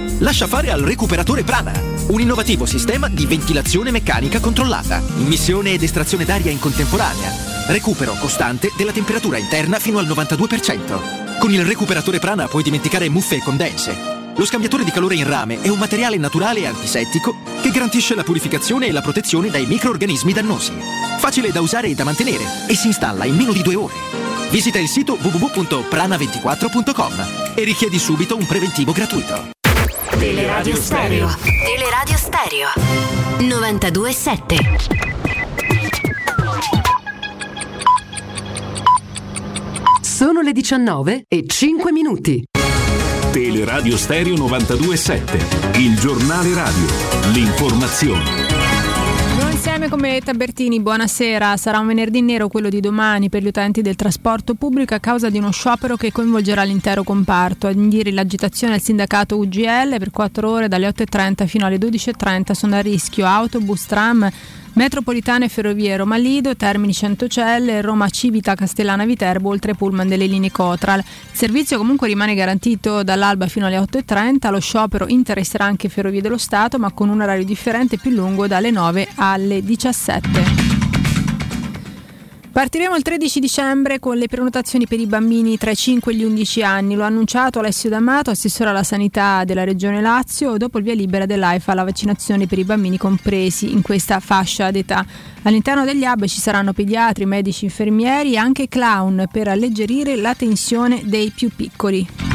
Lascia fare al recuperatore Prana, un innovativo sistema di ventilazione meccanica controllata, immissione ed estrazione d'aria in contemporanea, recupero costante della temperatura interna fino al 92%. Con il recuperatore Prana puoi dimenticare muffe e condense. Lo scambiatore di calore in rame è un materiale naturale e antisettico che garantisce la purificazione e la protezione dai microorganismi dannosi. Facile da usare e da mantenere e si installa in meno di due ore. Visita il sito www.prana24.com e richiedi subito un preventivo gratuito. Teleradio Stereo. Teleradio Stereo. 92.7. Sono le 19 e 5 minuti. Teleradio Stereo 92.7. Il giornale radio. L'informazione. Insieme come Tabertini, buonasera. Sarà un venerdì nero quello di domani per gli utenti del trasporto pubblico a causa di uno sciopero che coinvolgerà l'intero comparto. Indire l'agitazione al sindacato UGL per 4 ore dalle 8.30 fino alle 12.30 sono a rischio autobus, tram, metropolitane ferrovie Roma Lido, Termini Centocelle, Roma Civita Castellana Viterbo, oltre pullman delle linee Cotral. Il servizio comunque rimane garantito dall'alba fino alle 8.30, lo sciopero interesserà anche Ferrovie dello Stato ma con un orario differente più lungo dalle 9 alle 17. Partiremo il 13 dicembre con le prenotazioni per i bambini tra i 5 e gli 11 anni. Lo ha annunciato Alessio D'Amato, assessore alla sanità della Regione Lazio, dopo il via libera dell'AIFA alla vaccinazione per i bambini compresi in questa fascia d'età. All'interno degli hub ci saranno pediatri, medici, infermieri e anche clown per alleggerire la tensione dei più piccoli.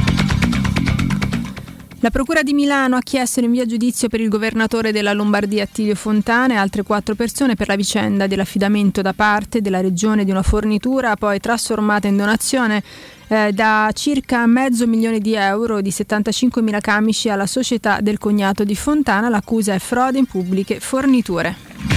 La Procura di Milano ha chiesto l'invio a giudizio per il governatore della Lombardia Attilio Fontana e altre quattro persone per la vicenda dell'affidamento da parte della Regione di una fornitura poi trasformata in donazione eh, da circa mezzo milione di euro di 75.000 camici alla società del cognato di Fontana. L'accusa è frode in pubbliche forniture.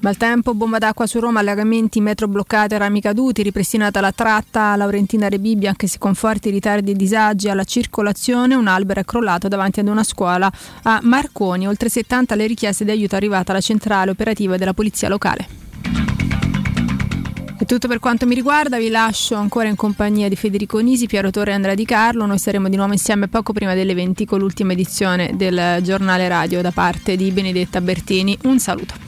Maltempo, bomba d'acqua su Roma, allagamenti, metro bloccate, rami caduti, ripristinata la tratta Laurentina Rebibbia anche se con forti ritardi e disagi alla circolazione, un albero è crollato davanti ad una scuola a Marconi, oltre 70 le richieste di aiuto arrivate alla centrale operativa della polizia locale. È tutto per quanto mi riguarda, vi lascio ancora in compagnia di Federico Nisi, Piero Torre e Andrea Di Carlo. Noi saremo di nuovo insieme poco prima delle 20 con l'ultima edizione del giornale radio da parte di Benedetta Bertini. Un saluto.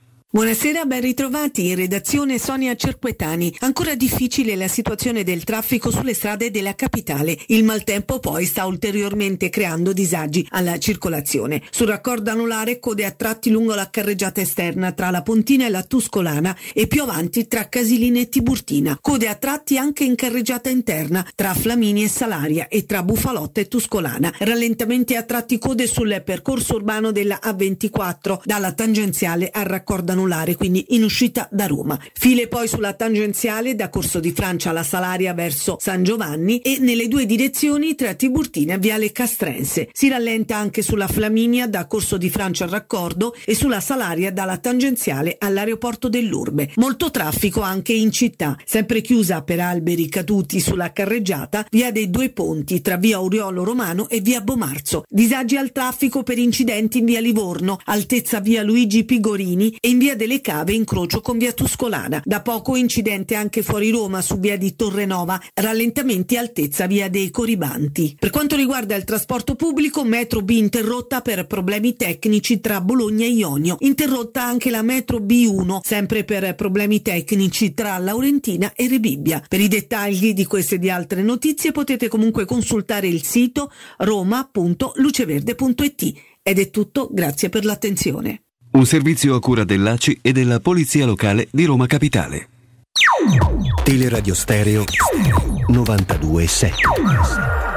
Buonasera, ben ritrovati in redazione Sonia Cerquetani. Ancora difficile la situazione del traffico sulle strade della capitale. Il maltempo poi sta ulteriormente creando disagi alla circolazione. Sul raccordo anulare code a tratti lungo la carreggiata esterna tra la Pontina e la Tuscolana e più avanti tra Casilina e Tiburtina. Code a tratti anche in carreggiata interna tra Flamini e Salaria e tra Bufalotta e Tuscolana. Rallentamenti a tratti code sul percorso urbano della A24 dalla tangenziale al raccordo anulare anulare, quindi in uscita da Roma. File poi sulla tangenziale da Corso di Francia alla Salaria verso San Giovanni e nelle due direzioni tra Tiburtina e Viale Castrense. Si rallenta anche sulla Flaminia da Corso di Francia al Raccordo e sulla Salaria dalla tangenziale all'aeroporto dell'Urbe. Molto traffico anche in città, sempre chiusa per alberi caduti sulla carreggiata via dei due ponti tra via Oriolo Romano e via Bomarzo. Disagi al traffico per incidenti in via Livorno, altezza via Luigi Pigorini e in via delle Cave incrocio con via Tuscolana. Da poco incidente anche fuori Roma su via di Torrenova, rallentamenti altezza via dei Coribanti. Per quanto riguarda il trasporto pubblico, metro B interrotta per problemi tecnici tra Bologna e Ionio. Interrotta anche la metro B1, sempre per problemi tecnici tra Laurentina e Rebibbia. Per i dettagli di queste e di altre notizie potete comunque consultare il sito roma.luceverde.it. Ed è tutto, grazie per l'attenzione. Un servizio a cura dell'ACI e della Polizia Locale di Roma Capitale. Teleradio Stereo 92.7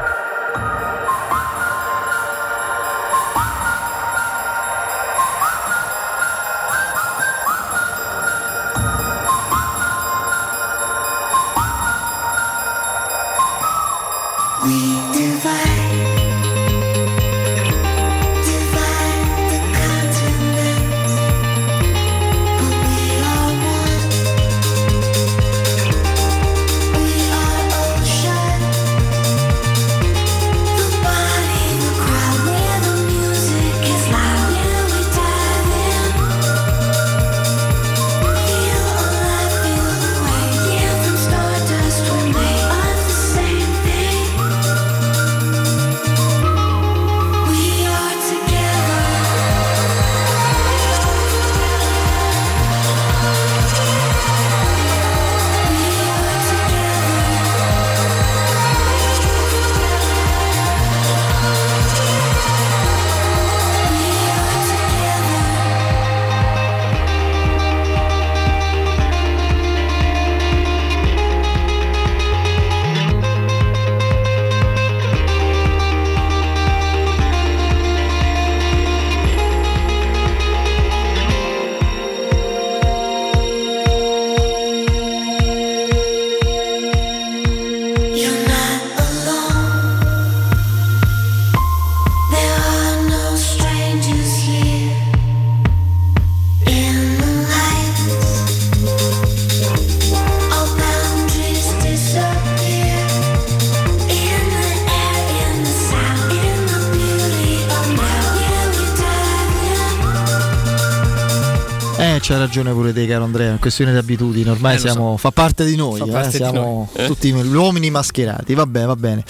ragione pure te, caro Andrea. È questione di abitudini. Ormai Eh, siamo, so. fa parte di noi. Eh, parte di siamo noi. Eh. tutti gli uomini mascherati. Va bene, va bene.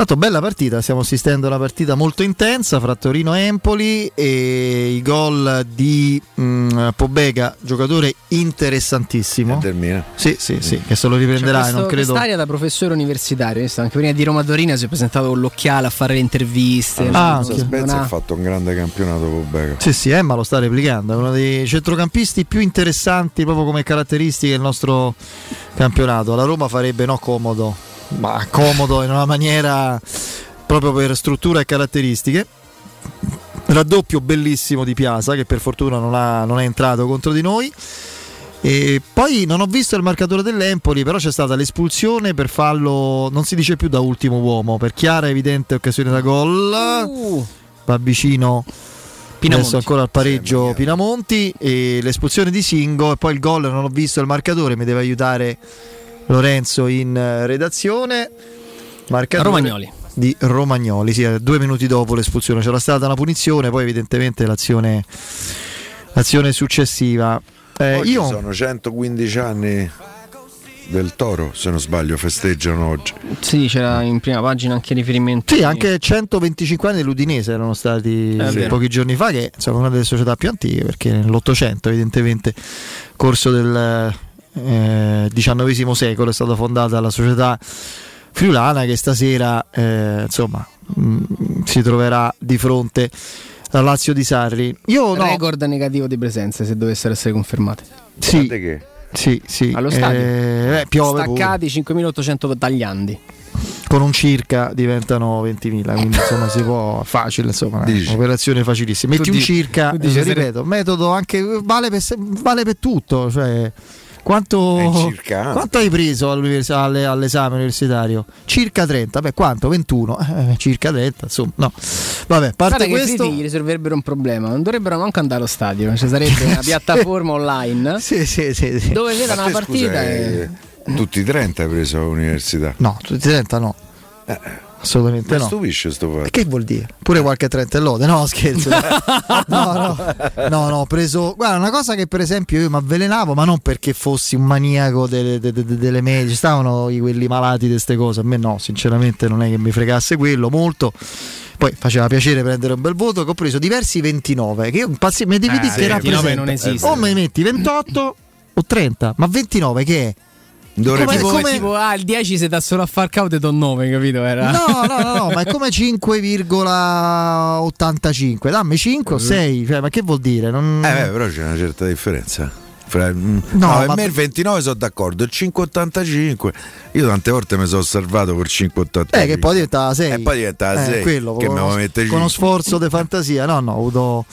Tanto bella partita, stiamo assistendo a una partita molto intensa fra Torino e Empoli e i gol di mm, Pobega, giocatore interessantissimo. Sì, sì, sì, che se lo riprenderà e non credo Quest'area da professore universitario, visto? anche prima di Roma Torino si è presentato con l'occhiale a fare le interviste. Ah, Senza ok. Spezia ha ha- fatto un grande campionato Pobega. Sì, sì, Emma lo sta replicando, è uno dei centrocampisti più interessanti proprio come caratteristiche del nostro campionato. La Roma farebbe no comodo, ma comodo in una maniera proprio per struttura e caratteristiche. Raddoppio bellissimo di Piazza che per fortuna non, ha- non è entrato contro di noi. E poi non ho visto il marcatore dell'Empoli, però c'è stata l'espulsione per fallo, non si dice più da ultimo uomo, per chiara e evidente occasione da gol. Va vicino Pinamonti. adesso ancora al pareggio Pinamonti e l'espulsione di Singo e poi il gol non ho visto il marcatore, mi deve aiutare Lorenzo in eh, redazione. Marcatore Romagnoli. Di Romagnoli, sì, eh, due minuti dopo l'espulsione c'era stata una punizione, poi evidentemente l'azione, l'azione successiva. Eh, Oggi io sono 115 anni del Toro, se non sbaglio, festeggiano oggi. Sì, c'era in prima pagina anche riferimento. Sì, anche 125 anni dell'Udinese erano stati vero. pochi giorni fa, che è una delle società più antiche, perché nell'Ottocento, evidentemente, corso del eh, XIX secolo, è stata fondata la società friulana che stasera eh, insomma, mh, si troverà di fronte al Lazio di Sarri. Io no, Record negativo di presenze se dovessero essere confermate. sì, che? sì, sì, Allo stadio. eh, eh, piove pure. Staccati 5800 tagliandi. con un circa diventano 20.000, quindi insomma si può facile, insomma, Dici. un'operazione facilissima. Metti Tu un circa, dici eh, se- ripeto, metodo anche vale per, vale per tutto, cioè quanto, quanto hai preso all'esame universitario? Circa 30, beh quanto? 21, Eh, circa 30, insomma, no. Vabbè, parte Guarda che questo... questo... gli risolverebbero un problema, non dovrebbero manco andare allo stadio, ci sarebbe una piattaforma online Sì, sì, sì, sì. dove vedono una partita scusa, e... eh, Tutti i 30 hai preso all'università. No, tutti 30 no. Assolutamente Mi no. stupisce sto fatto. Che vuol dire? Pure qualche trentellone? No, scherzo. no, no, no, no, ho preso. Guarda, una cosa che per esempio io mi avvelenavo, ma non perché fossi un maniaco delle, de- de- delle medie, stavano i- quelli malati di queste cose. A me no, sinceramente non è che mi fregasse quello molto. Poi faceva piacere prendere un bel voto che ho preso diversi 29, che io impazzi- mi devi Eh, dire sì, che 29 rappresenta. non esiste. O mi metti 28 o 30, ma 29 che è? Dovrebbe tipo, come- tipo, ah, il 10 se dà solo a far caute do 9, capito? Era. No, no, no, no, ma è come 5,85. Dammi 5 o 6, cioè, ma che vuol dire? Non... Eh, beh, però c'è una certa differenza. Fra, mm, No, no, per me il 29 sono d'accordo, il 5,85 io tante volte mi sono osservato col 5,85 Eh, che poi diventa 6. E poi diventa 6 quello, che con, me uno, con uno 5. sforzo di fantasia. No, no, ho avuto.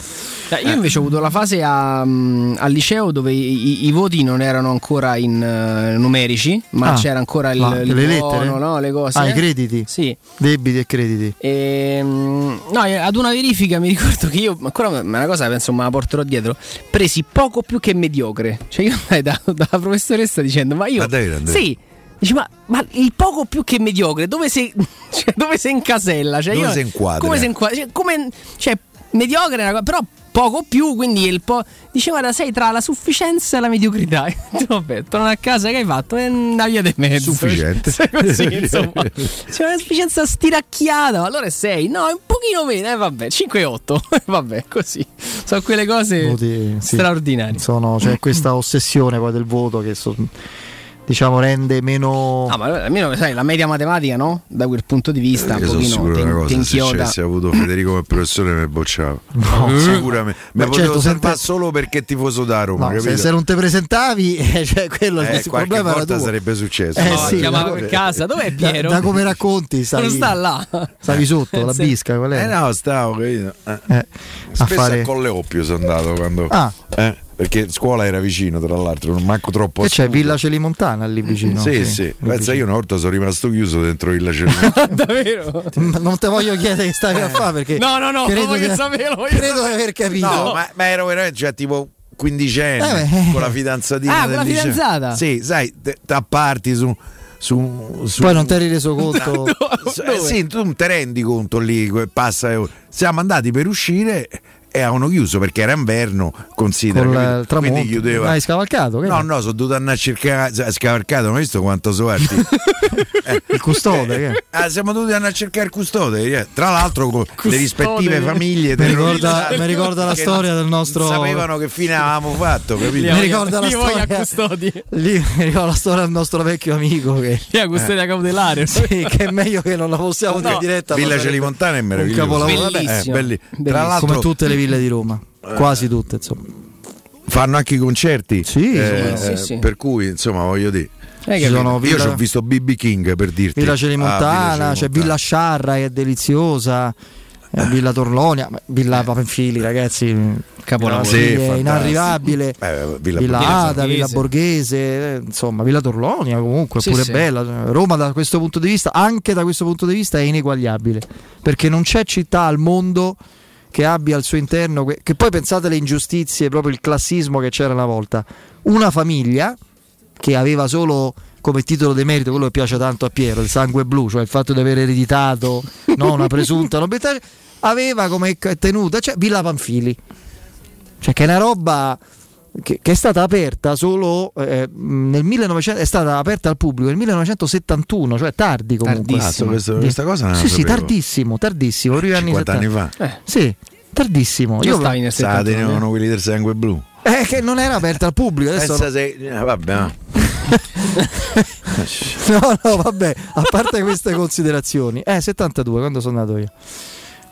Cioè, io invece ho avuto la fase a, mm, al liceo dove i, i- i voti non erano ancora in eh, numerici, ma Ah, c'era ancora il, ma il le lettere? no, le cose. Ah, i crediti? Sì. Debiti e crediti. E, mm, no, ad una verifica mi ricordo che io, ancora è una cosa penso me la porterò dietro, presi poco più che mediocre. Cioè io andai da, dalla professoressa dicendo, ma io... Ma dai, sì, dici ma, ma il poco più che mediocre, dove si, cioè, dove si incasella? Cioè, Dove io- si inquadra? Come si inquadra? Cioè, come- cioè, mediocre è una cosa, però poco più, quindi il po'... Dice guarda, sei tra la sufficienza e la mediocrità. Vabbè, torno a casa, che hai fatto? È una via di mezzo. Sufficiente. Sei così, insomma. C'è una sufficienza stiracchiata, allora è 6, no, è un pochino meno, eh, vabbè, 5 e 8, vabbè, così. Sono quelle cose Voti, sì. straordinarie. Sono, c'è questa ossessione poi del voto che so- diciamo rende meno. Ah, ma almeno sai, la media matematica, no? Da quel punto di vista, un Io sono pochino ti cosa, se inchioda. avessi avuto Federico come professore mi bocciava. No. Sicuramente. Beh, Mi certo, potevo se salvare te- solo perché tifoso da Roma, No, se, capito? se non ti presentavi, eh, cioè, quello Eh, il problema era volta tuo. sarebbe successo. Eh, No, sì, chiamava per casa, dov'è Piero? Da, da come racconti, stavi, non sta là. stavi sotto la Sì. bisca, qual Eh era? no, stavo, capito? Eh. Eh, a Spesso fare. a Colle Oppio sono andato quando. Ah. eh, perché scuola era vicino, tra l'altro, non manco troppo. E c'è sud. Villa Celimontana lì vicino. Sì, sì. lì Pensa, io una volta sono rimasto chiuso dentro Villa Celimontana. Davvero? Ma Non te voglio chiedere che stavi a fare perché. No, no, no, credo saperlo, voglio Credo di aver capito. no, ma, ma ero veramente già tipo quindicenne Eh, beh. con la fidanzatina. Ah, con del la liceo. fidanzata? Sì, sai, te- t'apparti su. su, su Poi non ti eri reso conto. su- eh, sì, tu non ti rendi conto lì, passa. eh, Siamo andati per uscire e avevano chiuso perché era inverno, considera. Con capito? Quindi chiudeva. Hai scavalcato? Che No, no, sono dovuto andare a cercare. Scavalcato, ma hai visto quanto sono alti? Il custode. che? Ah, siamo dovuti andare a cercare il custode. eh. Tra l'altro, con le rispettive famiglie. Mi ricorda, mi ricorda la storia del nostro. sapevano che fine avevamo fatto, capito? Mi ricorda la a storia. custodi. Lì mi ricorda la storia del nostro vecchio amico che, è custodia cautelare? sì, che è meglio che non la possiamo dire No. diretta. ma Villa Celimontana è capolavoro. Vabbè, Bellissimo. Eh, belli- Bellissimo. Tra l'altro, come tutte le ville di Roma, quasi tutte, insomma. fanno anche i concerti. Sì, eh, sì, eh, sì. Per cui, insomma, voglio dire. Eh, sono Io Villa, ci ho visto BB King per dirti. Villa Ah, Celimontana, Villa c'è Celimontana. Villa Sciarra che è deliziosa. eh, Villa Torlonia, Villa Papenfili, ragazzi, Capolavoro. Sì, Sì, inarrivabile. Eh, Villa, Villa Borghese. Ada, Villa Borghese. Borghese, eh, insomma, Villa Torlonia comunque, Sì, pure sì. bella. Roma da questo punto di vista, anche da questo punto di vista, è ineguagliabile, perché non c'è città al mondo che abbia al suo interno, que- che poi pensate alle ingiustizie, proprio il classismo che c'era una volta, una famiglia che aveva solo come titolo di merito quello che piace tanto a Piero, il sangue blu, cioè il fatto di aver ereditato no, una presunta nobiltà, aveva come tenuta, cioè Villa Panfili, cioè che è una roba che, che è stata aperta solo eh, nel 1900, è stata aperta al pubblico nel 1971, cioè tardi comunque. Cazzo, questo- questa cosa Sì, sì, tardissimo, tardissimo, primi anni 50 anni 70. fa. Eh, Sì, tardissimo. io Io stavi nel Sa, 71. tenevano quelli del sangue blu. eh, che non era aperta al pubblico, adesso Pensa se. eh, vabbè, no. No, no, vabbè, a parte queste considerazioni. Eh, 72, quando sono andato io.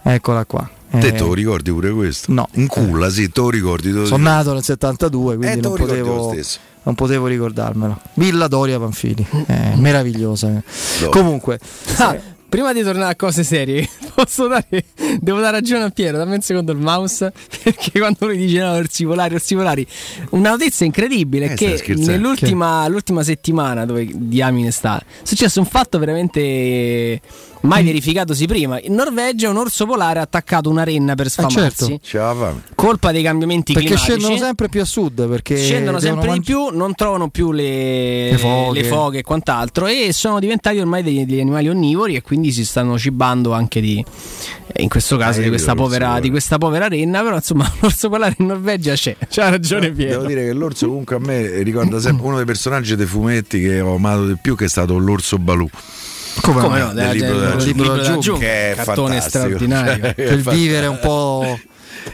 Eccola qua. Eh, Te te lo ricordi pure questo? No. In culla, sì, te lo ricordi. te lo sono nato nel 72, quindi Eh, te non potevo, non potevo ricordarmelo. Villa Doria Panfili, eh, meravigliosa. Comunque, Ah, prima di tornare a cose serie, posso dare, devo dare ragione a Piero, dammi un secondo il mouse, perché quando lui dice no, orsi polari, orsi polari, una notizia incredibile è Eh, che nell'ultima l'ultima settimana dove diamine sta, è successo un fatto veramente mai Mm. verificatosi prima. In Norvegia un orso polare ha attaccato una renna per sfamarsi. certo. La fame. Colpa dei cambiamenti perché climatici. scendono sempre più a sud. Perché Scendono sempre mangi- di più, non trovano più le, Le foghe. le foghe e quant'altro e sono diventati ormai degli, degli animali onnivori e quindi si stanno cibando anche di, eh, in questo caso, Eh, di, questa povera, di questa povera renna, però insomma l'orso polare in Norvegia c'è, c'ha ragione Piero. Devo dire che l'orso comunque a me ricorda sempre uno dei personaggi dei fumetti che ho amato di più che è stato l'orso Balù. Come, Come no, Del libro del- della del libro della giungla, che è cartone straordinario. Cioè, Per il vivere un po'.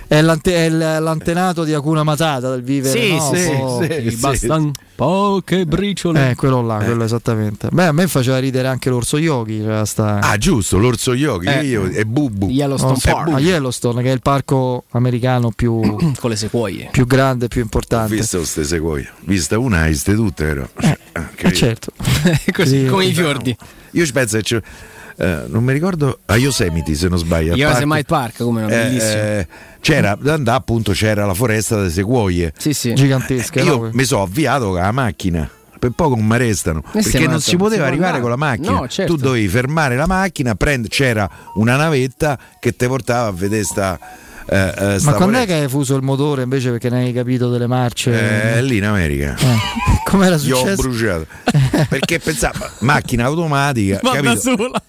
È, l'ante- è l'antenato di Hakuna Matata del vivere. Sì, no? sì, Un po'- sì, Ti bastano poche briciole. Eh, quello là, quello esattamente. Beh, a me faceva ridere anche l'orso yogi. Cioè sta... Ah, giusto, l'orso yogi Eh. io, e Bubu. Yellowstone Oh, sì, Park a Yellowstone, che è il parco americano più, con le sequoie. più grande e più Ho importante. visto queste sequoie. Vista una, hai viste tutte, vero? Ah, che- Eh, certo. Così Sì. come i fiordi. Io ci penso che c'è. eh, non mi ricordo a Yosemite se non sbaglio. al Yosemite parco- Park, come no, Eh, bellissimo. eh, c'era da andare appunto c'era la foresta delle sequoie Sì, sì. Gigantesche. io no? mi sono avviato con la macchina per poco non mi arrestano Eh, perché non si poteva arrivare con la macchina No, certo. tu dovevi fermare la macchina prend- c'era una navetta che ti portava a vedere sta, eh, eh, Ma quando è che hai fuso il motore invece perché ne hai capito delle marce? Eh, lì in America Eh, Com'era Io ho successo? bruciato perché pensavo macchina automatica Ma da capito? sola.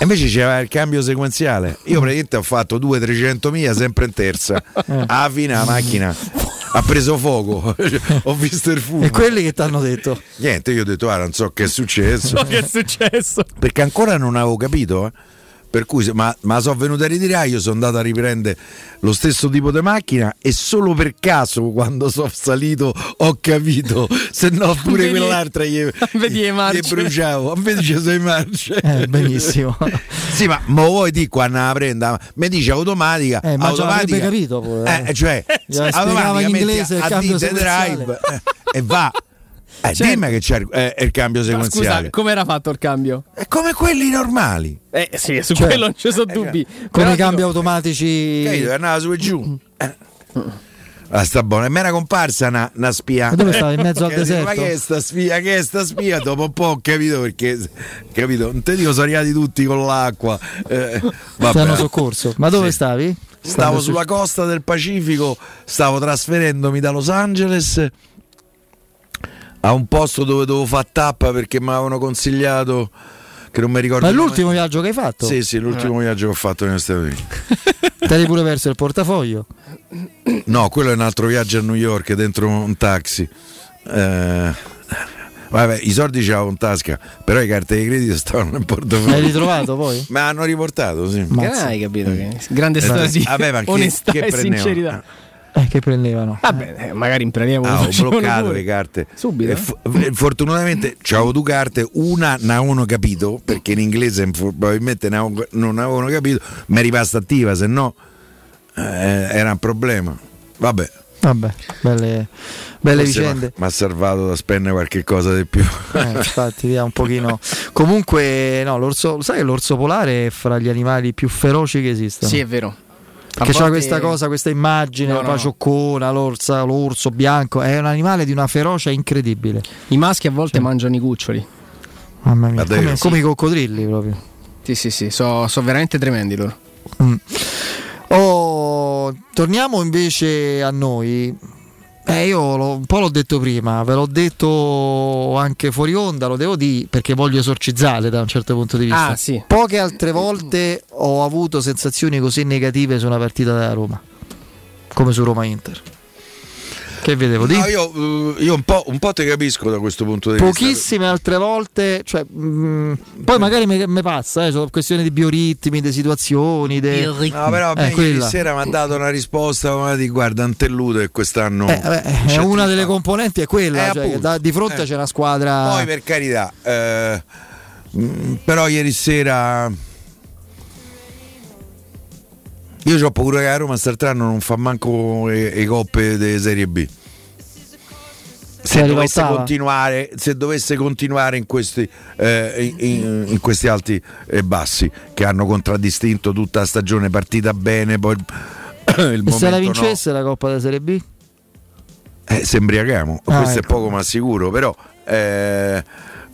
E invece c'era il cambio sequenziale. Io praticamente ho fatto 200-300 mila sempre in terza. Eh. Alla fine la macchina ha preso fuoco. ho visto il fumo. E quelli che ti hanno detto? Niente, io ho detto, ah, non so che è successo. So che è successo. Perché ancora non avevo capito. eh. Per cui, ma, ma sono venuto a ritirare, io sono andato a riprendere lo stesso tipo di macchina e solo per caso quando sono salito ho capito, se no pure Vedi- quell'altra gli, vedi le gli marce. bruciavo, invece ci sono i marce. Eh, benissimo. Sì, ma mo vuoi di quando la prenda? Mi dice automatica. Eh, ma automatica. capito pure, eh. Eh, cioè, automatica in metti inglese il a sequenziale. drive eh, e va. Eh, Certo. Dimmi che c'è il, eh, il cambio sequenziale. come era fatto il cambio? È come quelli normali. Eh sì, su Cioè, quello non ci sono dubbi. Come Però i cambi dico- automatici. Capito? Andava su e giù. Eh. Ah, sta buono. E mi era comparsa una, una spia. Ma dove stavi? In mezzo al deserto? Ma che è sta spia? Che è sta spia? Dopo un po' ho capito perché. Capito? Non te dico, sono arrivati tutti con l'acqua. Eh, vabbè. soccorso. Ma dove Sì. stavi? Stavo Quando sulla costa del Pacifico, stavo trasferendomi da Los Angeles a un posto dove dovevo fare tappa perché mi avevano consigliato che non mi ricordo Ma è l'ultimo viaggio che hai fatto? Sì, sì, l'ultimo viaggio che ho fatto negli Stati Uniti. Ti eri pure perso il portafoglio? No, quello è un altro viaggio a New York dentro un taxi. Eh, vabbè, i soldi ce l'avevo in tasca, però i carte di credito stavano nel portafoglio. L'hai ritrovato poi? Mi hanno riportato, sì. Che hai capito? Che grande Eh, storia di vabbè, ma che- onestà che e prendevano? sincerità. Eh, che prendevano? Vabbè, eh, magari in prelievo Ah, ho bloccato pure. le carte. Subito? E fu- eh, fortunatamente c'avevo due carte, una non avevano capito, perché in inglese probabilmente ne avevo- non avevano capito, mi è rimasta attiva, se no eh, era un problema. Vabbè. Vabbè, belle, belle vicende. Mi ha salvato da spendere qualche cosa di più. Eh, infatti, via un pochino. Comunque, no, l'orso, sai che l'orso polare è fra gli animali più feroci che esistono? Sì, è vero. Che c'ha questa cosa, questa immagine, No, la no. pacioccona, l'orsa, l'orso bianco, è un animale di una ferocia incredibile. I maschi a volte mangiano i cuccioli. Mamma mia, come, sì. come i coccodrilli proprio. Sì, sì, sì, sono veramente tremendi loro. Oh, torniamo invece a noi. Eh, io l'ho- un po' l'ho detto prima, ve l'ho detto anche fuori onda, lo devo dire perché voglio esorcizzare da un certo punto di vista. Ah, sì. Poche altre volte ho avuto sensazioni così negative su una partita della Roma, come su Roma Inter. Che vedevo di? No, io eh, io un, po', un po' ti capisco da questo punto di vista. Pochissime altre volte, cioè, mm, poi magari mi passa, eh, sono questioni di bioritmi, di situazioni. De... No, però Eh, ieri sera mi ha dato una risposta come di guarda, un telluto e quest'anno. Eh, vabbè, è c'è una tutto". delle componenti è quella, Eh, cioè, che appunto. da- di fronte Eh. c'è una squadra. Poi per carità, eh, mh, però ieri sera io ho paura che la Roma quest'altro anno non fa manco le, coppe di Serie B. Se dovesse continuare, se dovesse continuare in questi, eh, in, in- questi alti e bassi che hanno contraddistinto tutta la stagione, partita bene, poi il E se la momento no. vincesse la Coppa della Serie B? Eh, si embriaghiamo, Ah, questo ecco. è poco ma sicuro, però, eh,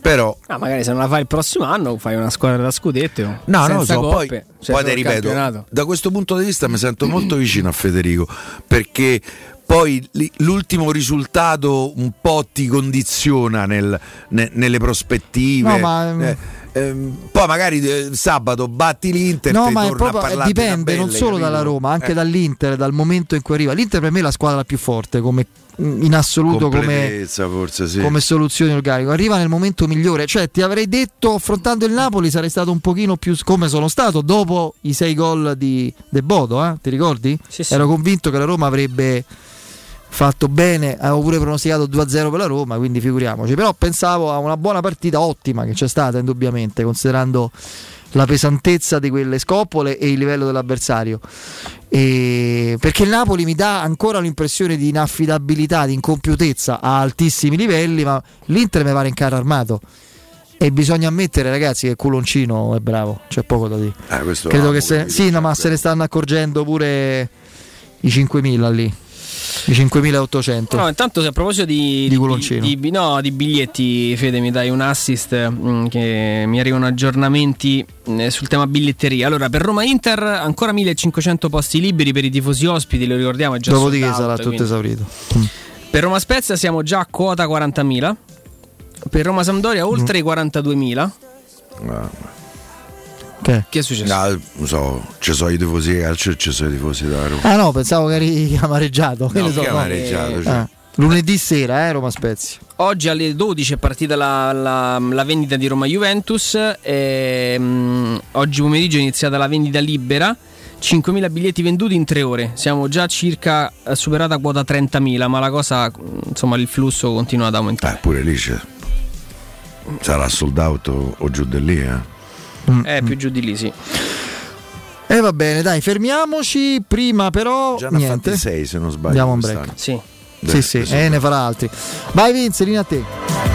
però Ah, magari se non la fai il prossimo anno fai una squadra da scudetto. No, non lo senza so, poi, coppe, poi cioè ti solo il ripeto, campionato. da questo punto di vista mi sento molto vicino a Federico, perché poi l'ultimo risultato un po' ti condiziona nel- ne- nelle prospettive. No, ma- Eh, ehm, poi magari eh, sabato batti l'Inter No, ma è torna a proprio, dipende non solo capito? dalla Roma, anche Eh. dall'Inter, dal momento in cui arriva. L'Inter per me è la squadra più forte, come, in assoluto come, forse sì. come soluzione organica. Arriva nel momento migliore. Cioè, ti avrei detto, affrontando il Napoli, sarei stato un pochino più come sono stato dopo i sei gol di De Bodo, eh? ti ricordi? Sì, sì. Ero convinto che la Roma avrebbe fatto bene, avevo pure pronosticato 2-0 per la Roma, quindi figuriamoci. Però pensavo a una buona partita ottima che c'è stata indubbiamente, considerando la pesantezza di quelle scoppole e il livello dell'avversario. E- Perché il Napoli mi dà ancora l'impressione di inaffidabilità, di incompiutezza a altissimi livelli, ma l'Inter mi pare in carro armato. E bisogna ammettere, ragazzi, che Culoncino è bravo, c'è poco da dire. Eh, Credo che se, sì, no, ma se ne stanno accorgendo pure i 5.000 lì, i 5.800. No, intanto se a proposito di, Di di- di- no, di biglietti, Fede, mi dai un assist mm, che mi arrivano aggiornamenti mm, sul tema biglietteria. Allora, per Roma Inter ancora 1500 posti liberi per i tifosi ospiti, lo ricordiamo, è già Dopodiché sold out, sarà tutto quindi. esaurito. Per Roma Spezia siamo già a quota 40.000. Per Roma Sampdoria oltre i 42.000. Che? Che è successo? No, non so, ci sono i tifosi di calcio e ci sono i tifosi della Roma. Ah no, pensavo che eri amareggiato. No, so, che no. amareggiato, cioè. Ah, lunedì sera, eh, Roma Spezia. Oggi alle 12 è partita la, la- la vendita di Roma Juventus. E, mm, oggi pomeriggio è iniziata la vendita libera. 5.000 biglietti venduti in tre ore. Siamo già circa eh, superata quota 30.000, ma la cosa, mm, insomma, il flusso continua ad aumentare. Eh, pure lì c'è. Sarà sold out o, o giù di lì, eh. Eh, più giù di lì, sì. E va bene, dai, fermiamoci. Prima però Già ne ha niente. fatti sei, se non sbaglio, Andiamo quest'anno. break. Sì. Sì, sì, e ne farà altri. Vai Vince, linea a te.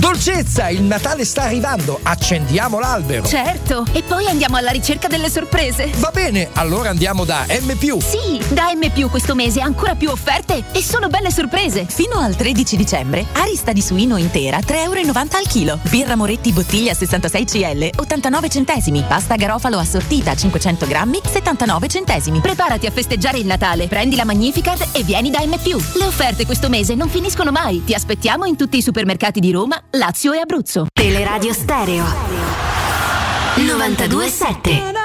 Dolcezza, il Natale sta arrivando, accendiamo l'albero. Certo, e poi andiamo alla ricerca delle sorprese. Va bene, allora andiamo da M. Sì, da M questo mese ancora più offerte e sono belle sorprese. Fino al 13 dicembre, arista di suino intera 3,90 euro al chilo. Birra Moretti bottiglia 66 CL 89 centesimi. Pasta garofalo assortita 500 grammi 79 centesimi. Preparati a festeggiare il Natale, prendi la Magnificat e vieni da M. Le offerte questo mese non finiscono mai. Ti aspettiamo in tutti i supermercati di Roma, Lazio e Abruzzo. Teleradio Stereo 927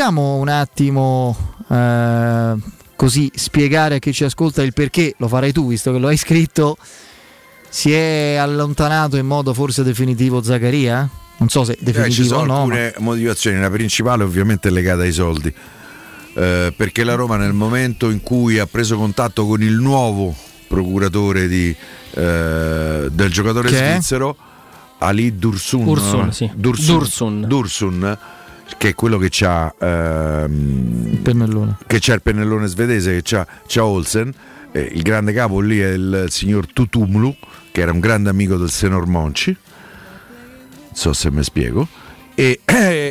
vogliamo un attimo eh, così spiegare a chi ci ascolta il perché? Lo farai tu, visto che lo hai scritto. Si è allontanato in modo forse definitivo Zaccaria? Non so se Eh, ci definitivo o sono no. ma- alcune motivazioni, la principale ovviamente è legata ai soldi. eh, perché la Roma nel momento in cui ha preso contatto con il nuovo procuratore di, eh, del giocatore Che è? svizzero, Ali Dursun, Ursun, sì. Dursun, Dursun. Dursun, che è quello che c'ha ehm, pennellone. che c'è il pennellone svedese che c'ha, c'ha Olsen eh, il grande capo lì è il signor Tutumlu che era un grande amico del Senor Monci. Non so se mi spiego. E,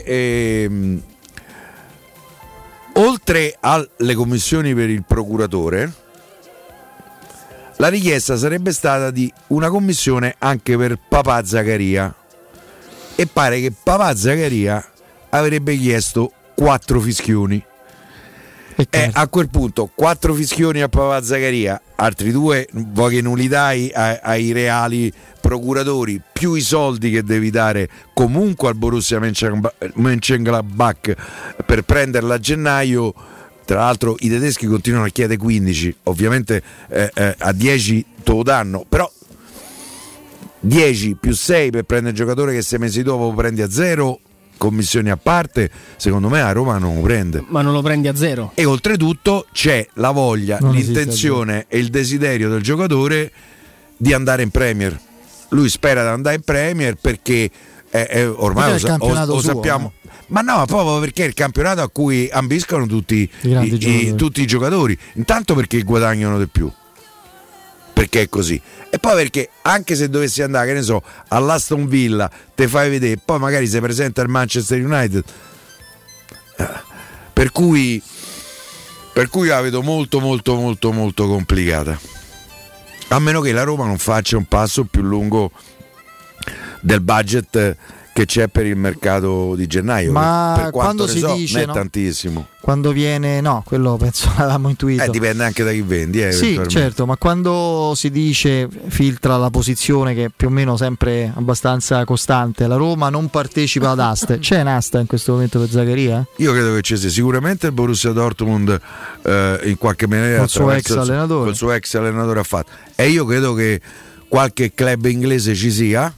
ehm, oltre alle commissioni per il procuratore la richiesta sarebbe stata di una commissione anche per Papà Zaccaria. E pare che Papà Zaccaria avrebbe chiesto quattro fischioni. E a quel punto quattro fischioni a Papà Zaccaria altri due vuoi che non li dai ai, ai reali procuratori? Più i soldi che devi dare comunque al Borussia Mönchengladbach Mönchengladbach per prenderla a gennaio. Tra l'altro i tedeschi continuano a chiedere 15 ovviamente eh, eh, a 10 te lo danno però 10 più 6 per prendere il giocatore che sei mesi dopo prendi a 0 commissioni a parte secondo me a Roma non lo prende Ma non lo prendi a zero. e oltretutto c'è la voglia, Non l'intenzione e il desiderio del giocatore di andare in Premier. Lui spera di andare in Premier perché è- è- ormai Perché è lo, il sa- campionato lo suo, sappiamo. Ma no, ma proprio perché è il campionato a cui ambiscono tutti I i, i- tutti i giocatori. Intanto perché guadagnano di più. Perché è così. E poi perché anche se dovessi andare, che ne so, all'Aston Villa, te fai vedere, poi magari si presenta al Manchester United. Eh, Per cui, per cui la vedo molto molto molto molto complicata. A meno che la Roma non faccia un passo più lungo del budget che c'è per il mercato di gennaio. Ma quando si so, dice, non è no? tantissimo. Quando viene, no, quello penso l'avevamo intuito. Eh, dipende anche da chi vendi. Eh, Sì, certo, ma quando si dice, filtra la posizione che è più o meno sempre abbastanza costante, la Roma non partecipa ad aste. C'è un'asta in questo momento per Zaccaria? Io credo che ci sia sicuramente il Borussia Dortmund eh, in qualche maniera Col suo ex allenatore. col suo ex allenatore ha fatto. E io credo che qualche club inglese ci sia,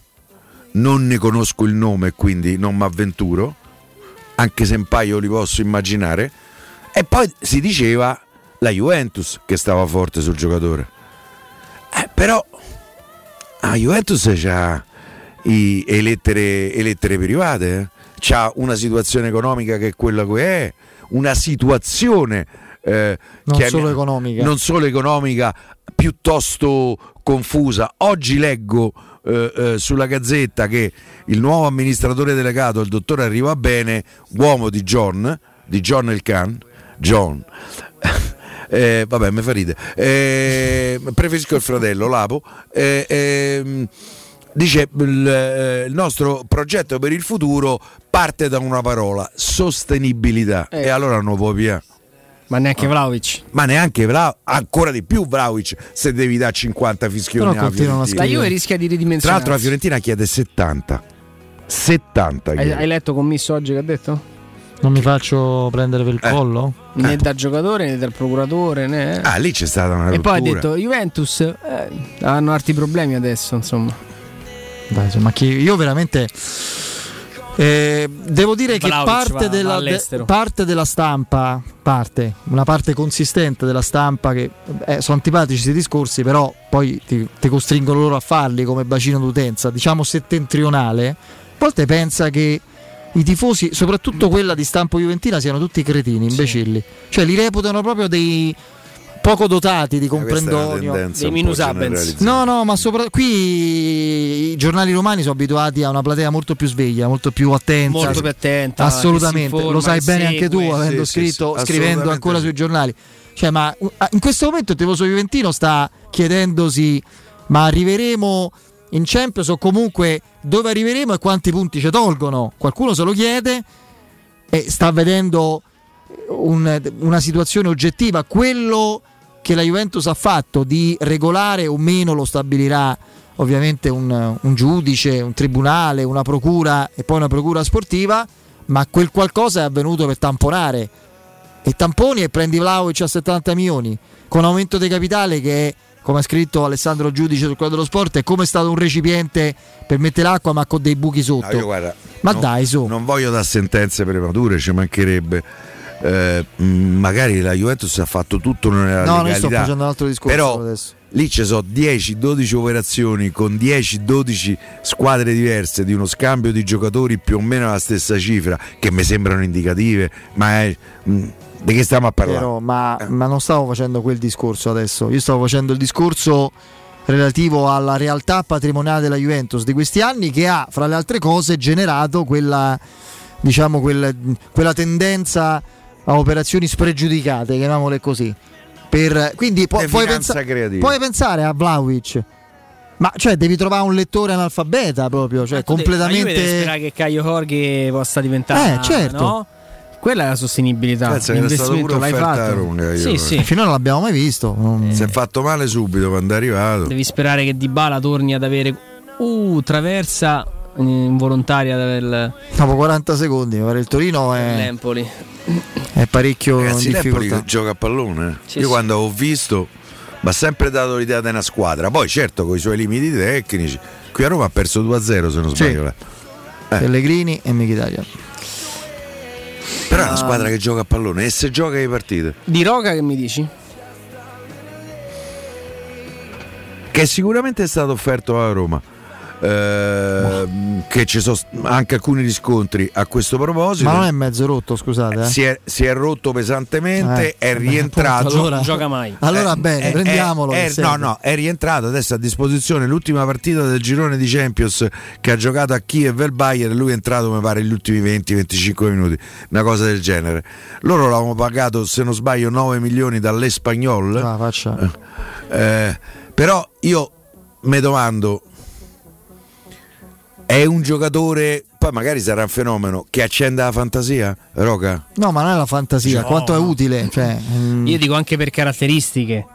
non ne conosco il nome quindi non mi avventuro, anche se un paio li posso immaginare. E poi si diceva la Juventus che stava forte sul giocatore. Eh, però la Juventus c'ha i- e lettere, lettere private, eh. c'ha una situazione economica che è quella che è, una situazione eh, Non solo economica. non solo economica, piuttosto confusa. Oggi leggo eh, eh, sulla gazzetta che il nuovo amministratore delegato, il dottor Arriva Bene, uomo di John, di John El Khan, John. Eh, vabbè, mi fa ridere. Eh, preferisco il fratello Lapo. Eh, ehm, dice il, eh, il nostro progetto per il futuro parte da una parola: sostenibilità. E allora non può via. Ma neanche Vlaovic. Ma neanche Vla- ancora di più Vlaovic se devi dare 50 fischioni Però alla Fiorentina. La Juve rischia di Tra ridimensionarsi. l'altro la Fiorentina chiede 70. 70 Hai, hai letto commisso oggi che ha detto? Non mi faccio prendere per il Eh. collo? Né dal giocatore né dal procuratore né... Ah, lì c'è stata una E poi ha rottura. detto Juventus eh, hanno altri problemi adesso, insomma. Dai, insomma, chi- io veramente. Eh, devo dire che Vlahovic parte della, de- parte della stampa, parte, una parte consistente della stampa, che eh, sono antipatici questi discorsi, però poi ti, ti costringono loro a farli come bacino d'utenza, diciamo settentrionale. A volte pensa che i tifosi, soprattutto quella di stampo juventina, siano tutti cretini, imbecilli. Cioè li reputano proprio dei poco dotati di una comprendonio. tendenza Dei minus abens. No, no, ma sopra- qui i giornali romani sono abituati a una platea molto più sveglia, molto più attenta. Molto più attenta, Assolutamente, informa, lo sai bene segue. anche tu, avendo Sì, sì, scritto, sì, scrivendo assolutamente ancora sì. sui giornali. Cioè, ma uh, in questo momento il tifoso juventino sta chiedendosi: ma arriveremo in Champions o comunque dove arriveremo e quanti punti ci tolgono? Qualcuno se lo chiede e sta vedendo un- una situazione oggettiva. Quello che la Juventus ha fatto di regolare o meno lo stabilirà ovviamente un, un giudice, un tribunale, una procura e poi una procura sportiva, ma quel qualcosa è avvenuto per tamponare. E tamponi e prendi Vlaovic a 70 milioni, con aumento di capitale che è, come ha scritto Alessandro Giudice sul quadro dello sport, è come è stato un recipiente per mettere l'acqua ma con dei buchi No, sotto. io guarda, Ma non- dai, su. Non voglio dar sentenze premature, ci mancherebbe. Eh, magari la Juventus ha fatto tutto nella No, noi legalità. sto facendo un altro discorso Però adesso. lì ci sono 10-12 operazioni con 10-12 squadre diverse di uno scambio di giocatori più o meno alla stessa cifra che mi sembrano indicative, ma è, mh, di che stiamo a parlare? Però, ma, ma non stavo facendo quel discorso adesso, io stavo facendo il discorso relativo alla realtà patrimoniale della Juventus di questi anni che ha, fra le altre cose, generato quella, diciamo, quel- quella tendenza a operazioni spregiudicate, chiamiamole così. Per- quindi pu- puoi, pensa- creativa. puoi pensare a Vlaovic. Ma cioè devi trovare un lettore analfabeta proprio, cioè completamente sperare che Caio Jorge possa diventare. Eh, certo. no? Quella è la sostenibilità. Pensa che era stato pure L'investimento l'hai offerta a fatto. Roma, Caio Sì, sì. finora non l'abbiamo mai visto. Non- Si è fatto male subito quando è arrivato. Devi sperare che Dybala torni ad avere. Uh, traversa eh, involontaria del Dopo 40 secondi, pare il Torino è, dell'Empoli. è parecchio Ragazzi, in l'Empoli difficoltà. gioca a pallone. eh. Sì, Io sì. quando ho visto mi ha sempre dato l'idea di una squadra. Poi, certo, con i suoi limiti tecnici. Qui a Roma ha perso 2-0 se non Sì. sbaglio. eh. Pellegrini e Mkhitaryan. Però Ah. è una squadra che gioca a pallone e se gioca le partite. Di Roca che mi dici? Che sicuramente è stato offerto a Roma. Ehm, che ci sono anche alcuni riscontri a questo proposito. Ma non è mezzo rotto, scusate. eh. si, è, si è rotto pesantemente, Eh, è rientrato. appunto, allora- Gioca mai. Allora Eh, bene, prendiamolo. no, no, è rientrato adesso a disposizione l'ultima partita del girone di Champions che ha giocato a Kiev e il Bayern. Lui è entrato, mi pare, gli ultimi 20-25 minuti, una cosa del genere. Loro l'avevano pagato, se non sbaglio, 9 milioni dall'Espagnol. Ah, faccia. Eh, però io mi domando, è un giocatore, poi magari sarà un fenomeno, che accende la fantasia, Roca? No, ma non è la fantasia, quanto è utile. Cioè, mm, Io dico anche per caratteristiche.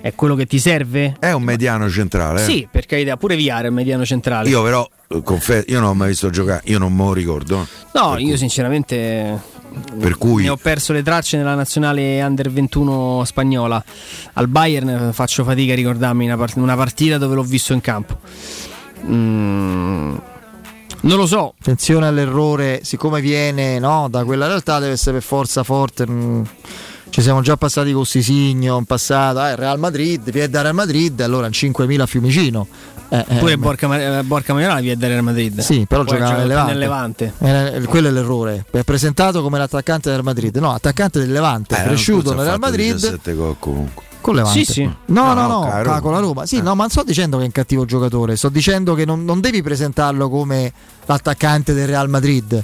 È quello che ti serve? È un mediano centrale. eh? Sì, per carità, pure Viare è un mediano centrale. Io però, eh, confe- io non ho mai visto giocare, io non me lo ricordo. no, io sinceramente Per cui ne ho perso le tracce nella nazionale under 21 spagnola. Al Bayern faccio fatica a ricordarmi una partita dove l'ho visto in campo. Mm, non lo so. attenzione all'errore, siccome viene no, da quella realtà, deve essere per forza forte. mm. Ci siamo già passati con Sisigno in passato, eh, Real Madrid, viene da Real Madrid, allora in 5.000 a Fiumicino. Eh, eh, Pure beh. Borca, Ma- eh, Borca Maioral viene dal Real Madrid. Sì, però Poi giocava gioca nel Levante. nel Levante. Eh, quello è l'errore. È presentato come l'attaccante del Madrid. No, attaccante del Levante, Eh, cresciuto nel Real Madrid 17 gol comunque. Con Levante. Sì, sì. No, No, no, no, no, ca- con la Roma. Sì, no, ma non sto dicendo che è un cattivo giocatore, sto dicendo che non, non devi presentarlo come l'attaccante del Real Madrid.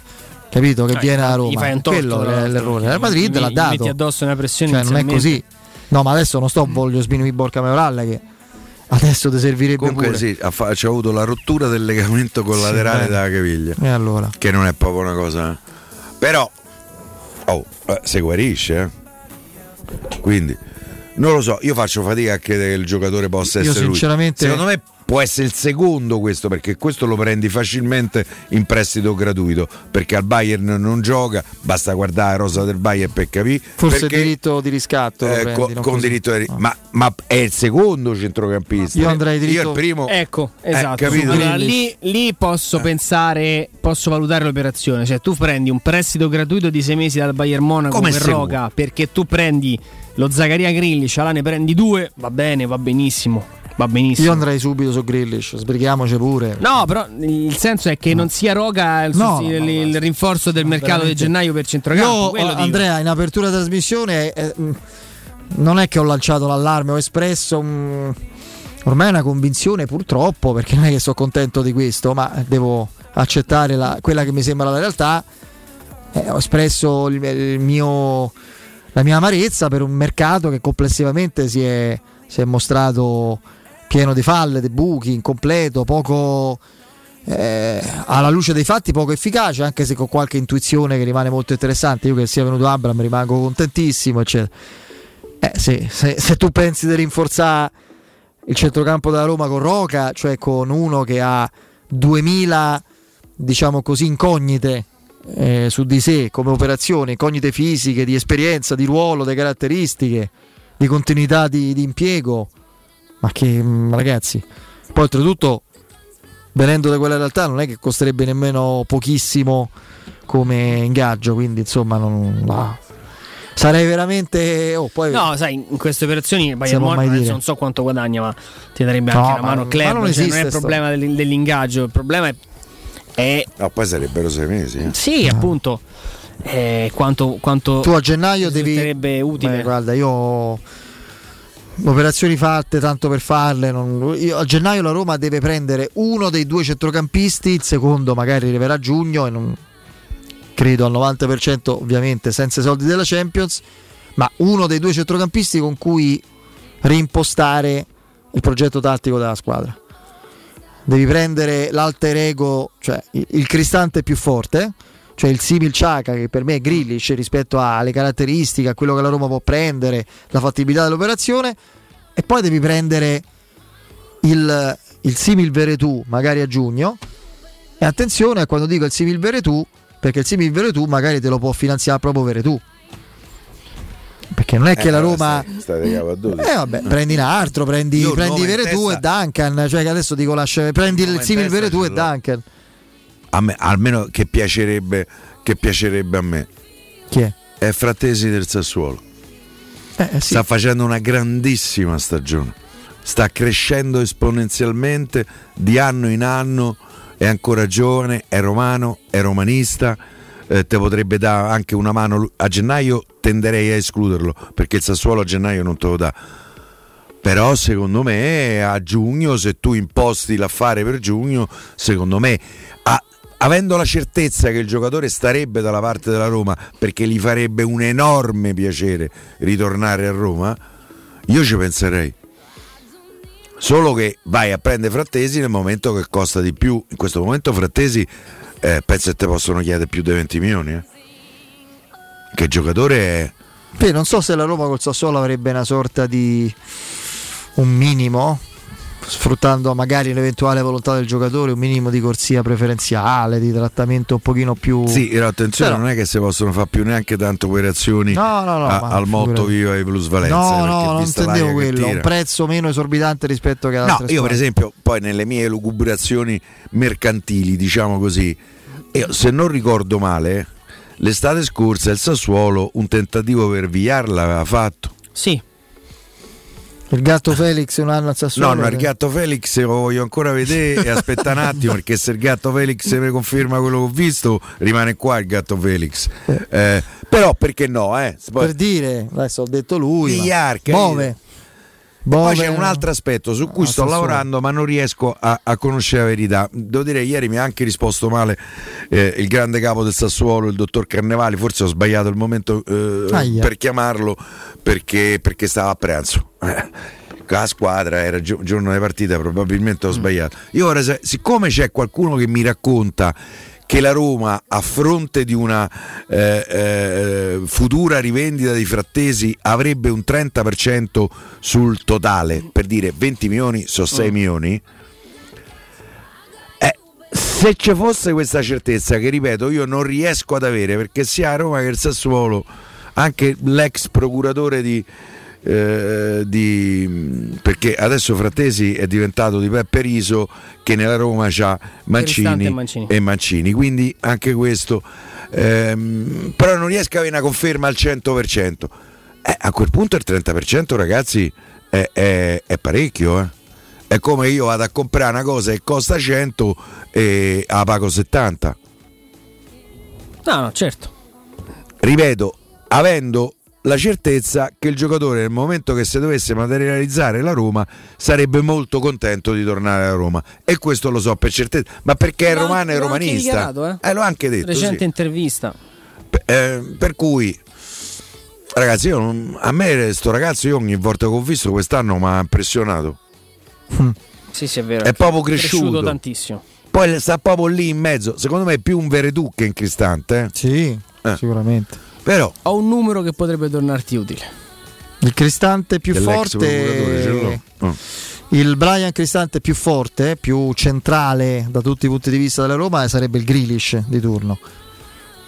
Capito? Che Ah, viene da gli Roma. fai un torto, Quello è l'errore. Real Madrid gli- l'ha gli dato. metti addosso una pressione Cioè, non è così. No, ma adesso non sto voglio sminuire Borca Maioral che adesso ti servirebbe Comunque pure. sì, ha, fa- c'ha avuto la rottura del legamento collaterale bene. della caviglia. E allora? Che non è proprio una cosa. eh. Però, oh, eh, se guarisce, eh. Quindi, non lo so, io faccio fatica a credere che il giocatore possa Io essere lui. sinceramente- Secondo me può essere il secondo questo, perché questo lo prendi facilmente in prestito gratuito, perché al Bayern non gioca, basta guardare la rosa del Bayern per capire. Forse perché, diritto di riscatto. eh, prendi, con così. diritto di- ma, ma è il secondo centrocampista. Io andrei diritto- Io il primo. Ecco, Eh, esatto. capito? Allora, lì, lì posso pensare, posso valutare l'operazione. Cioè, tu prendi un prestito gratuito di sei mesi dal Bayern Monaco Come per se Roca perché tu prendi lo Zaccaria Grillish, ne prendi due, va bene, va benissimo. Va benissimo. Io andrei subito su Grillish, sbrighiamoci pure. No, però il senso è che non sia Roga il, No, sosti- no, no, il- rinforzo del mercato di veramente. gennaio per centrocampo. Io, dico. Andrea, in apertura trasmissione, eh, mh, non è che ho lanciato l'allarme, ho espresso mh, ormai una convinzione, purtroppo, perché non è che sono contento di questo, ma devo accettare la- quella che mi sembra la realtà. Eh, ho espresso il, il mio, la mia amarezza per un mercato che complessivamente si è, si è mostrato pieno di falle, di buchi, incompleto, poco eh, alla luce dei fatti poco efficace, anche se con qualche intuizione che rimane molto interessante. Io che sia venuto Abram rimango contentissimo, eccetera. Eh, sì, se, se tu pensi di rinforzare il centrocampo della Roma con Roca, cioè con uno che ha 2000 diciamo così incognite eh, su di sé come operazioni, incognite fisiche, di esperienza, di ruolo, di caratteristiche, di continuità di, di impiego. Ma che mm, ragazzi, poi oltretutto venendo da quella realtà non è che costerebbe nemmeno pochissimo come ingaggio, quindi insomma non, no. Sarei veramente. Oh, poi No, sai, in queste operazioni Bayern Monaco non so quanto guadagna, ma ti darebbe No, anche ma una mano non- club. ma non cioè, non, è il problema del- dell'ingaggio, il problema è, è No, poi sarebbero sei mesi. eh. sì, appunto, eh, quanto, quanto tu a gennaio devi. sarebbe utile. Beh, guarda, io. Operazioni fatte tanto per farle. non- io- a gennaio la Roma deve prendere uno dei due centrocampisti, il secondo magari arriverà a giugno e non credo al 90% ovviamente senza i soldi della Champions, ma uno dei due centrocampisti con cui reimpostare il progetto tattico della squadra. Devi prendere l'alter ego, cioè il, cristante più forte, cioè il simil Chaka che per me è Grillish rispetto alle caratteristiche, a quello che la Roma può prendere, la fattibilità dell'operazione, e poi devi prendere il, il simil Veretù magari a giugno. E attenzione a quando dico il simil Veretù, perché il simil Veretù magari te lo può finanziare proprio Veretù. Perché non è che Eh, la Roma. state- state capo a 12. Eh vabbè, prendi un altro, prendi, Io prendi Veretù e Duncan. Cioè che adesso dico lascia, prendi il in simil Veretù e. Duncan. A me, almeno che piacerebbe, che piacerebbe a me. Chi è? È Frattesi del Sassuolo. Eh, sì. Sta facendo una grandissima stagione. Sta crescendo esponenzialmente di anno in anno. È ancora giovane, è romano, è romanista. Eh, te potrebbe dare anche una mano. A gennaio tenderei a escluderlo perché il Sassuolo a gennaio non te lo dà. Però secondo me a giugno, se tu imposti l'affare per giugno, secondo me, a- avendo la certezza che il giocatore starebbe dalla parte della Roma perché gli farebbe un enorme piacere ritornare a Roma, io ci penserei. Solo che vai a prendere Frattesi nel momento che costa di più. In questo momento Frattesi eh, penso che te possono chiedere più di 20 milioni. eh. Che giocatore è... Poi non so se la Roma col Sassuolo avrebbe una sorta di un minimo, sfruttando magari l'eventuale volontà del giocatore, un minimo di corsia preferenziale, di trattamento un pochino più... Sì, però attenzione, Però- non è che si possono fare più neanche tanto operazioni No, no, no, a- al motto viva i plusvalenza. No, perché no, non intendevo quello, un prezzo meno esorbitante rispetto che ad No, io per squadre. esempio, poi nelle mie lucubrazioni mercantili, diciamo così, io, se non ricordo male, l'estate scorsa il Sassuolo un tentativo per Villar l'aveva fatto. Sì. Il gatto Felix un anno al Sassuolo. No, no, il gatto Felix lo voglio ancora vedere e aspetta un attimo perché se il gatto Felix mi conferma quello che ho visto rimane qua il gatto Felix. Eh, però perché no? Eh? Poi- Per dire, adesso ho detto lui. ma- Villar, capito? Bove. Poi c'è un altro aspetto su cui Ah, sto Sassuolo. lavorando, ma non riesco a, a conoscere la verità. Devo dire, ieri mi ha anche risposto male eh, il grande capo del Sassuolo, il dottor Carnevali. Forse ho sbagliato il momento eh, per chiamarlo perché, perché stava a pranzo. Eh, La squadra era gio- giorno di partita, probabilmente ho Mm. sbagliato. Io ora, siccome c'è qualcuno che mi racconta che la Roma a fronte di una eh, eh, futura rivendita di frattesi avrebbe un 30% sul totale, per dire 20 milioni sono 6 milioni. Eh, se ci fosse questa certezza, che ripeto, io non riesco ad avere perché sia a Roma che il Sassuolo, anche l'ex procuratore di. Eh, di- perché adesso Frattesi è diventato di Peppe Riso che nella Roma c'ha Mancini, e Mancini. e Mancini, quindi anche questo ehm, però non riesco a avere una conferma al 100% Eh, a quel punto il 30% ragazzi è, è- è parecchio eh. è come io vado a comprare una cosa che costa 100 e la pago 70 No, no, certo. ripeto avendo la certezza che il giocatore nel momento che si dovesse materializzare la Roma sarebbe molto contento di tornare a Roma e questo lo so per certezza ma perché è romano e romanista dichiarato, eh. l'ho anche detto Recente sì. intervista. Eh, per cui ragazzi io non- a me sto ragazzo io ogni volta che ho visto quest'anno mi ha impressionato Sì, sì, è vero. È proprio cresciuto. tantissimo. poi sta proprio lì in mezzo secondo me è più un Veredù che un Cristante eh. Sì, sicuramente. Però Ho un numero che potrebbe tornarti utile. Il Cristante più forte. Oh. Il Brian Cristante più forte, più centrale da tutti i punti di vista della Roma sarebbe il Grealish di turno.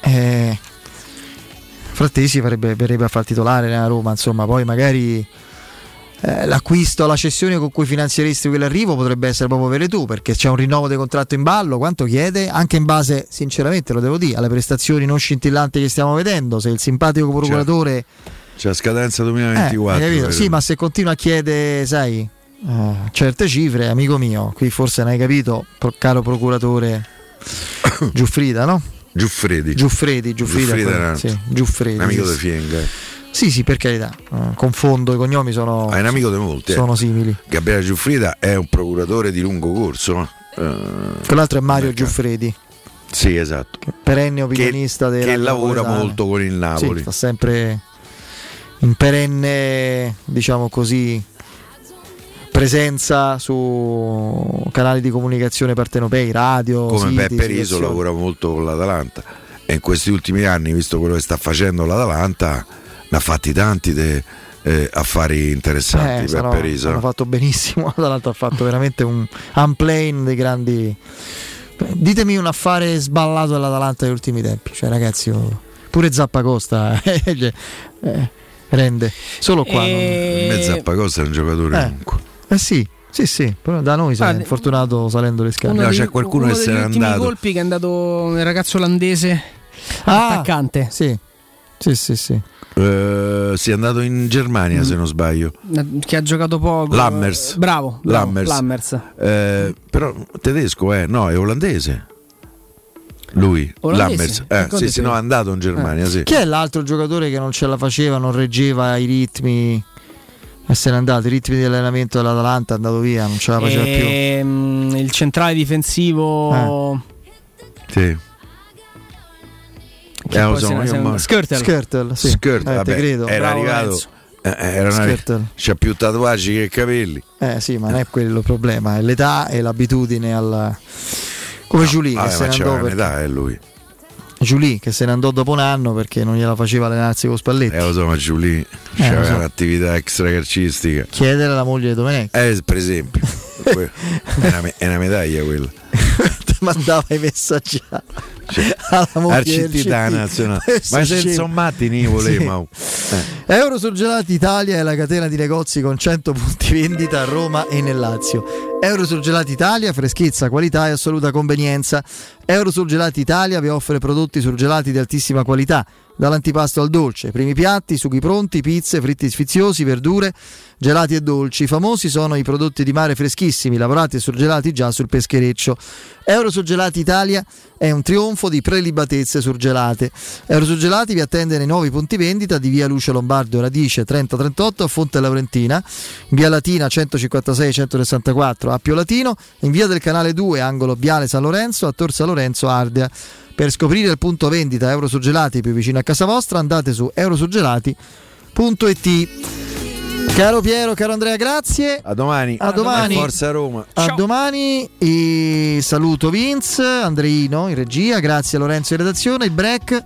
Eh, Frattesi verrebbe a far titolare nella Roma, insomma, poi magari eh, l'acquisto, la cessione con cui finanzieresti quell'arrivo potrebbe essere proprio per tu, perché c'è un rinnovo di contratto in ballo, quanto chiede, anche in base, sinceramente lo devo dire, alle prestazioni non scintillanti che stiamo vedendo, se il simpatico procuratore... C'è scadenza Eh, 2024. hai capito? credo. Sì, ma se continua a chiedere, sai, eh, certe cifre, amico mio, qui forse non hai capito, caro procuratore Giuffrida, no? Giuffredi. Giuffredi, Giuffrida, Giuffrida era sì, Giuffredi. un amico sì, di Fienga. Sì, sì, per carità, eh, confondo, i cognomi sono, Ah, è un amico di molti. eh. sono simili. Gabriele Giuffrida è un procuratore di lungo corso. eh. Quell'altro è Mario Giuffredi, Sì, esatto. perenne opinionista che, che lavora molto con il Napoli. Sì, sta sempre in perenne, diciamo così, presenza su canali di comunicazione partenopei, radio, Come siti, Peppe Riso lavora molto con l'Atalanta. E in questi ultimi anni, visto quello che sta facendo l'Atalanta, ne ha fatti tanti di affari interessanti. Eh, Peppe Riso. hanno fatto benissimo. L'Atalanta ha fatto veramente un unplane dei grandi. Ditemi un affare sballato dell'Atalanta negli ultimi tempi. Cioè, ragazzi, oh, pure Zappacosta eh, eh, rende solo qua. E- In mezzo a Pagosta è un giocatore Eh. comunque. non- Eh sì, sì, sì. Però da noi si è Guarda, infortunato salendo le scale. Uno No, c'è qualcuno uno che se n'è ultimi andato. colpi che è andato il ragazzo olandese Ah, attaccante. Sì, sì, sì. sì. Eh, si è andato in Germania, se non sbaglio. che ha giocato poco. Lammers. Bravo, bravo, Lammers. Lammers. Eh, però tedesco, eh? No, è olandese. Lui, Olandese? Lammers. Eh, sì, sì, no, è andato in Germania, sì. Chi è l'altro giocatore che non ce la faceva, non reggeva i ritmi? E se n'è andato, i ritmi di allenamento dell'Atalanta è andato via, non ce la faceva più. Ehm, il centrale difensivo. Sì. Che Eh, so, se ne- io se ne- ma- Skirtle. Skirtle, sì. Skirtle, Eh, te vabbè, credo. era Bravo, arrivato. Lorenzo. eh, era una- c'ha più tatuaggi che capelli. Eh sì, ma non è quello il problema, è l'età e l'abitudine al... Come Giulì che Vabbè, se ma ne andò per... un'età, eh, lui. Giulì che se ne andò dopo un anno perché non gliela faceva allenarsi con Spalletti. Eh, lo so, ma Giulì lo c'aveva so. un'attività extracalcistica. Chiedere alla moglie di Domenech. Eh, per esempio. È, una, me- è una medaglia quella. Mandava i messaggi alla Arcitità CT. nazionale. Ma senza scemo. sommati ne voleva. Eh. Euro Surgelati Italia è la catena di negozi con 100 punti vendita a Roma e nel Lazio. Euro Surgelati Italia, freschezza, qualità e assoluta convenienza. Euro Surgelati Italia vi offre prodotti surgelati di altissima qualità, dall'antipasto al dolce, primi piatti, sughi pronti, pizze, fritti sfiziosi, verdure, gelati e dolci. Famosi sono i prodotti di mare freschissimi, lavorati e surgelati già sul peschereccio. Euro Surgelati Italia è un trionfo di prelibatezze surgelate. Eurosurgelati vi attende nei nuovi punti vendita di via Luce Lombardo Radice 3038 a Fonte Laurentina, in via Latina 156 164 a Pio Latino, in via del Canale 2 angolo Viale San Lorenzo a Tor San Lorenzo Ardea. Per scoprire il punto vendita Eurosurgelati più vicino a casa vostra andate su eurosurgelati.it. Caro Piero, caro Andrea, grazie. A domani. A domani. Forza Roma. A domani e saluto Vince, Andreino in regia, grazie a Lorenzo in redazione, il break,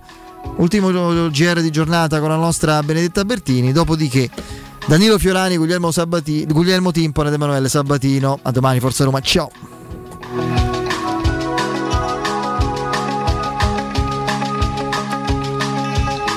ultimo GR di giornata con la nostra Benedetta Bertini, dopodiché Danilo Fiorani, Guglielmo, Sabati- Guglielmo Timpone ed Emanuele Sabatino. A domani, Forza Roma, ciao!